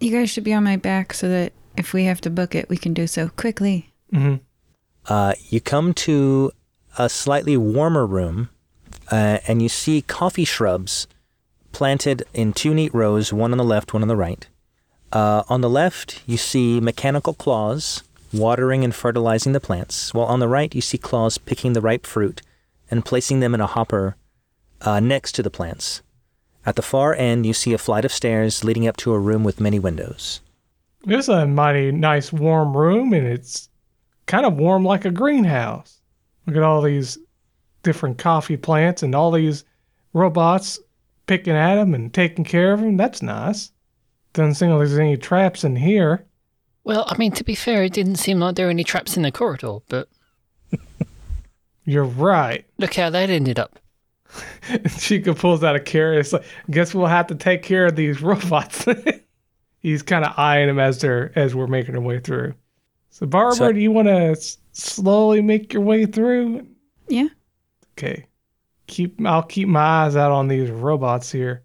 B: You guys should be on my back so that if we have to book it, we can do so quickly.
C: hmm
A: Uh, you come to a slightly warmer room, uh, and you see coffee shrubs planted in two neat rows, one on the left, one on the right. Uh, on the left, you see mechanical claws watering and fertilizing the plants, while on the right, you see claws picking the ripe fruit and placing them in a hopper uh, next to the plants. At the far end, you see a flight of stairs leading up to a room with many windows.
C: It's a mighty nice warm room, and it's kind of warm like a greenhouse. Look at all these different coffee plants and all these robots picking at them and taking care of them. That's nice. Doesn't seem like there's any traps in here.
D: Well, I mean, to be fair, it didn't seem like there were any traps in the corridor, but
C: You're right.
D: look how that ended up.
C: Chica pulls out a carrot. It's like, guess we'll have to take care of these robots. he's kind of eyeing them as they're as we're making our way through. So Barbara,
A: So-
C: do you want to s- slowly make your way through?
B: Yeah.
C: Okay. Keep I'll keep my eyes out on these robots here,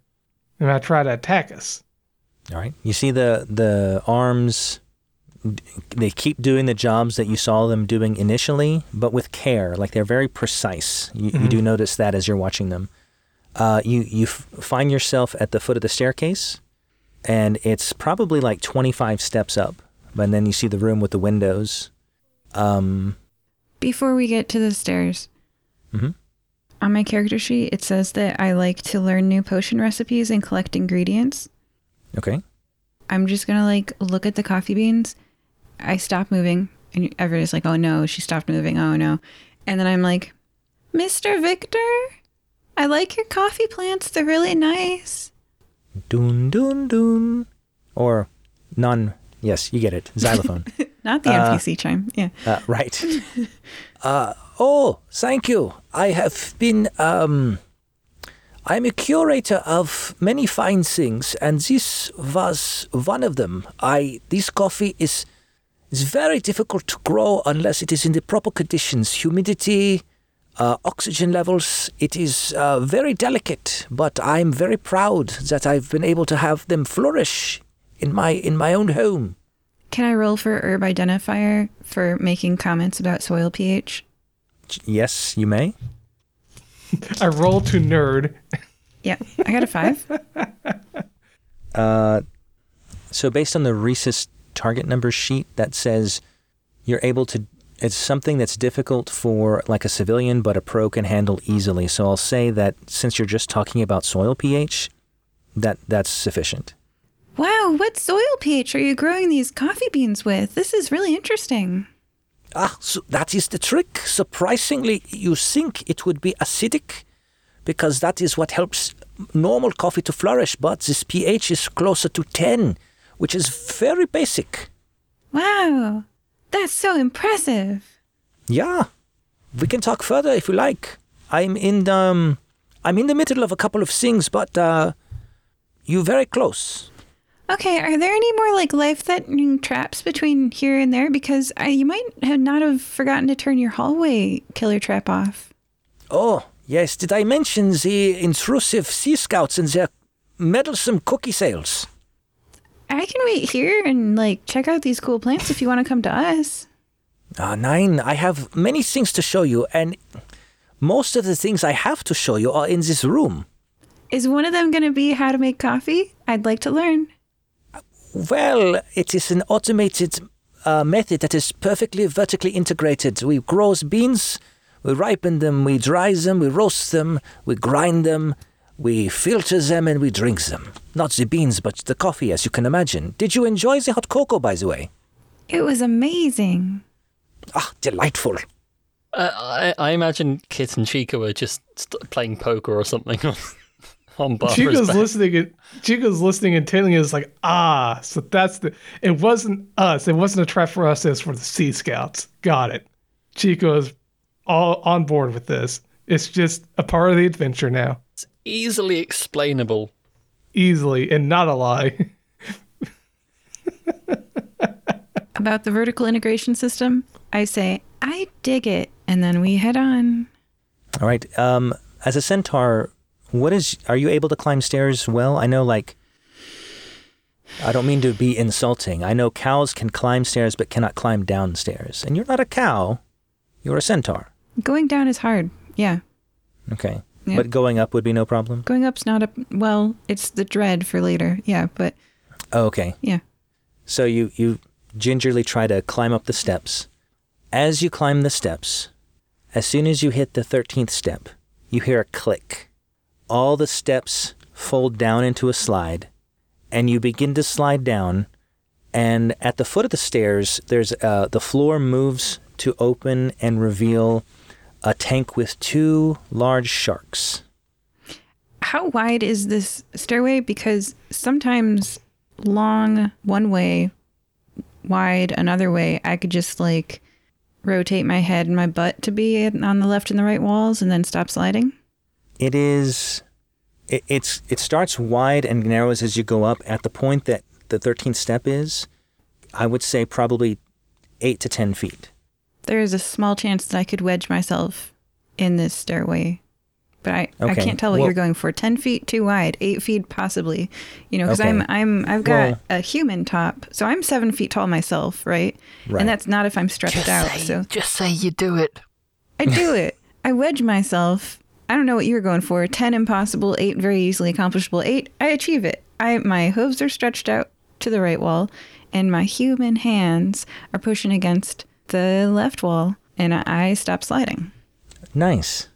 C: and I try to attack us.
A: All right. You see the the arms. They keep doing the jobs that you saw them doing initially, but with care. Like they're very precise. You, you do notice that as you're watching them. Uh, you you f- find yourself at the foot of the staircase, and it's probably like 25 steps up. But then you see the room with the windows. Um,
B: Before we get to the stairs,
A: mm-hmm.
B: on my character sheet, it says that I like to learn new potion recipes and collect ingredients.
A: Okay.
B: I'm just gonna like look at the coffee beans. I stop moving, and everybody's like, "Oh no, she stopped moving. Oh no," and then I'm like, "Mr. Victor, I like your coffee plants. They're really nice."
A: Dun dun dun. Or none. Yes, you get it. Xylophone.
B: Not the
A: Uh,
B: NBC chime. Yeah.
A: Uh, right. uh, oh, thank you. I have been. Um, I'm a curator of many fine things, and this was one of them. I this coffee is is very difficult to grow unless it is in the proper conditions, humidity, uh, oxygen levels. It is uh, very delicate, but I'm very proud that I've been able to have them flourish in my in my own home.
B: Can I roll for herb identifier for making comments about soil pH?
A: Yes, you may.
C: I roll to nerd.
B: Yeah, I got a five.
A: Uh, so based on the Risus target number sheet that says you're able to it's something that's difficult for like a civilian but a pro can handle easily so i'll say that since you're just talking about soil ph that that's sufficient
B: wow, what soil pH are you growing these coffee beans with? This is really interesting.
E: Ah, so that is the trick. Surprisingly, you think it would be acidic because that is what helps normal coffee to flourish, but this pH is closer to 10, which is very basic.
B: Wow, that's so impressive.
E: Yeah. We can talk further if you like. I'm in um I'm in the middle of a couple of things, but uh you very close.
B: Okay, are there any more like life-threatening traps between here and there? Because I, you might have not have forgotten to turn your hallway killer trap off.
E: Oh, yes, did I mention the intrusive sea scouts and their meddlesome cookie sales?
B: I can wait here and like check out these cool plants if you want to come to us.
E: Ah, nine. I have many things to show you, and most of the things I have to show you are in this room.
B: Is one of them going to be how to make coffee? I'd like to learn.
E: Well, it is an automated uh, method that is perfectly vertically integrated. We grow beans, we ripen them, we dry them, we roast them, we grind them, we filter them, and we drink them. Not the beans, but the coffee, as you can imagine. Did you enjoy the hot cocoa, by the way?
B: It was amazing.
E: Ah, delightful.
D: Uh, I, I imagine Kit and Chica were just playing poker or something on, on Barbara's
C: Chico's
D: back.
C: listening. And, Chico's listening intently. Is like, ah, so that's the. It wasn't us. It wasn't a trap for us. It's for the Sea Scouts. Got it. Chico is all on board with this. It's just a part of the adventure now, It's
D: Easily explainable.
C: easily and not a lie.
B: About the vertical integration system, I say, I dig it. And then we head on.
A: all right um as a centaur what is are you able to climb stairs well i know like i don't mean to be insulting i know cows can climb stairs but cannot climb downstairs and you're not a cow you're a centaur
B: Going down is hard. Yeah.
A: okay
B: Yeah.
A: but going up would be no problem
B: Going up's not a. Well, it's the dread for later. Yeah, but
A: oh, okay
B: yeah.
A: So you you gingerly try to climb up the steps. As you climb the steps, as soon as you hit the 13th step, you hear a click. All the steps fold down into a slide, and you begin to slide down. And at the foot of the stairs, there's uh, the floor moves to open and reveal a tank with two large sharks.
B: How wide is this stairway? Because sometimes long one way, wide another way, I could just like rotate my head and my butt to be on the left and the right walls and then stop sliding.
A: It is. It, it's it starts wide and narrows as you go up. At the point that the 13th step is, I would say probably eight to 10 feet.
B: There is a small chance that I could wedge myself in this stairway. But I, I can't tell what
A: well-
B: you're going for. Ten feet too wide, eight feet possibly. You know, because
A: Okay.
B: I'm I'm I've got
A: Well-
B: a human top, so I'm seven feet tall myself, right?
A: Right.
B: And that's not if I'm stretched
D: Just
B: out.
D: say,
B: So
D: just say you do it.
B: I do it. I wedge myself. I don't know what you were going for. Ten impossible, eight very easily accomplishable. Eight, I achieve it. I my hooves are stretched out to the right wall, and my human hands are pushing against the left wall, and I, I stop sliding.
A: Nice.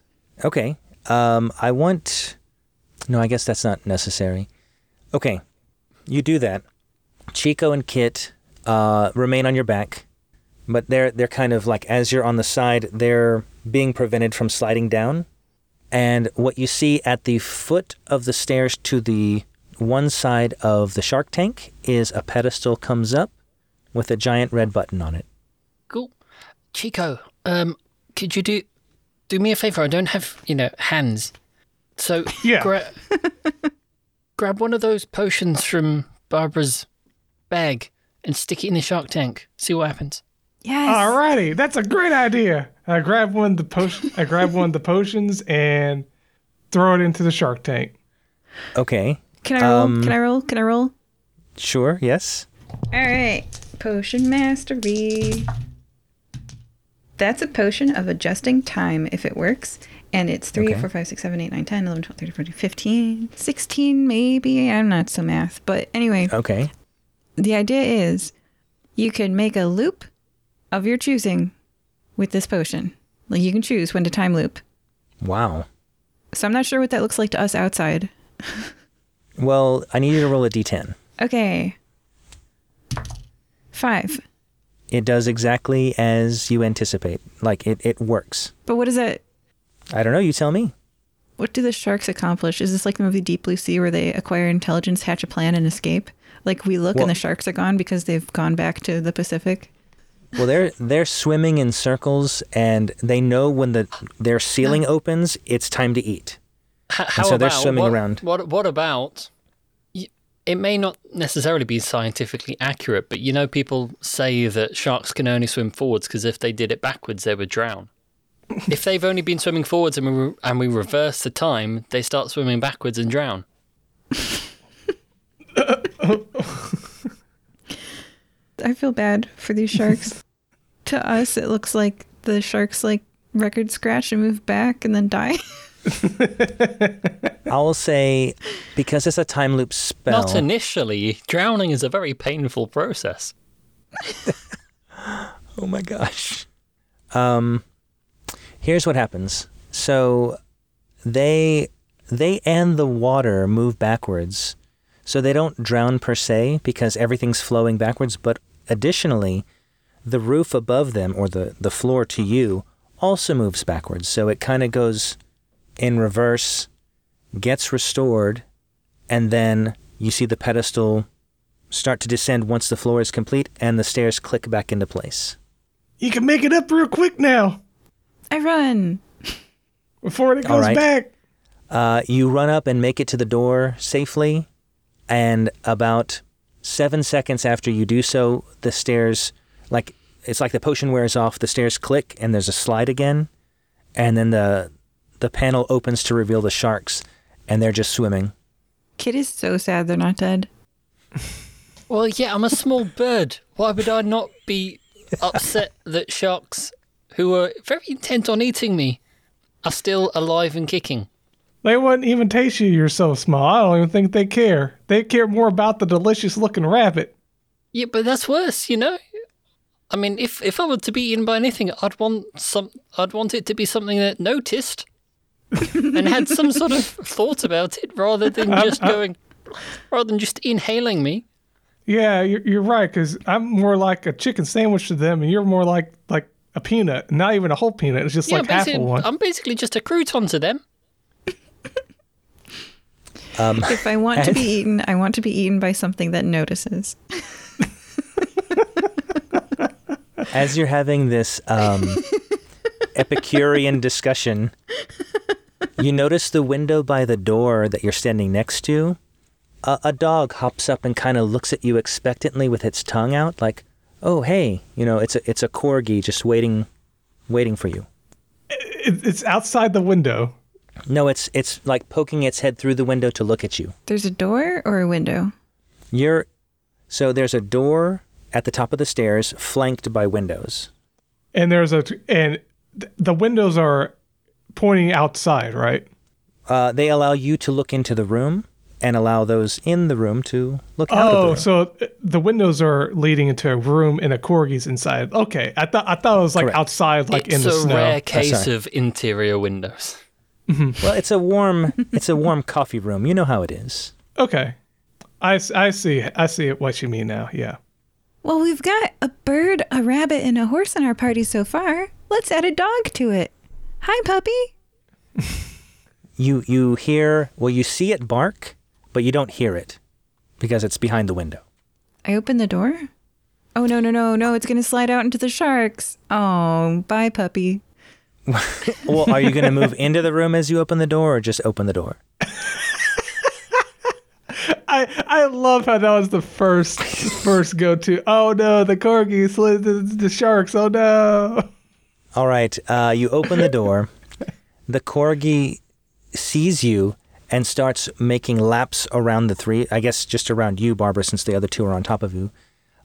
A: Okay. Um, I want. No, I guess that's not necessary. Okay, you do that. Chico and Kit uh, remain on your back, but they're they're kind of like as you're on the side, they're being prevented from sliding down. And what you see at the foot of the stairs to the one side of the shark tank is a pedestal comes up with a giant red button on it.
D: Cool. Chico, um, could you do do me a favor? I don't have, you know, hands. So
C: Yeah.
D: gra- grab one of those potions from Barbara's bag and stick it in the shark tank. See what happens.
B: Yes.
C: Alrighty, that's a great idea. I grab one of the potion. I grab one of the potions and throw it into the shark tank.
A: Okay.
B: Can I roll?
A: Um,
B: Can I roll? Can I roll?
A: Sure. Yes.
B: All right. Potion mastery. That's a potion of adjusting time if it works. And it's 3,
A: Okay.
B: 4, 5, 6, 7, 8, 9, 10, 11, 12, 13, 14, 15, 16, maybe. I'm not so math. But anyway,
A: Okay.
B: the idea is you can make a loop of your choosing with this potion. Like you can choose when to time loop.
A: Wow.
B: So I'm not sure what that looks like to us outside.
A: Well, I need you to roll a d10.
B: Okay. Five.
A: It does exactly as you anticipate. Like it, it works.
B: But what is that?
A: I don't know. You tell me.
B: What do the sharks accomplish? Is this like the movie Deep Blue Sea where they acquire intelligence, hatch a plan, and escape? Like we look
A: Well-
B: and the sharks are gone because they've gone back to the Pacific?
A: Well, they're they're swimming in circles, and they know when the their ceiling opens, it's time to eat.
D: H- how
A: so they're swimming
D: what,
A: around.
D: What what about? It may not necessarily be scientifically accurate, but you know, people say that sharks can only swim forwards because if they did it backwards, they would drown. if they've only been swimming forwards and we re- and we reverse the time, they start swimming backwards and drown.
B: I feel bad for these sharks. to us, it looks like the sharks like record scratch and move back and then die.
A: I will say, because it's a time loop spell.
D: Not initially. Drowning is a very painful process.
A: Oh my gosh. Um here's what happens. So they they and the water move backwards. So they don't drown per se because everything's flowing backwards, but additionally the roof above them or the the floor to you also moves backwards. So it kind of goes in reverse, gets restored, and then you see the pedestal start to descend once the floor is complete and the stairs click back into place.
C: You can make it up real quick now
B: I run.
C: before it goes
A: right.
C: back.
A: Uh, you run up and make it to the door safely, and about seven seconds after you do so, the stairs, like it's like the potion wears off, the stairs click, and there's a slide again, and then the the panel opens to reveal the sharks, and they're just swimming.
B: Kit is so sad they're not dead.
D: Well, yeah, I'm a small bird. Why would I not be upset that sharks, who are very intent on eating me, are still alive and kicking?
C: They wouldn't even taste you. You're so small. I don't even think they care. They care more about the delicious looking rabbit.
D: Yeah, but that's worse, you know. I mean, if if I were to be eaten by anything, I'd want some. I'd want it to be something that noticed and had some sort of thought about it, rather than just going, rather than just inhaling me.
C: Yeah, you're, you're right. Because I'm more like a chicken sandwich to them, and you're more like like a peanut. Not even a whole peanut. It's just
D: Yeah,
C: like half of one.
D: I'm basically just a crouton to them.
A: Um,
B: If I want to be eaten, I want to be eaten by something that notices.
A: as you're having this um, Epicurean discussion, you notice the window by the door that you're standing next to a, a dog hops up and kind of looks at you expectantly with its tongue out, like, "Oh, hey," you know, it's a it's a corgi just waiting, waiting for you.
C: It, it's outside the window.
A: No, it's it's like poking its head through the window to look at you.
B: There's a door or a window?
A: You're so there's a door at the top of the stairs flanked by windows.
C: And there's a and th- the windows are pointing outside, right?
A: Uh, they allow you to look into the room and allow those in the room to look out of the
C: Oh, so uh, the windows are leading into a room and a corgi's inside. Okay, I thought I thought it was like
A: Correct.
C: outside, like
D: it's
C: in the snow.
D: It's a
C: snow.
D: rare case
A: sorry.
D: of interior windows.
A: well, it's a warm it's a warm coffee room. You know how it is.
C: Okay, I, I see I see what you mean now. Yeah.
B: Well, we've got a bird, a rabbit, and a horse in our party so far. Let's add a dog to it. Hi, puppy.
A: You you hear well you see it bark, but you don't hear it because it's behind the window.
B: I open the door. Oh, no, no, no, no. It's going to slide out into the sharks. Oh, bye, puppy.
A: Well, are you going to move into the room as you open the door or just open the door?
C: I I love how that was the first first go to. Oh no, the corgi slid the, the sharks. Oh no.
A: All right, uh, you open the door. The corgi sees you and starts making laps around the three. I guess just around you, Barbara, since the other two are on top of you.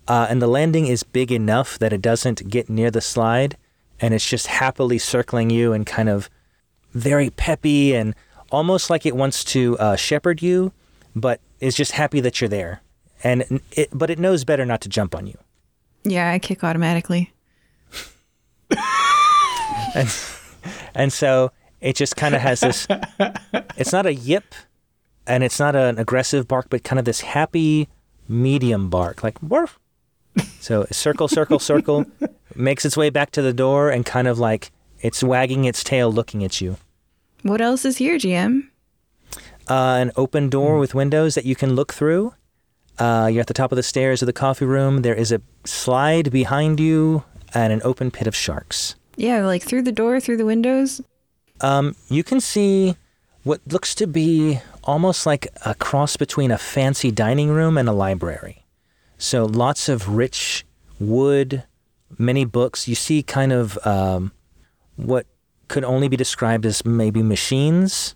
A: Uh, and the landing is big enough that it doesn't get near the slide, and it's just happily circling you and kind of very peppy and almost like it wants to uh, shepherd you, but is just happy that you're there. And it, but it knows better not to jump on you.
B: Yeah, I kick automatically.
A: and and so it just kind of has this it's not a yip and it's not an aggressive bark but kind of this happy medium bark like woof so circle circle circle makes its way back to the door and kind of like it's wagging its tail looking at you
B: What else is here, GM?
A: Uh, an open door with windows that you can look through uh, you're at the top of the stairs of the coffee room there is a slide behind you and an open pit of sharks
B: Yeah, like through the door, through the windows.
A: Um, you can see what looks to be almost like a cross between a fancy dining room and a library. So lots of rich wood, many books. You see kind of um, what could only be described as maybe machines.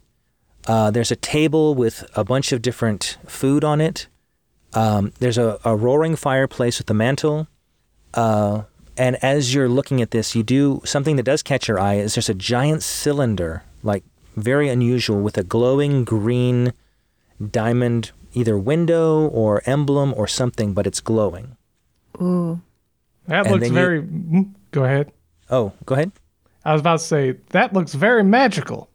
A: Uh, there's a table with a bunch of different food on it. Um, there's a, a roaring fireplace with a mantle. Uh, and as you're looking at this, you do something that does catch your eye is there's a giant cylinder, like very unusual, with a glowing green diamond, either window or emblem or something, but it's glowing.
B: Ooh.
C: That
A: And
C: looks
A: then you-
C: very. mm, Go ahead.
A: Oh, go ahead.
C: I was about to say that looks very magical.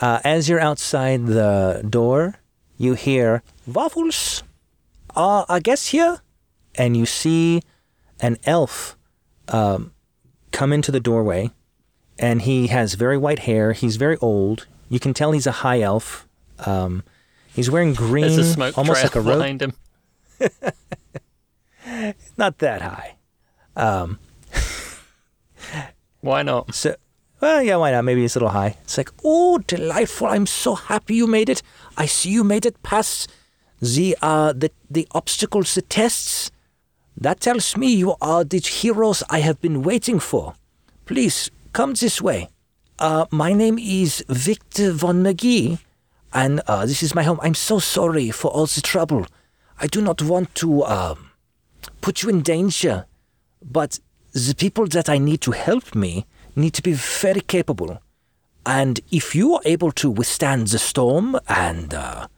A: Uh, as you're outside the door, you hear waffles. Uh, I guess here, and you see an elf um, come into the doorway, and he has very white hair. He's very old. You can tell he's a high elf. Um, he's wearing green, almost like a robe.
D: behind him.
A: Not that high. Um,
D: Why not?
A: So, well, yeah, why not? Maybe it's a little high. It's like, oh, delightful! I'm so happy you made it. I see you made it past the uh the the obstacles, the tests. That tells me you are the heroes I have been waiting for. Please come this way. Uh, my name is Victor von McGee, and uh, this is my home. I'm so sorry for all the trouble. I do not want to um put you in danger, but the people that I need to help me need to be very capable. And if you are able to withstand the storm and uh,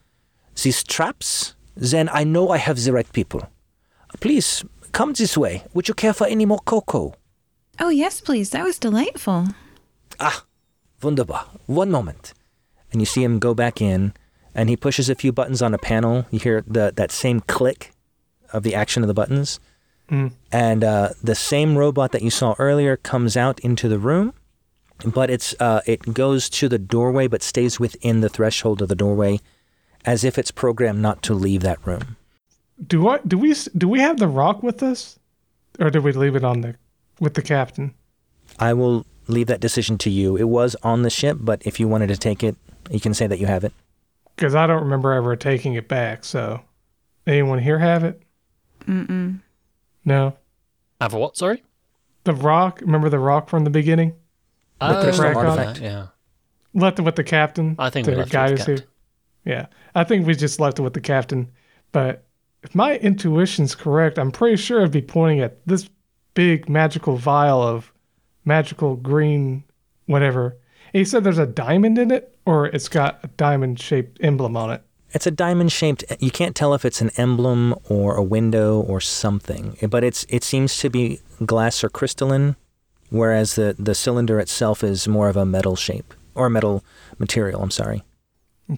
A: these traps, then I know I have the right people. Please come this way. Would you care for any more cocoa?
B: Oh, yes, please. That was delightful.
A: Ah, wunderbar. One moment. And you see him go back in, and he pushes a few buttons on a panel. You hear the, that same click of the action of the buttons. And uh, the same robot that you saw earlier comes out into the room, but it's uh, it goes to the doorway, but stays within the threshold of the doorway, as if it's programmed not to leave that room.
C: Do I do we do we have the rock with us, or did we leave it on the with the captain?
A: I will leave that decision to you. It was on the ship, but if you wanted to take it, you can say that you have it.
C: because I don't remember ever taking it back. So, anyone here have it?
B: Mm-mm.
C: No.
D: Have a what? Sorry.
C: The rock. Remember the rock from the beginning?
D: Oh,
C: crystal
D: yeah,
C: artifact.
D: Yeah.
C: Left it with the captain.
D: I think
C: to
D: we left it
C: guide
D: with
C: us
D: the
C: here. Yeah, I think we just left it with the captain. But if my intuition's correct, I'm pretty sure I'd be pointing at this big magical vial of magical green whatever. And he said there's a diamond in it, or it's got a diamond shaped emblem on it.
G: It's a diamond shaped. You can't tell if it's an emblem or a window or something, but it's it seems to be glass or crystalline, whereas the the cylinder itself is more of a metal shape or metal material. I'm sorry.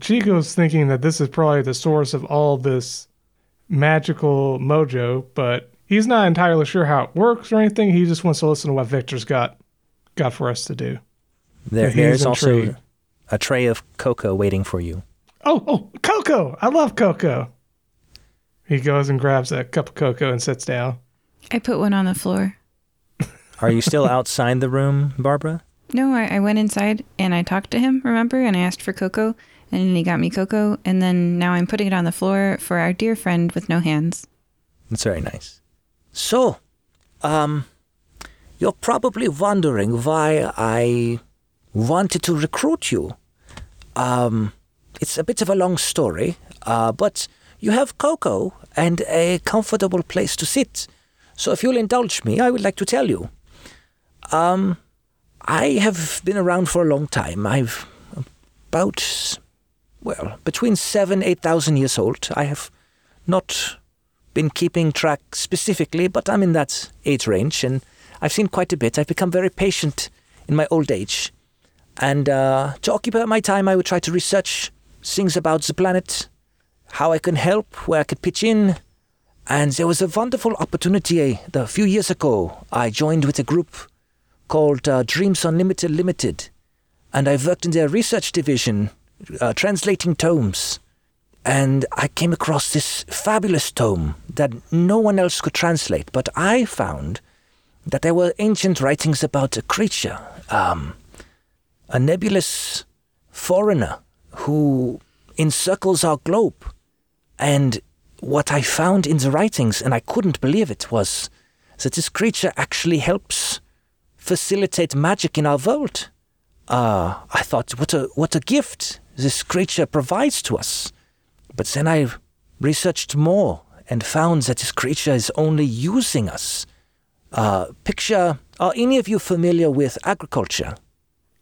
C: Chico's thinking that this is probably the source of all this magical mojo, but he's not entirely sure how it works or anything. He just wants to listen to what Victor's got got for us to do.
G: There, there's also a tray of cocoa waiting for you.
C: Oh, oh, cocoa! I love cocoa. He goes and grabs a cup of cocoa and sits down.
B: I put one on the floor.
G: Are you still outside the room, Barbara?
B: No, I, I went inside and I talked to him, remember? And I asked for cocoa and he got me cocoa. And then now I'm putting it on the floor for our dear friend with no hands.
G: That's very nice.
A: So, um, you're probably wondering why I wanted to recruit you. Um, it's a bit of a long story, uh, but you have cocoa and a comfortable place to sit. So, if you'll indulge me, I would like to tell you. Um, I have been around for a long time. I've about, well, between seven, eight thousand years old. I have not been keeping track specifically, but I'm in that age range and I've seen quite a bit. I've become very patient in my old age. And uh, to occupy my time, I would try to research things about the planet, how I can help, where I could pitch in. And there was a wonderful opportunity a, a few years ago. I joined with a group called uh, Dreams Unlimited Limited, and I worked in their research division, uh, translating tomes and I came across this fabulous tome that no one else could translate. But I found that there were ancient writings about a creature, um, a nebulous foreigner who encircles our globe. And what I found in the writings, and I couldn't believe it, was that this creature actually helps facilitate magic in our world. Uh, I thought, what a what a gift this creature provides to us. But then I researched more and found that this creature is only using us. Uh, picture, are any of you familiar with agriculture?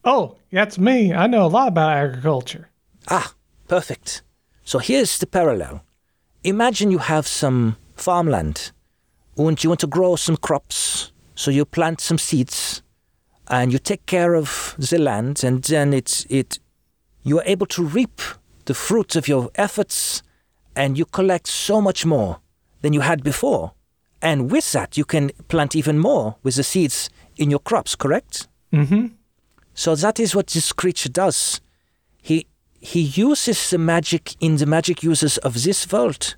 C: Oh, that's me. I know a lot about agriculture.
A: Ah, perfect. So here's the parallel. Imagine you have some farmland and you want to grow some crops. So you plant some seeds and you take care of the land and then it's, it, you are able to reap the fruits of your efforts and you collect so much more than you had before. And with that, you can plant even more with the seeds in your crops, correct?
C: Mm-hmm.
A: So that is what this creature does. He he uses the magic in the magic users of this world,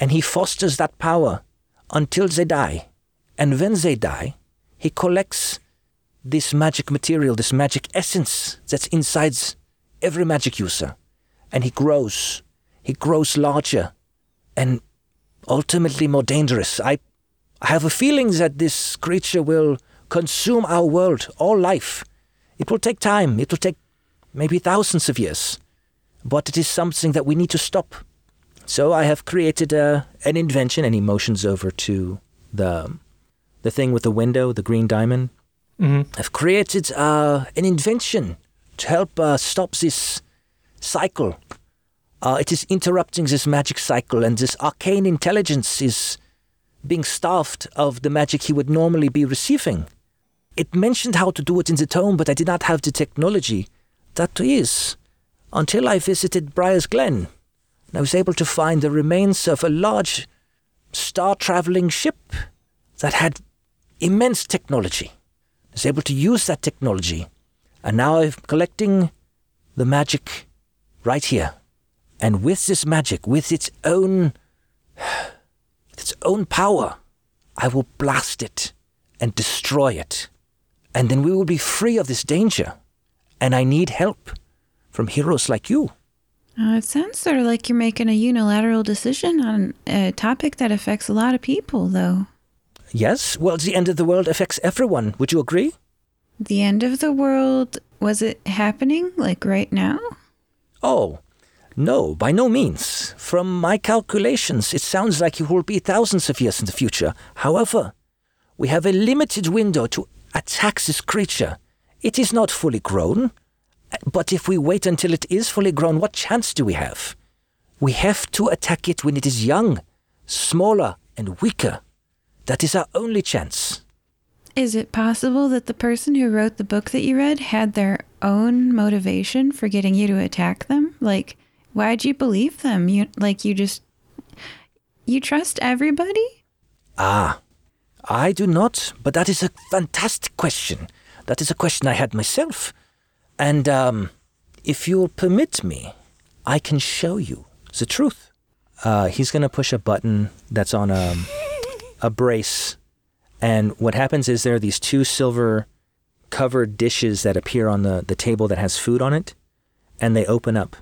A: and he fosters that power until they die. And when they die, he collects this magic material, this magic essence that's inside every magic user, and he grows. He grows larger, and ultimately more dangerous. I, I have a feeling that this creature will consume our world, all life. It will take time. It will take maybe thousands of years. But it is something that we need to stop. So I have created a, an invention, and he motions over to the, the thing with the window, the green diamond.
C: Mm-hmm.
A: I've created uh, an invention to help uh, stop this cycle. Uh, it is interrupting this magic cycle, and this arcane intelligence is being starved of the magic he would normally be receiving. It mentioned how to do it in the tome, but I did not have the technology. That is, until I visited Briar's Glen. And I was able to find the remains of a large star traveling ship that had immense technology. I was able to use that technology. And now I'm collecting the magic right here. And with this magic, with its own its own power, I will blast it and destroy it. And then we will be free of this danger. And I need help from heroes like you.
B: Uh, it sounds sort of like you're making a unilateral decision on a topic that affects a lot of people, though.
A: Yes, well, the end of the world affects everyone. Would you agree?
B: The end of the world, was it happening like right now?
A: Oh, no, by no means. From my calculations, it sounds like it will be thousands of years in the future. However, we have a limited window to attack this creature. It is not fully grown, but if we wait until it is fully grown, what chance do we have? We have to attack it when it is young, smaller, and weaker. That is our only chance.
B: Is it possible that the person who wrote the book that you read had their own motivation for getting you to attack them? Like, why'd you believe them? You like you just you trust everybody?
A: Ah, I do not, but that is a fantastic question. That is a question I had myself. And um, if you'll permit me, I can show you the truth.
H: Uh, he's going to push a button that's on a, a brace. And what happens is there are these two silver covered dishes that appear on the, the table that has food on it. And they open up.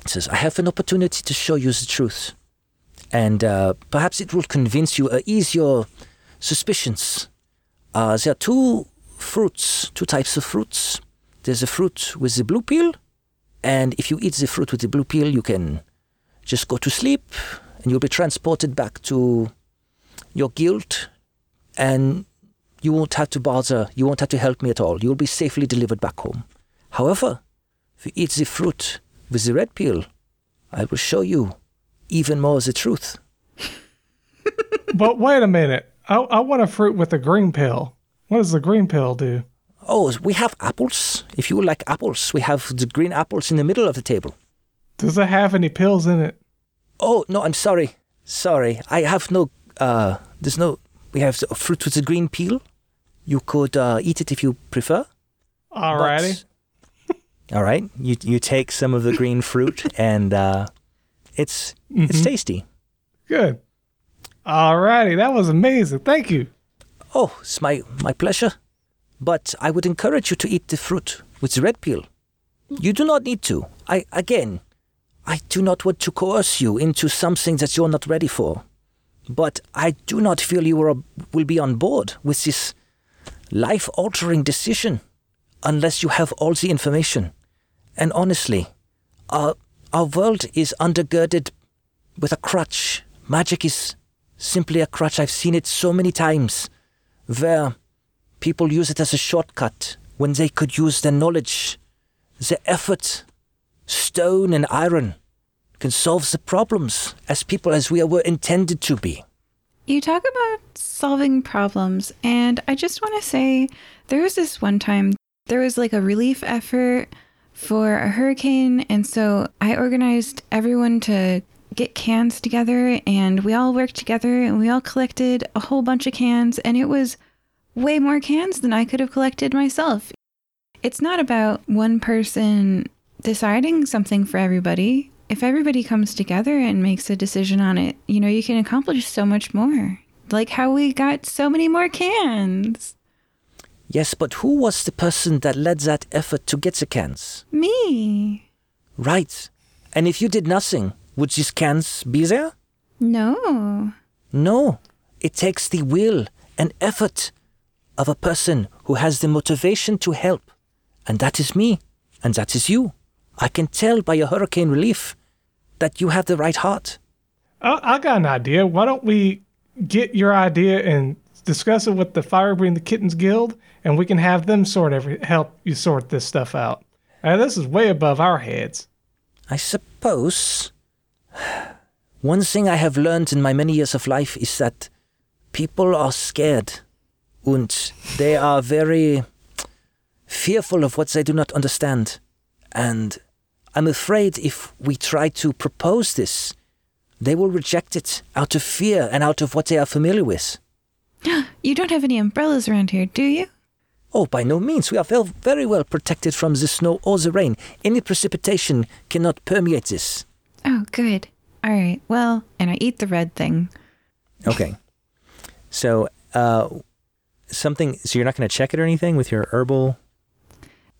A: It says, I have an opportunity to show you the truth. And uh, perhaps it will convince you, uh, ease your suspicions. Uh, there are two fruits, two types of fruits. There's a fruit with the blue peel, and if you eat the fruit with the blue peel, you can just go to sleep, and you'll be transported back to your guild, and you won't have to bother, you won't have to help me at all. You'll be safely delivered back home. However, if you eat the fruit with the red peel, I will show you even more the truth.
C: But wait a minute. I, I want a fruit with a green pill. What does the green pill do?
A: Oh, we have apples. If you like apples, we have the green apples in the middle of the table.
C: Does it have any pills in it?
A: Oh, no, I'm sorry. Sorry. I have no, uh, there's no, we have the fruit with the green peel. You could uh, eat it if you prefer.
C: Alrighty.
A: But-
H: All right. You, you take some of the green fruit, and uh, it's, it's
C: Mhm.
H: tasty.
C: Good. Alrighty. That was amazing. Thank you.
A: Oh, it's my, my pleasure. But I would encourage you to eat the fruit with the red peel. You do not need to. I, again, I do not want to coerce you into something that you're not ready for. But I do not feel you are, will be on board with this life altering decision unless you have all the information. And honestly, our, our world is undergirded with a crutch. Magic is simply a crutch. I've seen it so many times where people use it as a shortcut when they could use their knowledge, their effort. Stone and iron can solve the problems as people as we were intended to be.
B: You talk about solving problems, and I just want to say there was this one time there was like a relief effort for a hurricane, and so I organized everyone to get cans together, and we all worked together and we all collected a whole bunch of cans, and it was way more cans than I could have collected myself. It's not about one person deciding something for everybody. If everybody comes together and makes a decision on it, you know, you can accomplish so much more. Like how we got so many more cans.
A: Yes, but who was the person that led that effort to get the cans?
B: Me.
A: Right. And if you did nothing, would these cans be there?
B: No.
A: No. It takes the will and effort of a person who has the motivation to help. And that is me. And that is you. I can tell by your hurricane relief that you have the right heart.
C: I, I got an idea. Why don't we get your idea and discuss it with the Fire Breathing the Kittens Guild, and we can have them sort every help you sort this stuff out. Now, this is way above our heads.
A: I suppose. One thing I have learned in my many years of life is that people are scared and they are very fearful of what they do not understand. And I'm afraid if we try to propose this, they will reject it out of fear and out of what they are familiar with.
B: You don't have any umbrellas around here, do you?
A: Oh, by no means. We are very well protected from the snow or the rain. Any precipitation cannot permeate this.
B: Oh, good. All right. Well, and I eat the red thing.
H: Okay. So, uh, something. So you're not going to check it or anything with your herbal.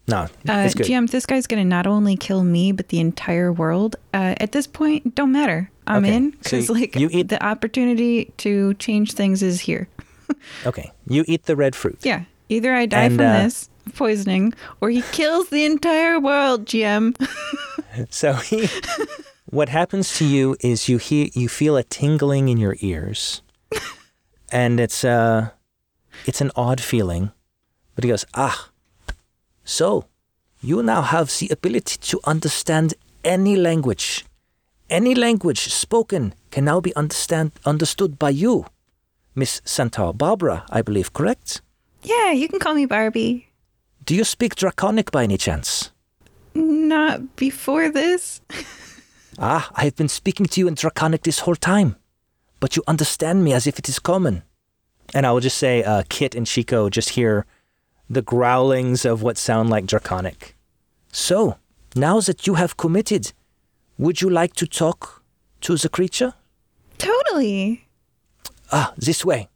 A: No,
B: Uh. GM, this guy's gonna not only kill me but the entire world. Uh, at this point, don't matter. I'm
A: Okay,
B: in because
A: y-
B: like
A: you eat-
B: the opportunity to change things is here.
A: Okay, you eat the red fruit.
B: Yeah, either I die
A: And,
B: from
A: uh,
B: this poisoning or he kills the entire world. GM.
A: So he, what happens to you is you hear you feel a tingling in your ears, and it's uh, it's an odd feeling. But he goes, ah, so you now have the ability to understand any language. Any language spoken can now be understand understood by you, Miss Centaur Barbara, I believe, correct?
B: yeah, you can call me Barbie.
A: Do you speak Draconic by any chance?
B: Not before this.
A: Ah, I have been speaking to you in Draconic this whole time, but you understand me as if it is common. And I will just say, uh, Kit and Chico just hear the growlings of what sound like Draconic. So, now that you have committed, would you like to talk to the creature?
B: Totally.
A: Ah, this way.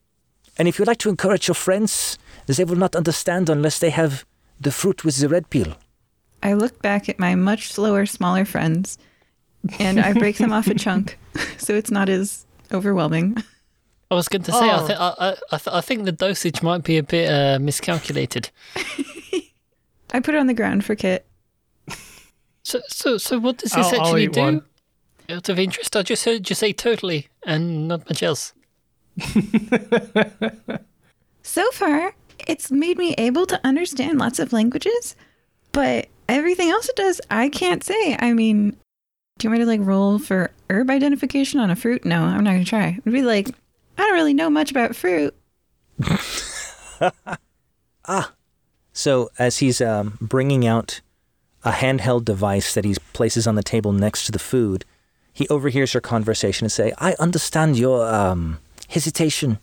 A: And if you like to encourage your friends, they will not understand unless they have the fruit with the red peel.
B: I look back at my much slower, smaller friends and I break them off a chunk so it's not as overwhelming.
D: I was going to say, I,
C: Oh.
D: th- I, I, I, th- I think the dosage might be a bit uh, miscalculated.
B: I put it on the ground for Kit.
D: So, so, so what does this
C: I'll- I'll
D: actually do?
C: one.
D: Out of interest, I just heard you say totally and not much else.
B: So far, it's made me able to understand lots of languages, but everything else it does, I can't say. I mean, do you want me to like roll for herb identification on a fruit? No, I'm not going to try. It'd be like, I don't really know much about fruit. Ah.
A: So, as he's um, bringing out a handheld device that he places on the table next to the food, he overhears your conversation and say, "I understand your um, hesitation.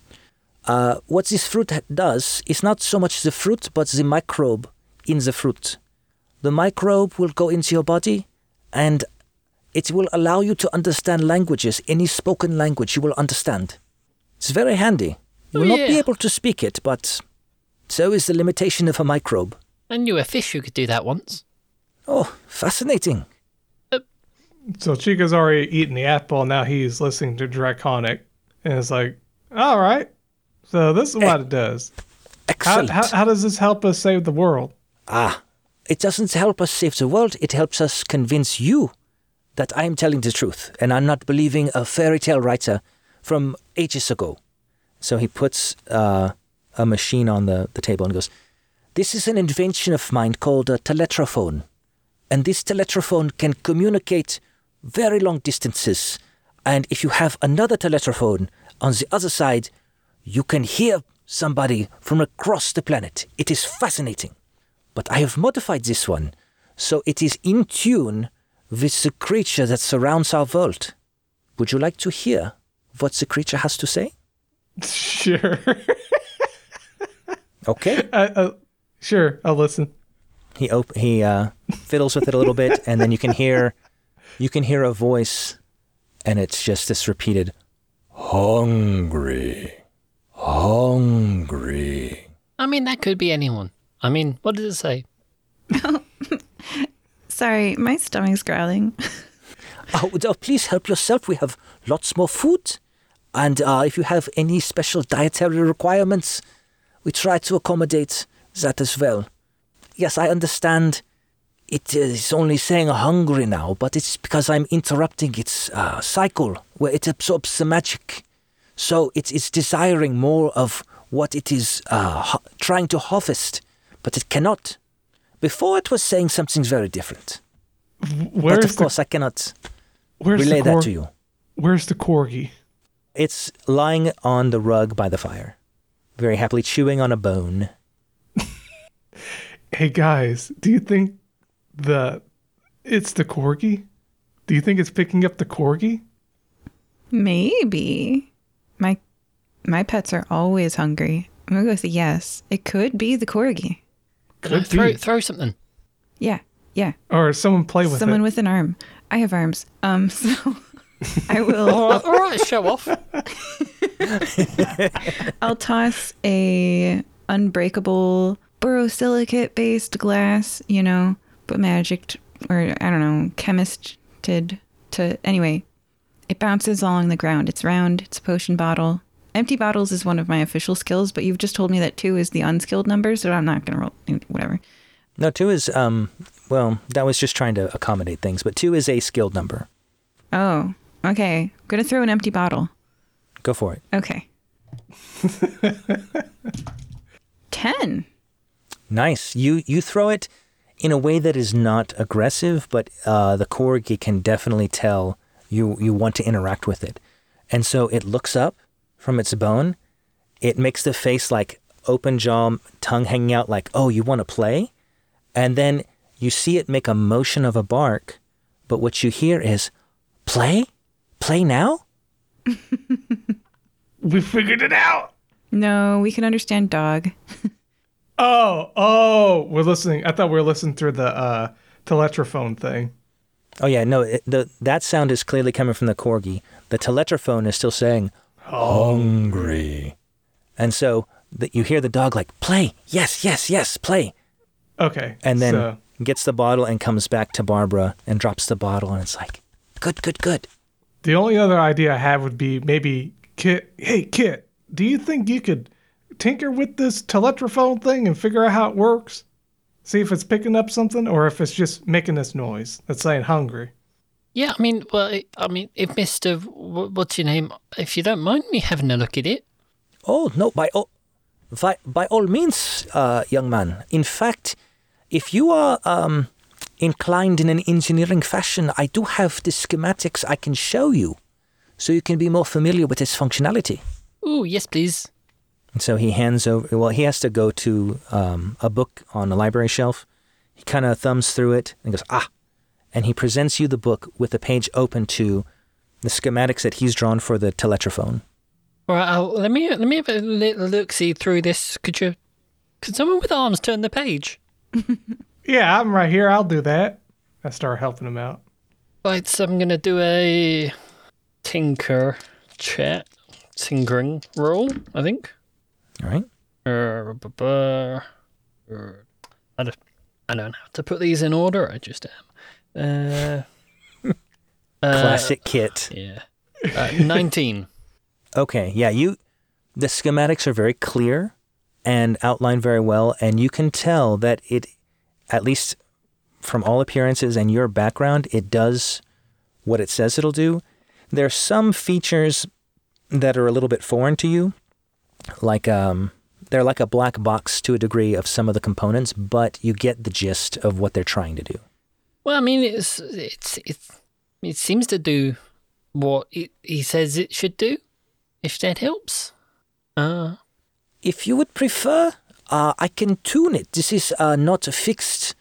A: Uh, what this fruit does is not so much the fruit, but the microbe in the fruit. The microbe will go into your body, and it will allow you to understand languages. Any spoken language you will understand. It's very handy. You
D: Oh,
A: will not be able to speak it, but so is the limitation of a microbe."
D: I knew a fish who could do that once.
A: Oh, fascinating.
C: So Chico's already eaten the apple, now he's listening to Draconic, and it's like, all right. So this is what it does. How,
A: Excellent.
C: how, how does this help us save the world?
A: ah, it doesn't help us save the world, it helps us convince you that I am telling the truth and I'm not believing a fairy tale writer from ages ago. So he puts uh, a machine on the, the table and goes, This is an invention of mine called a teletrophone. And this teletrophone can communicate very long distances. And if you have another teletrophone on the other side, you can hear somebody from across the planet. It is fascinating. But I have modified this one so it is in tune with the creature that surrounds our world. Would you like to hear what the creature has to say?
C: Sure.
A: Okay.
C: uh, uh, sure, I'll listen.
A: he op- he uh, fiddles with it a little bit, and then you can hear you can hear a voice, and it's just this repeated, "Hungry, hungry."
D: I mean, that could be anyone. I mean, what does it say?
B: Sorry, my stomach's growling.
A: Oh, oh, please help yourself. We have lots more food, and uh, if you have any special dietary requirements, we try to accommodate that as well. Yes, I understand. It is only saying hungry now, but it's because I'm interrupting its uh, cycle where it absorbs the magic. So it's, it's desiring more of what it is uh, ha- trying to harvest, but it cannot. Before it was saying something very different.
C: Where's
A: but of
C: the,
A: course, I cannot relay
C: the cor-
A: that to you.
C: Where's the corgi?
A: It's lying on the rug by the fire, very happily chewing on a bone.
C: Hey guys, do you think the it's the corgi? Do you think it's picking up the corgi?
B: Maybe. My my pets are always hungry. I'm gonna go with a yes. It could be the corgi.
C: Could
D: Uh, throw, throw something.
B: Yeah, yeah.
C: Or someone play with it.
B: Someone
C: it.
B: with an arm. I have arms. Um, so I will.
D: All right, all right show off.
B: I'll toss a unbreakable borosilicate based glass, you know, but magicked or I don't know, chemisted to anyway. It bounces along the ground. It's round, it's a potion bottle. Empty bottles is one of my official skills, but you've just told me that two is the unskilled number, so I'm not gonna roll whatever.
A: No, two is um. Well, that was just trying to accommodate things, but two is a skilled number.
B: Oh, okay. I'm gonna throw an empty bottle.
A: Go for it.
B: Okay. Ten.
A: Nice. You you throw it in a way that is not aggressive, but uh, the corgi can definitely tell you you want to interact with it, and so it looks up from its bone. It makes the face like open jaw, tongue hanging out, like oh you want to play, and then you see it make a motion of a bark, but what you hear is play, play now.
C: We figured it out.
B: No, we can understand dog.
C: Oh, oh, we're listening. I thought we were listening through the uh, teletrophone thing.
A: Oh yeah, no, it, the that sound is clearly coming from the corgi. The teletrophone is still saying hungry, and so that you hear the dog like play, yes, yes, yes, play,
C: Okay.
A: and then
C: so-
A: gets the bottle and comes back to Barbara and drops the bottle, and it's like good, good, good.
C: The only other idea I have would be maybe Kit. Hey, Kit, do you think you could tinker with this teletrophone thing and figure out how it works? See if it's picking up something or if it's just making this noise that's saying hungry.
D: Yeah, I mean, well, I- I mean, if Mister, wh- what's your name? If you don't mind me having a look at it,
A: Oh no, by all, by, by all means, uh, young man. In fact, if you are um, inclined in an engineering fashion, I do have the schematics I can show you, so you can be more familiar with its functionality.
D: oh yes, please.
A: And so he hands over. Well, he has to go to um, a book on a library shelf. He kind of thumbs through it and goes, ah, and he presents you the book with the page open to the schematics that he's drawn for the teletrophone.
D: All right, I'll, let me let me have a little look see through this. Could you? Could someone with arms turn the page?
C: Yeah, I'm right here. I'll do that. I start helping him out.
D: Right, so I'm gonna do a tinker chat tinkering roll. I think.
A: All right.
D: Uh, bu- bu- uh, I don't, I don't know how to put these in order. I just am. Uh, uh,
A: Classic kit.
D: Yeah. Uh, Nineteen.
A: Okay, yeah, you the schematics are very clear and outlined very well and you can tell that it at least from all appearances and your background, it does what it says it'll do. There are some features that are a little bit foreign to you. Like um they're like a black box to a degree of some of the components, but you get the gist of what they're trying to do.
D: Well, I mean, it's it's it's it seems to do what it, he says it should do. If that helps. Uh,
A: If you would prefer, uh, I can tune it. This is uh, not a fixed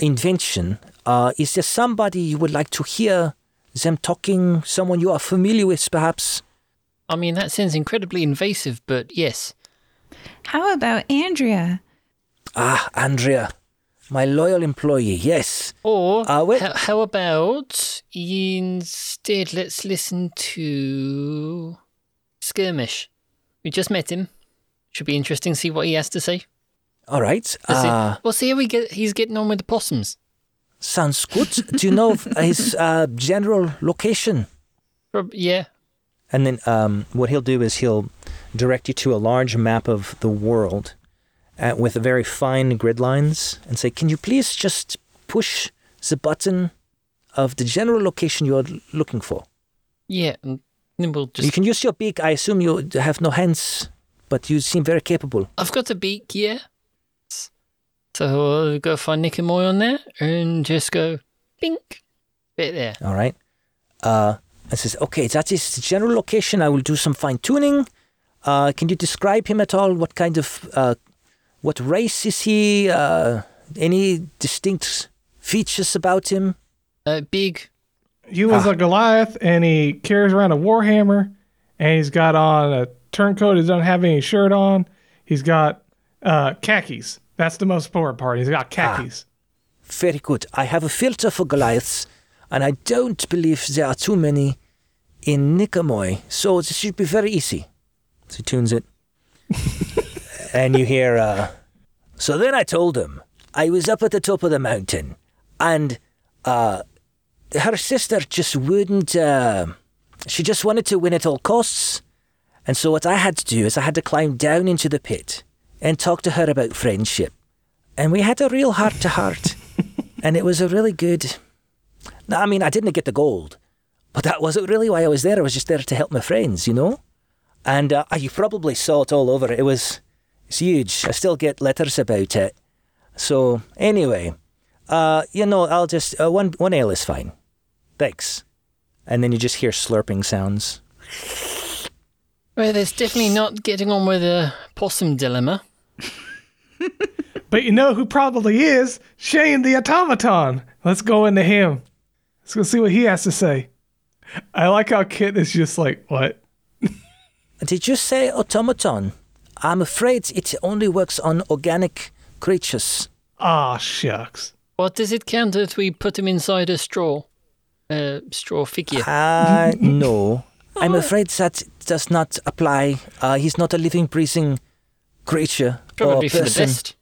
A: invention. Uh, is there somebody you would like to hear them talking? Someone you are familiar with, perhaps?
D: I mean, that sounds incredibly invasive, but yes.
B: How about Andrea?
A: Ah, Andrea, my loyal employee. Yes.
D: Or
A: Uh, wait-
D: how, how about instead let's listen to Skirmish. We just met him. Should be interesting to see what he has to say.
A: All right. Uh,
D: we'll see how we get. He's getting on with the possums.
A: sounds good. Do you know his uh, general location?
D: Yeah.
A: And then um, what he'll do is he'll direct you to a large map of the world uh, with very fine grid lines and say, Can you please just push the button of the general location you're looking for?
D: Yeah. And then we'll just...
A: you can use your beak. I assume you have no hands, but you seem very capable.
D: I've got a beak, yeah. So I'll go find Niqamui on there and just go bink. Bit there.
A: All right. Uh, and says, Okay, that is the general location. I will do some fine tuning. Uh, can you describe him at all? What kind of, uh, what race is he? Uh, any distinct features about him?
D: Uh, big.
C: He was
A: Ah.
C: a Goliath and he carries around a warhammer and he's got on a turncoat. He doesn't have any shirt on. He's got uh, khakis. That's the most important part. He's got khakis.
A: Very good. I have a filter for Goliaths, and I don't believe there are too many in Niqamui, so this should be very easy. So he tunes it. and you hear, uh, So then I told him I was up at the top of the mountain and uh, her sister just wouldn't, uh, she just wanted to win at all costs. And so what I had to do is I had to climb down into the pit and talk to her about friendship. And we had a real heart to heart. and it was a really good. No, I mean, I didn't get the gold, but that wasn't really why I was there. I was just there to help my friends, you know? And uh, you probably saw it all over. It was it's huge. I still get letters about it. So, anyway, uh, you know, I'll just. Uh, one, one ale is fine. Thanks. And then you just hear slurping sounds.
D: Well, there's definitely not getting on with a possum dilemma.
C: But you know who probably is? Shane the automaton. Let's go into him. Let's go see what he has to say. I like how Kit is just like, what?
A: Did you say automaton? I'm afraid it only works on organic creatures.
C: Ah, shucks.
D: What does it count if we put him inside a straw? Uh, straw figure.
A: Uh, no. I'm afraid that does not apply. Uh, he's not a living, breathing creature.
D: Probably
A: or
D: for the
A: person.
D: best.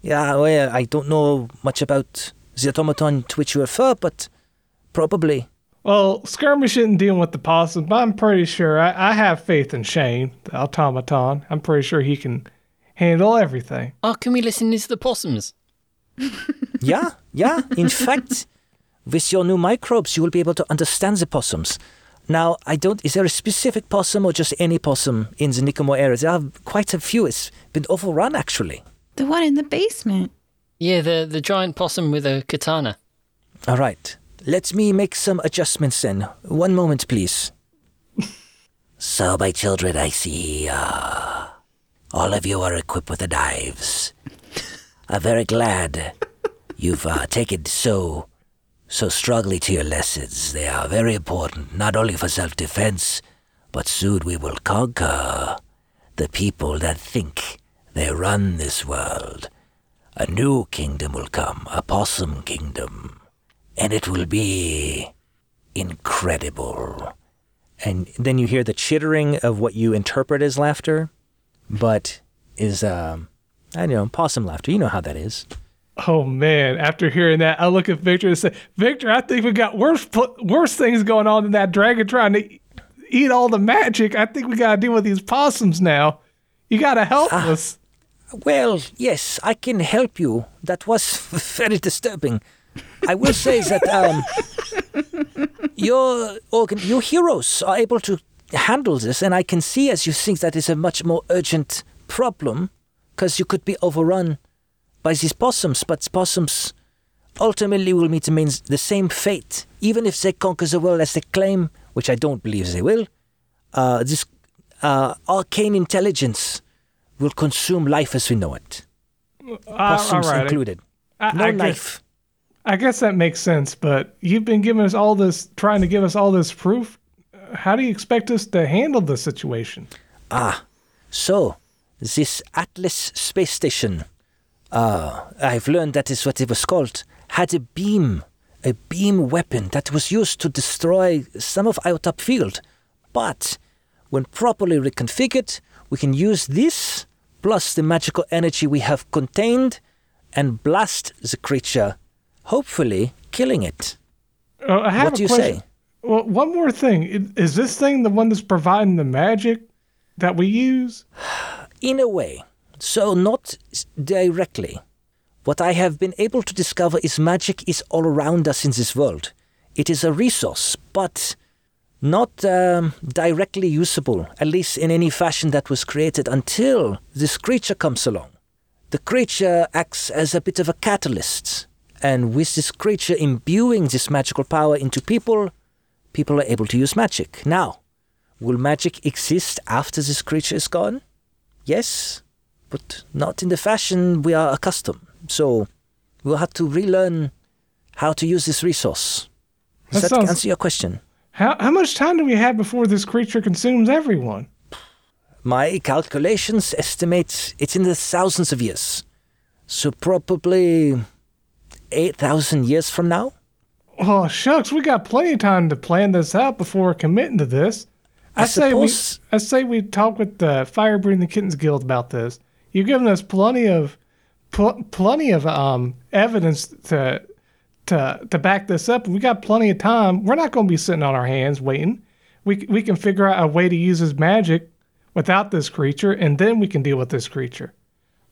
A: Yeah, well, I don't know much about the automaton to which you refer, but probably.
C: Well, Skirmish isn't dealing with the possum, but I'm pretty sure I, I have faith in Shane, the automaton. I'm pretty sure he can handle everything.
D: Oh, can we listen to the possums?
A: Yeah, yeah. In fact, with your new microbes, you will be able to understand the possums. Now, I don't. Is there a specific possum or just any possum in the Niqamui area? There are quite a few. It's been overrun, actually.
B: The one in the basement.
D: Yeah, the the giant possum with a katana.
A: All right. Let me make some adjustments then. One moment, please.
E: So, my children, I see uh, all of you are equipped with the knives. I'm very glad you've uh, taken so so strongly to your lessons. They are very important, not only for self-defense, but soon we will conquer the people that think they run this world. A new kingdom will come, a possum kingdom, and it will be incredible.
A: And then you hear the chittering of what you interpret as laughter, but is um, I don't know possum laughter. You know how that is.
C: Oh man! After hearing that, I look at Victor and say, "Victor, I think we got worse worse things going on than that dragon trying to eat all the magic. I think we gotta deal with these possums now. You gotta help us."
A: Well, yes, I can help you. That was very disturbing. I will say that um, your organ, your heroes are able to handle this, and I can see as you think that is a much more urgent problem, because you could be overrun by these possums. But possums ultimately will meet the the same fate, even if they conquer the world as they claim, which I don't believe they will. Uh, this uh, arcane intelligence will consume life as we know it,
C: Uh,
A: possums
C: right.
A: included.
C: I,
A: No
C: I guess. I guess that makes sense. But you've been giving us all this, trying to give us all this proof. How do you expect us to handle the situation?
A: Ah, so this Atlas space station, uh, I've learned that is what it was called, had a beam, a beam weapon that was used to destroy some of our top field. But when properly reconfigured, we can use this plus the magical energy we have contained and blast the creature, hopefully killing it.
C: Uh, I have
A: What
C: a
A: do you
C: question.
A: say?
C: Well, one more thing. Is this thing the one that's providing the magic that we use?
A: In a way. So, not directly. What I have been able to discover is magic is all around us in this world. It is a resource, but not um, directly usable, at least in any fashion that was created until this creature comes along. The creature acts as a bit of a catalyst, and with this creature imbuing this magical power into people, people are able to use magic. Now, will magic exist after this creature is gone? Yes, but not in the fashion we are accustomed. So we'll have to relearn how to use this resource. Does
C: That
A: that,
C: sounds-
A: answer your question?
C: How how much time do we have before this creature consumes everyone?
A: My calculations estimate it's in the thousands of years. So probably 8,000 years from now?
C: Oh shucks, we got plenty of time to plan this out before committing to this. I,
A: I
C: say
A: suppose-
C: we I say we talk with the Fire Breathing Kittens Guild about this. You've given us plenty of pl- plenty of um, evidence to to to back this up. We got plenty of time. We're not going to be sitting on our hands waiting. We we can figure out a way to use his magic without this creature, and then we can deal with this creature.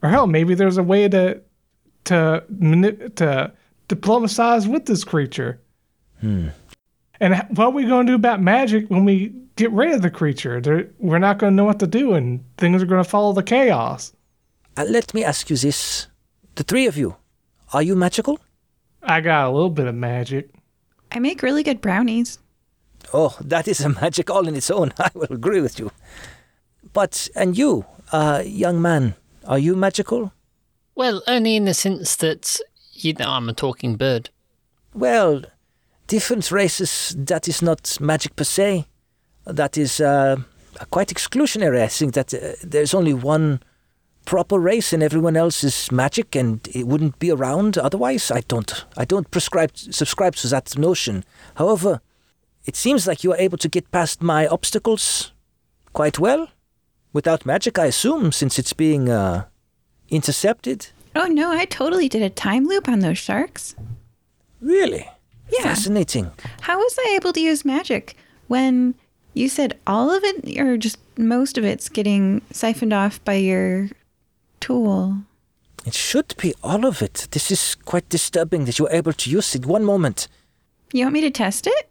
C: Or hell, maybe there's a way to to to diplomatize with this creature. And what are we going to do about magic when we get rid of the creature? There, we're not going to know what to do, and things are going to follow the chaos.
E: Uh, let me ask you this. The three of you, are you magical?
C: I got a little bit of magic.
B: I make really good brownies.
E: Oh, that is a magic all in its own. I will agree with you. But, and you, uh, young man, are you magical?
D: Well, only in the sense that you know I'm a talking bird.
E: Well, different races, that is not magic per se. That is uh, quite exclusionary. I think that uh, there's only one proper race and everyone else is magic and it wouldn't be around otherwise. I don't I don't prescribe subscribe to that notion. However, it seems like you are able to get past my obstacles quite well. Without magic, I assume, since it's being uh, intercepted.
B: Oh no, I totally did a time loop on those sharks.
E: Really?
B: Yeah.
E: Fascinating.
B: How was I able to use magic when you said all of it or just most of it's getting siphoned off by your tool?
E: It should be all of it. This is quite disturbing that you were able to use it. One moment.
B: You want me to test it?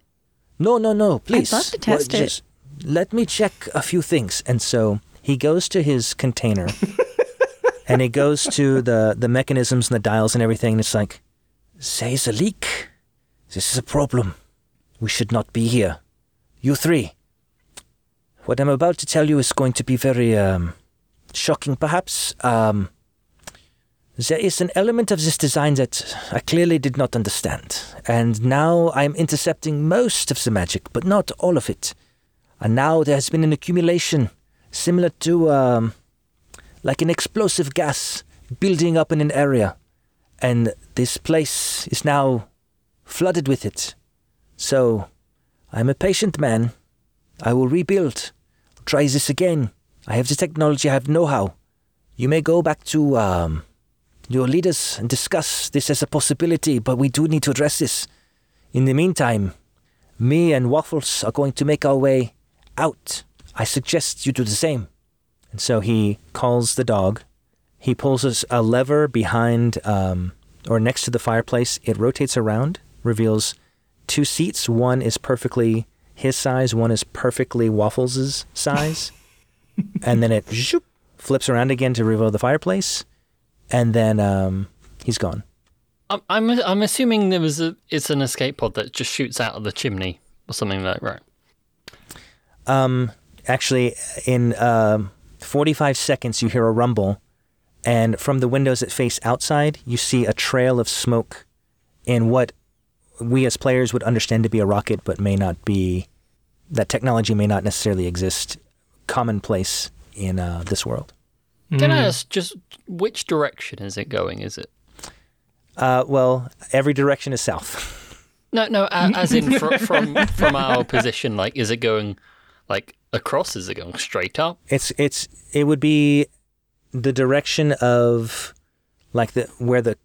E: No, no, no, please.
B: I love to test it.
E: just Let me check a few things. And so he goes to his container and he goes to the, the mechanisms and the dials and everything. And it's like, there's a leak. This is a problem. We should not be here. You three. What I'm about to tell you is going to be very um, shocking, perhaps. Um, there is an element of this design that I clearly did not understand, and now I'm intercepting most of the magic, but not all of it. And now there has been an accumulation, similar to um, like an explosive gas building up in an area, and this place is now flooded with it. So, I'm a patient man. I will rebuild. Try this again. I have the technology, I have know how. You may go back to um, your leaders and discuss this as a possibility, but we do need to address this. In the meantime, me and Waffles are going to make our way out. I suggest you do the same.
A: And so he calls the dog. He pulls a lever behind um, or next to the fireplace. It rotates around, reveals two seats. One is perfectly his size, one is perfectly Waffles' size. And then it zoop, flips around again to reveal the fireplace. And then um, he's gone.
D: I'm, I'm I'm assuming there was a it's an escape pod that just shoots out of the chimney or something like right.
A: Um, actually, in um 45 seconds, you hear a rumble, and from the windows that face outside, you see a trail of smoke in what we as players would understand to be a rocket, but may not be. That technology may not necessarily exist commonplace in uh, this world.
D: Can I ask just which direction is it going? Is it
A: Uh, well, every direction is south.
D: no no as in fr- from from our position? Like, is it going like across? Is it going straight up?
A: It's it's it would be the direction of like the where the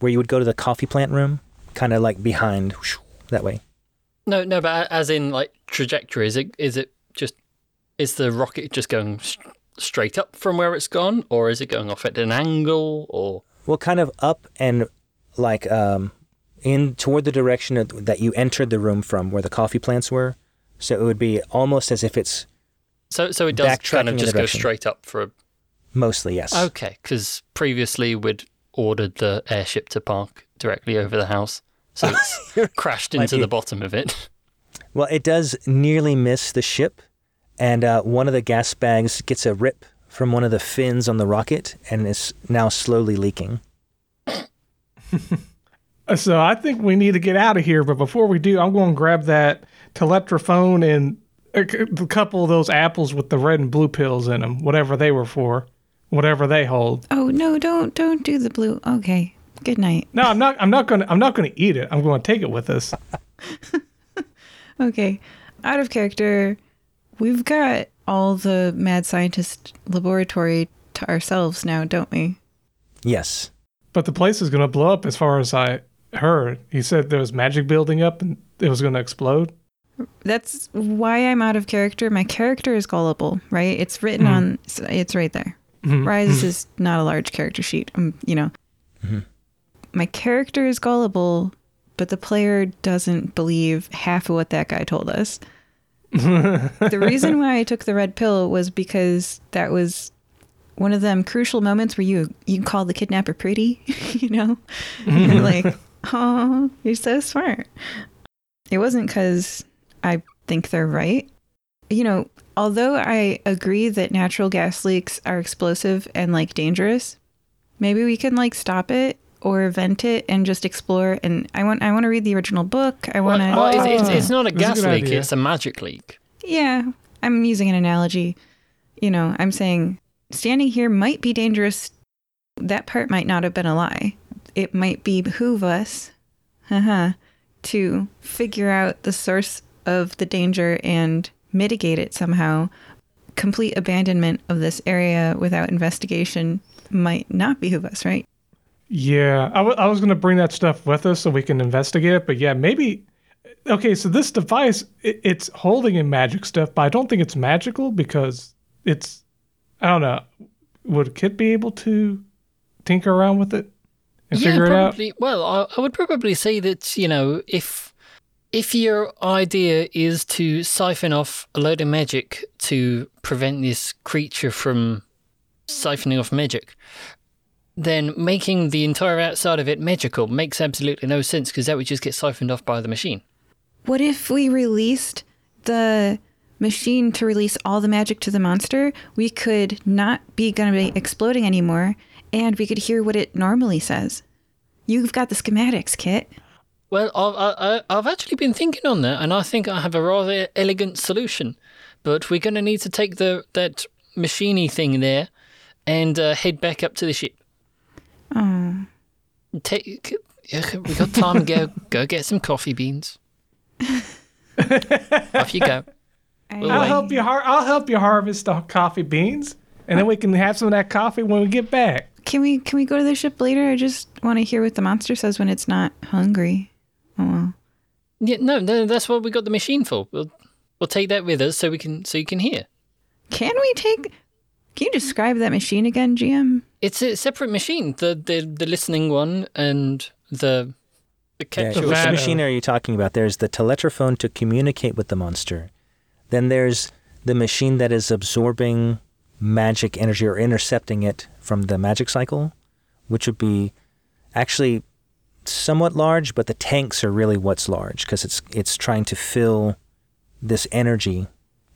A: where you would go to the coffee plant room, kind of like behind that way.
D: No no, but as in like trajectory. Is it is it just is the rocket just going s- straight up from where it's gone, or is it going off at an angle? Or
A: Well, kind of up and like um, in toward the direction of, that you entered the room from, where the coffee plants were. So it would be almost as if it's
D: so so it does kind of just go straight up for a
A: mostly yes.
D: Okay, because previously we'd ordered the airship to park directly over the house, so it's crashed into the bottom of it.
A: Well, it does nearly miss the ship, and uh, one of the gas bags gets a rip from one of the fins on the rocket, and is now slowly leaking.
C: So I think we need to get out of here. But before we do, I'm going to grab that teletrophone and a couple of those apples with the red and blue pills in them, whatever they were for, whatever they hold.
B: Oh no, don't don't do the blue. Okay. Good night.
C: No, I'm not. I'm not going. to I'm not going to eat it. I'm going to take it with us.
B: Okay. Out of character, we've got all the mad scientist laboratory to ourselves now, don't we?
A: Yes.
C: But the place is going to blow up as far as I heard. He said there was magic building up and it was going to explode.
B: That's why I'm out of character. My character is gullible, right? It's written
C: Mhm.
B: on. It's right there.
C: Mhm.
B: Risus is not a large character sheet. Um, you know, my character is gullible, but the player doesn't believe half of what that guy told us. the reason why I took the red pill was because that was one of them crucial moments where you you call the kidnapper pretty, you know, and like, oh, you're so smart. It wasn't because I think they're right. You know, although I agree that natural gas leaks are explosive and like dangerous, maybe we can like stop it or vent it and just explore. And I want I want to read the original book. I want to.
D: well, it's, it's, oh. it's not a
C: That's a
D: gas leak;
C: idea.
D: it's a magic leak.
B: Yeah, I'm using an analogy. You know, I'm saying standing here might be dangerous. That part might not have been a lie. It might behoove us, haha, to figure out the source of the danger and mitigate it somehow. Complete abandonment of this area without investigation might not behoove us, right?
C: Yeah, I was going to bring that stuff with us so we can investigate it. But yeah, maybe. Okay, so this device, it, it's holding in magic stuff, but I don't think it's magical because it's. I don't know. Would Kit be able to tinker around with it and
D: yeah,
C: figure it out?
D: Well, I, I would probably say that you know if if your idea is to siphon off a load of magic to prevent this creature from siphoning off magic, then making the entire outside of it magical makes absolutely no sense because that would just get siphoned off by the machine.
B: What if we released the machine to release all the magic to the monster? We could not be going to be exploding anymore, and we could hear what it normally says. You've got the schematics, Kit.
D: Well, I've, I, I- I've actually been thinking on that, and I think I have a rather elegant solution. But we're going to need to take the that machiney thing there and uh, head back up to the ship.
B: Oh,
D: Take, yeah, we got time. To go go get some coffee beans. Off you go.
B: I,
D: Well,
C: I'll
D: wait.
C: help you. Har- I'll help you harvest the coffee beans, and then we can have some of that coffee when we get back.
B: can we can we go to the ship later? I just want to hear what the monster says when it's not hungry. Oh, well.
D: Yeah, no, no, that's what we got the machine for. We'll we'll take that with us so we can so you can hear.
B: Can we take? Can you describe that machine again, GM?
D: It's a separate machine. The the the listening one and the the
A: Yeah, which machine are you talking about? There's the teletrophone to communicate with the monster. Then there's the machine that is absorbing magic energy or intercepting it from the magic cycle, which would be actually somewhat large, but the tanks are really what's large because it's it's trying to fill this energy,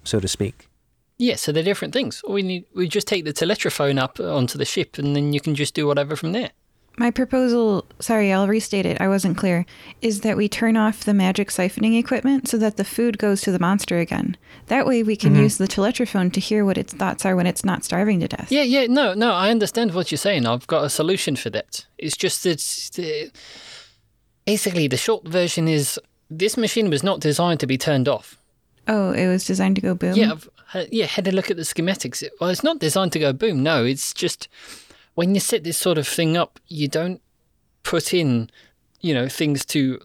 A: so to speak.
D: Yeah, so they're different things. We need we just take the teletrophone up onto the ship, and then you can just do whatever from there.
B: My proposal, sorry, I'll restate it. I wasn't clear. Is that we turn off the magic siphoning equipment so that the food goes to the monster again. That way we can use the teletrophone to hear what its thoughts are when it's not starving to death.
D: Yeah, yeah, no, no, I understand what you're saying. I've got a solution for that. It's just that uh, basically the short version is this machine was not designed to be turned off.
B: Oh, it was designed to go boom.
D: Yeah, I've, yeah, had a look at the schematics. It- Well, it's not designed to go boom. No, it's just when you set this sort of thing up, you don't put in, you know, things to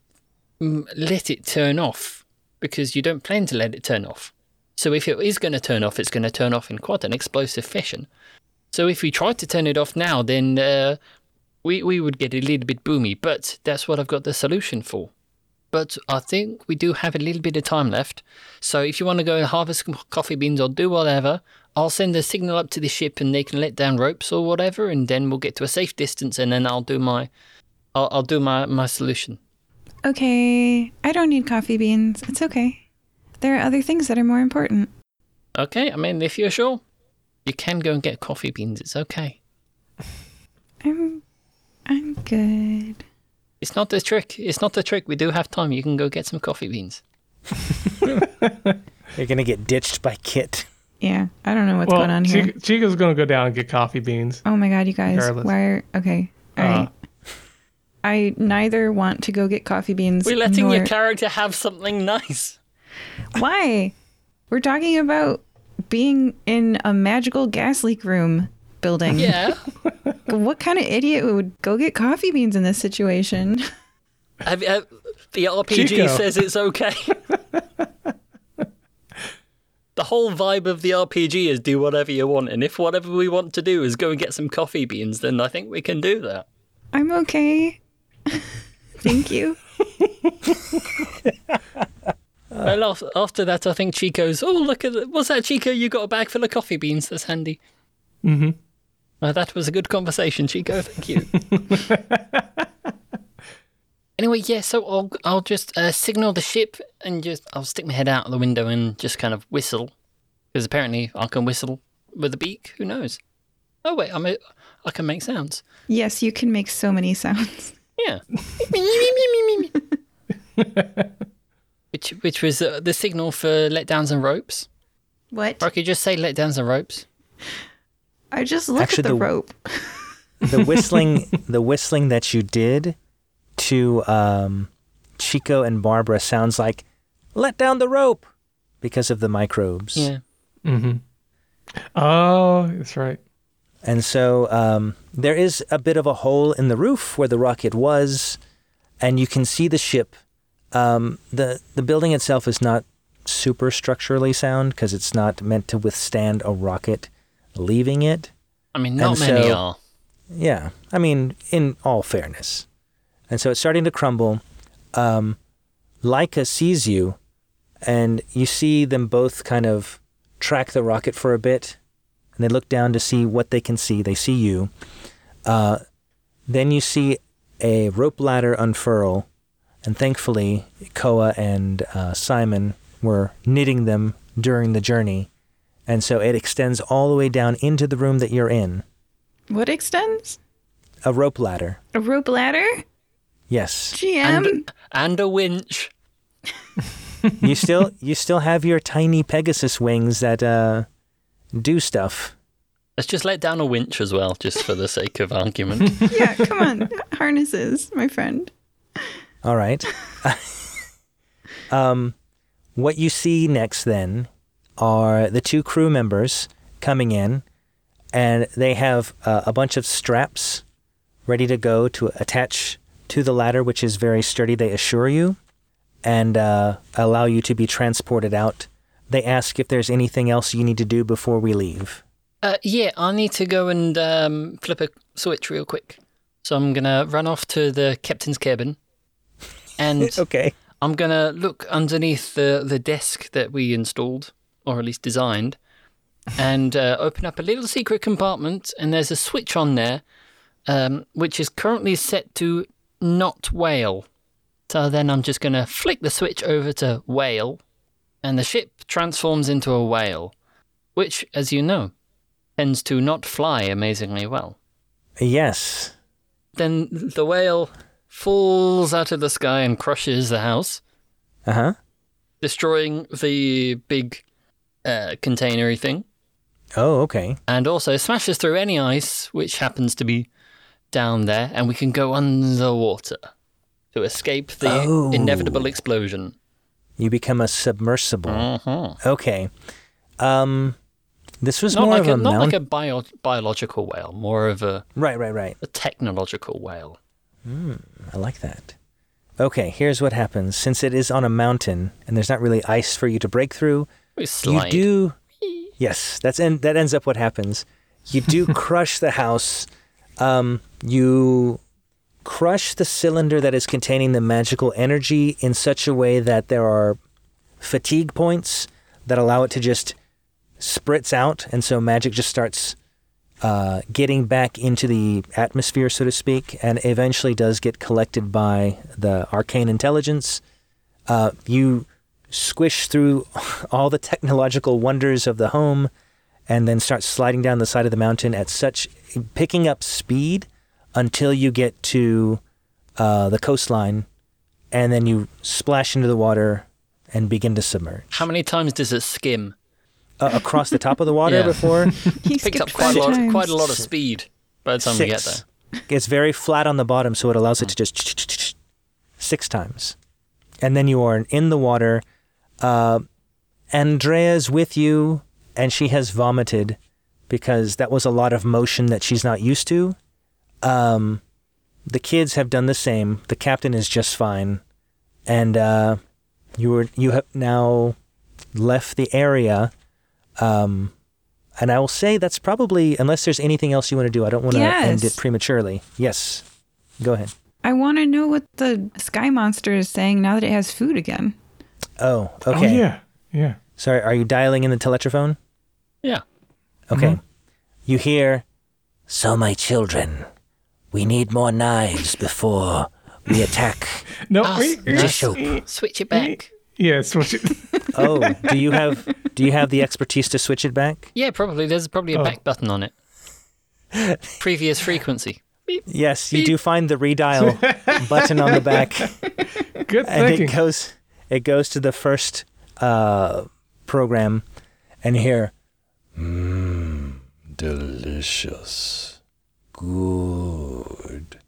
D: let it turn off because you don't plan to let it turn off. So if it is going to turn off, it's going to turn off in quite an explosive fashion. So if we tried to turn it off now, then uh, we we would get a little bit boomy. But that's what I've got the solution for. But I think we do have a little bit of time left. So if you want to go and harvest coffee beans or do whatever, I'll send a signal up to the ship and they can let down ropes or whatever, and then we'll get to a safe distance, and then I'll do my, I'll, I'll do my my solution.
B: Okay, I don't need coffee beans. It's okay. There are other things that are more important.
D: Okay, I mean if you're sure, you can go and get coffee beans. It's okay.
B: I'm I'm good.
D: It's not the trick. It's not the trick. We do have time. You can go get some coffee beans.
A: You're gonna get ditched by Kit.
B: Yeah, I don't know what's
C: well,
B: going on here.
C: Chico, Chico's gonna go down and get coffee beans.
B: Oh my god, you guys.
C: Regardless.
B: Why are okay. All right.
C: Uh,
B: I neither want to go get coffee beans.
D: We're letting
B: nor...
D: your character have something nice.
B: Why? We're talking about being in a magical gas leak room. Building.
D: Yeah.
B: What kind of idiot would go get coffee beans in this situation?
D: Have, you- have, the RPG
C: Chico.
D: says it's okay. the whole vibe of the RPG is do whatever you want, and if whatever we want to do is go and get some coffee beans, then I think we can do that.
B: I'm okay. Thank you.
D: well, after that, I think Chico's. Oh, look at the, what's that, Chico? You got a bag full of coffee beans. That's handy.
C: Mm-hmm.
D: Uh, that was a good conversation, Chico. Thank you. anyway, yeah. So I'll I'll just uh, signal the ship and just I'll stick my head out of the window and just kind of whistle because apparently I can whistle with a beak. Who knows? Oh wait, I'm a, I can make sounds.
B: Yes, you can make so many sounds.
D: Yeah. which which was uh, the signal for letdowns and ropes.
B: What?
D: Or I could just say letdowns and ropes.
B: I just look
A: Actually,
B: at the,
A: the-
B: rope.
A: the whistling the whistling that you did to um, Chico and Barbara sounds like let down the rope because of the microbes.
D: Yeah.
C: Mm-hmm. Oh, that's right.
A: And so um, there is a bit of a hole in the roof where the rocket was, and you can see the ship. Um, the The building itself is not super structurally sound because it's not meant to withstand a rocket leaving it.
D: I mean, not
A: And
D: many
A: so-
D: are.
A: Yeah, I mean, in all fairness. And so it's starting to crumble. Um, Laika sees you, and you see them both kind of track the rocket for a bit, and they look down to see what they can see. They see you. Uh, then you see a rope ladder unfurl, and thankfully, Koa and uh, Simon were knitting them during the journey. And so it extends all the way down into the room that you're in.
B: What extends?
A: A rope ladder.
B: A rope ladder?
A: Yes.
B: GM?
D: And, and a winch.
A: you still you still have your tiny Pegasus wings that uh do stuff.
D: Let's just let down a winch as well, just for the sake of argument.
B: yeah, come on. Harnesses, my friend.
A: All right. um what you see next then are the two crew members coming in and they have uh, a bunch of straps ready to go to attach to the ladder which is very sturdy they assure you and uh, allow you to be transported out. They ask if there's anything else you need to do before we leave.
D: Uh, yeah, I need to go and um, flip a switch real quick. So I'm gonna run off to the captain's cabin, and
A: Okay.
D: I'm gonna look underneath the the desk that we installed, or at least designed, and uh, open up a little secret compartment. And there's a switch on there, um, which is currently set to not whale. So then I'm just gonna flick the switch over to whale, and the ship transforms into a whale, which, as you know, tends to not fly amazingly well.
A: Yes.
D: Then the whale falls out of the sky and crushes the house,
A: Uh huh.
D: destroying the big uh, containery thing,
A: Oh, okay.
D: and also smashes through any ice which happens to be down there, and we can go underwater to escape the
A: Oh.
D: inevitable explosion.
A: You become a submersible.
D: Uh-huh.
A: Okay. Um, this was
D: Not
A: more
D: like
A: of
D: a,
A: a,
D: not
A: mount.
D: like a bio- biological whale, more of a,
A: Right, right, right.
D: a technological whale.
A: I like that. Okay, here's what happens. Since it is on a mountain and there's not really ice for you to break through,
D: We slide.
A: you do. Yes, that's en- that ends up what happens. You do crush the house. Um, you crush the cylinder that is containing the magical energy in such a way that there are fatigue points that allow it to just spritz out, and so magic just starts uh, getting back into the atmosphere, so to speak, and eventually does get collected by the arcane intelligence. Uh, you squish through all the technological wonders of the home and then start sliding down the side of the mountain at such picking up speed until you get to uh, the coastline and then you splash into the water and begin to submerge
D: How many times does it skim?
A: uh, across the top of the water
D: Yeah.
A: before
B: He
D: Picks up quite a lot, quite a lot of speed by the time we get
A: six
D: there.
A: it's very flat on the bottom so it allows it to just six times and then you are in the water uh, andrea's with you and she has vomited because that was a lot of motion that she's not used to. Um, the kids have done the same. The captain is just fine, and uh, you were you have now left the area. Um, and I will say that's probably unless there's anything else you want to do. I don't want to end it prematurely. Yes, go ahead.
B: I want to know what the sky monster is saying now that it has food again.
A: Oh, okay.
C: Oh yeah, yeah.
A: Sorry, are you dialing in the teletrophone?
D: Yeah.
A: Okay. You hear
E: So, my children, we need more knives before we attack.
C: No,
D: Ah,
C: we-
E: Bishop.
D: Switch it back.
C: yeah. Switch it.
A: Oh, do you have do you have the expertise to switch it back?
D: Yeah, probably. There's probably a
C: Oh.
D: back button on it. Previous frequency.
A: Yes, you do find the redial button on the back,
C: Good thinking.
A: and it goes it goes to the first uh, program, and here. hear, mmm, delicious, good,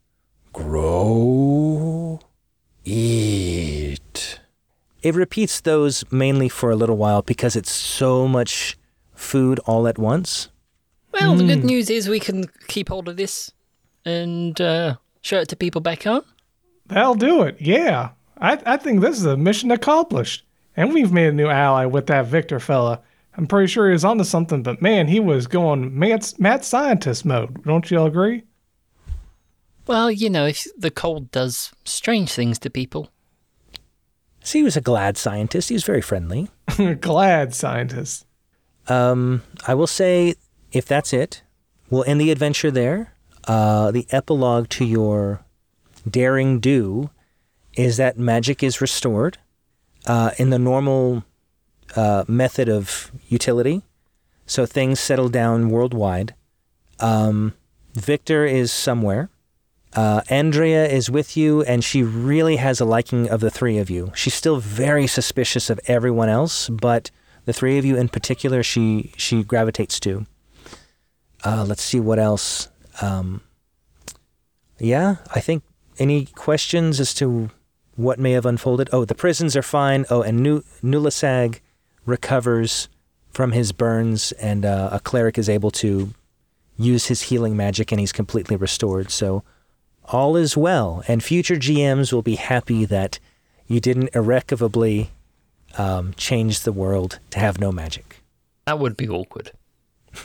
A: grow, eat. It repeats those mainly for a little while because it's so much food all at once.
D: Well, the good
C: Hmm.
D: news is we can keep hold of this and uh, show it to people back home.
C: That'll do it. Yeah. I, I think this is a mission accomplished. And we've made a new ally with that Victor fella. I'm pretty sure he was onto something, but man, he was going mad, mad scientist mode. Don't you all agree?
D: Well, you know, if the cold does strange things to people.
A: So he was a glad scientist. He was very friendly.
C: Glad scientist.
A: Um, I will say, if that's it, we'll end the adventure there. Uh, the epilogue to your daring do is that magic is restored uh, in the normal uh, method of utility. So things settle down worldwide. Um, Victor is somewhere. Uh, Andrea is with you, and she really has a liking of the three of you. She's still very suspicious of everyone else, but the three of you in particular, she she gravitates to. Uh, let's see what else. Um, yeah, I think any questions as to what may have unfolded. Oh, the prisons are fine. Oh, and Nu- Nulasag recovers from his burns, and uh, a cleric is able to use his healing magic, and he's completely restored. So all is well, and future GMs will be happy that you didn't irrevocably um, change the world to have no magic.
D: That would be awkward.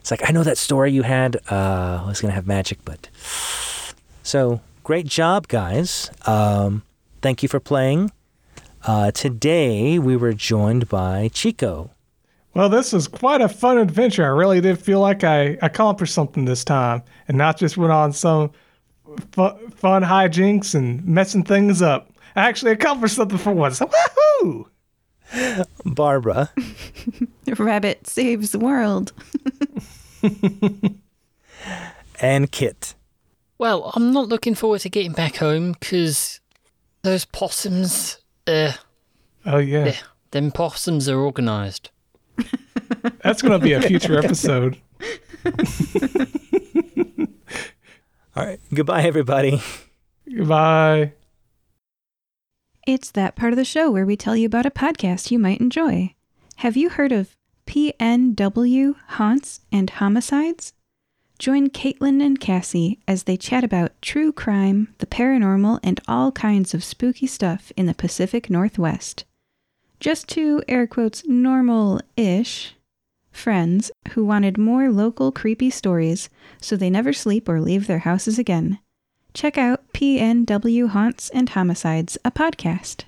A: It's like I know that story you had uh, was gonna have magic, but so great job, guys. Um, thank you for playing. Uh, today we were joined by Chico.
C: Well, this was quite a fun adventure. I really did feel like I accomplished something this time and not just went on some fu- fun hijinks and messing things up. I actually accomplished something for once. Woohoo!
A: Barbara.
B: Rabbit saves the world.
A: and Kit.
D: Well, I'm not looking forward to getting back home because those possums, uh,
C: Oh, yeah.
D: yeah, them possums are organised.
C: That's going to be a future episode.
A: All right. Goodbye, everybody.
C: Goodbye.
B: It's that part of the show where we tell you about a podcast you might enjoy. Have you heard of PNW Haunts and Homicides? Join Caitlin and Cassie as they chat about true crime, the paranormal, and all kinds of spooky stuff in the Pacific Northwest. Just two air quotes normal ish friends who wanted more local creepy stories so they never sleep or leave their houses again. Check out PNW Haunts and Homicides, a podcast.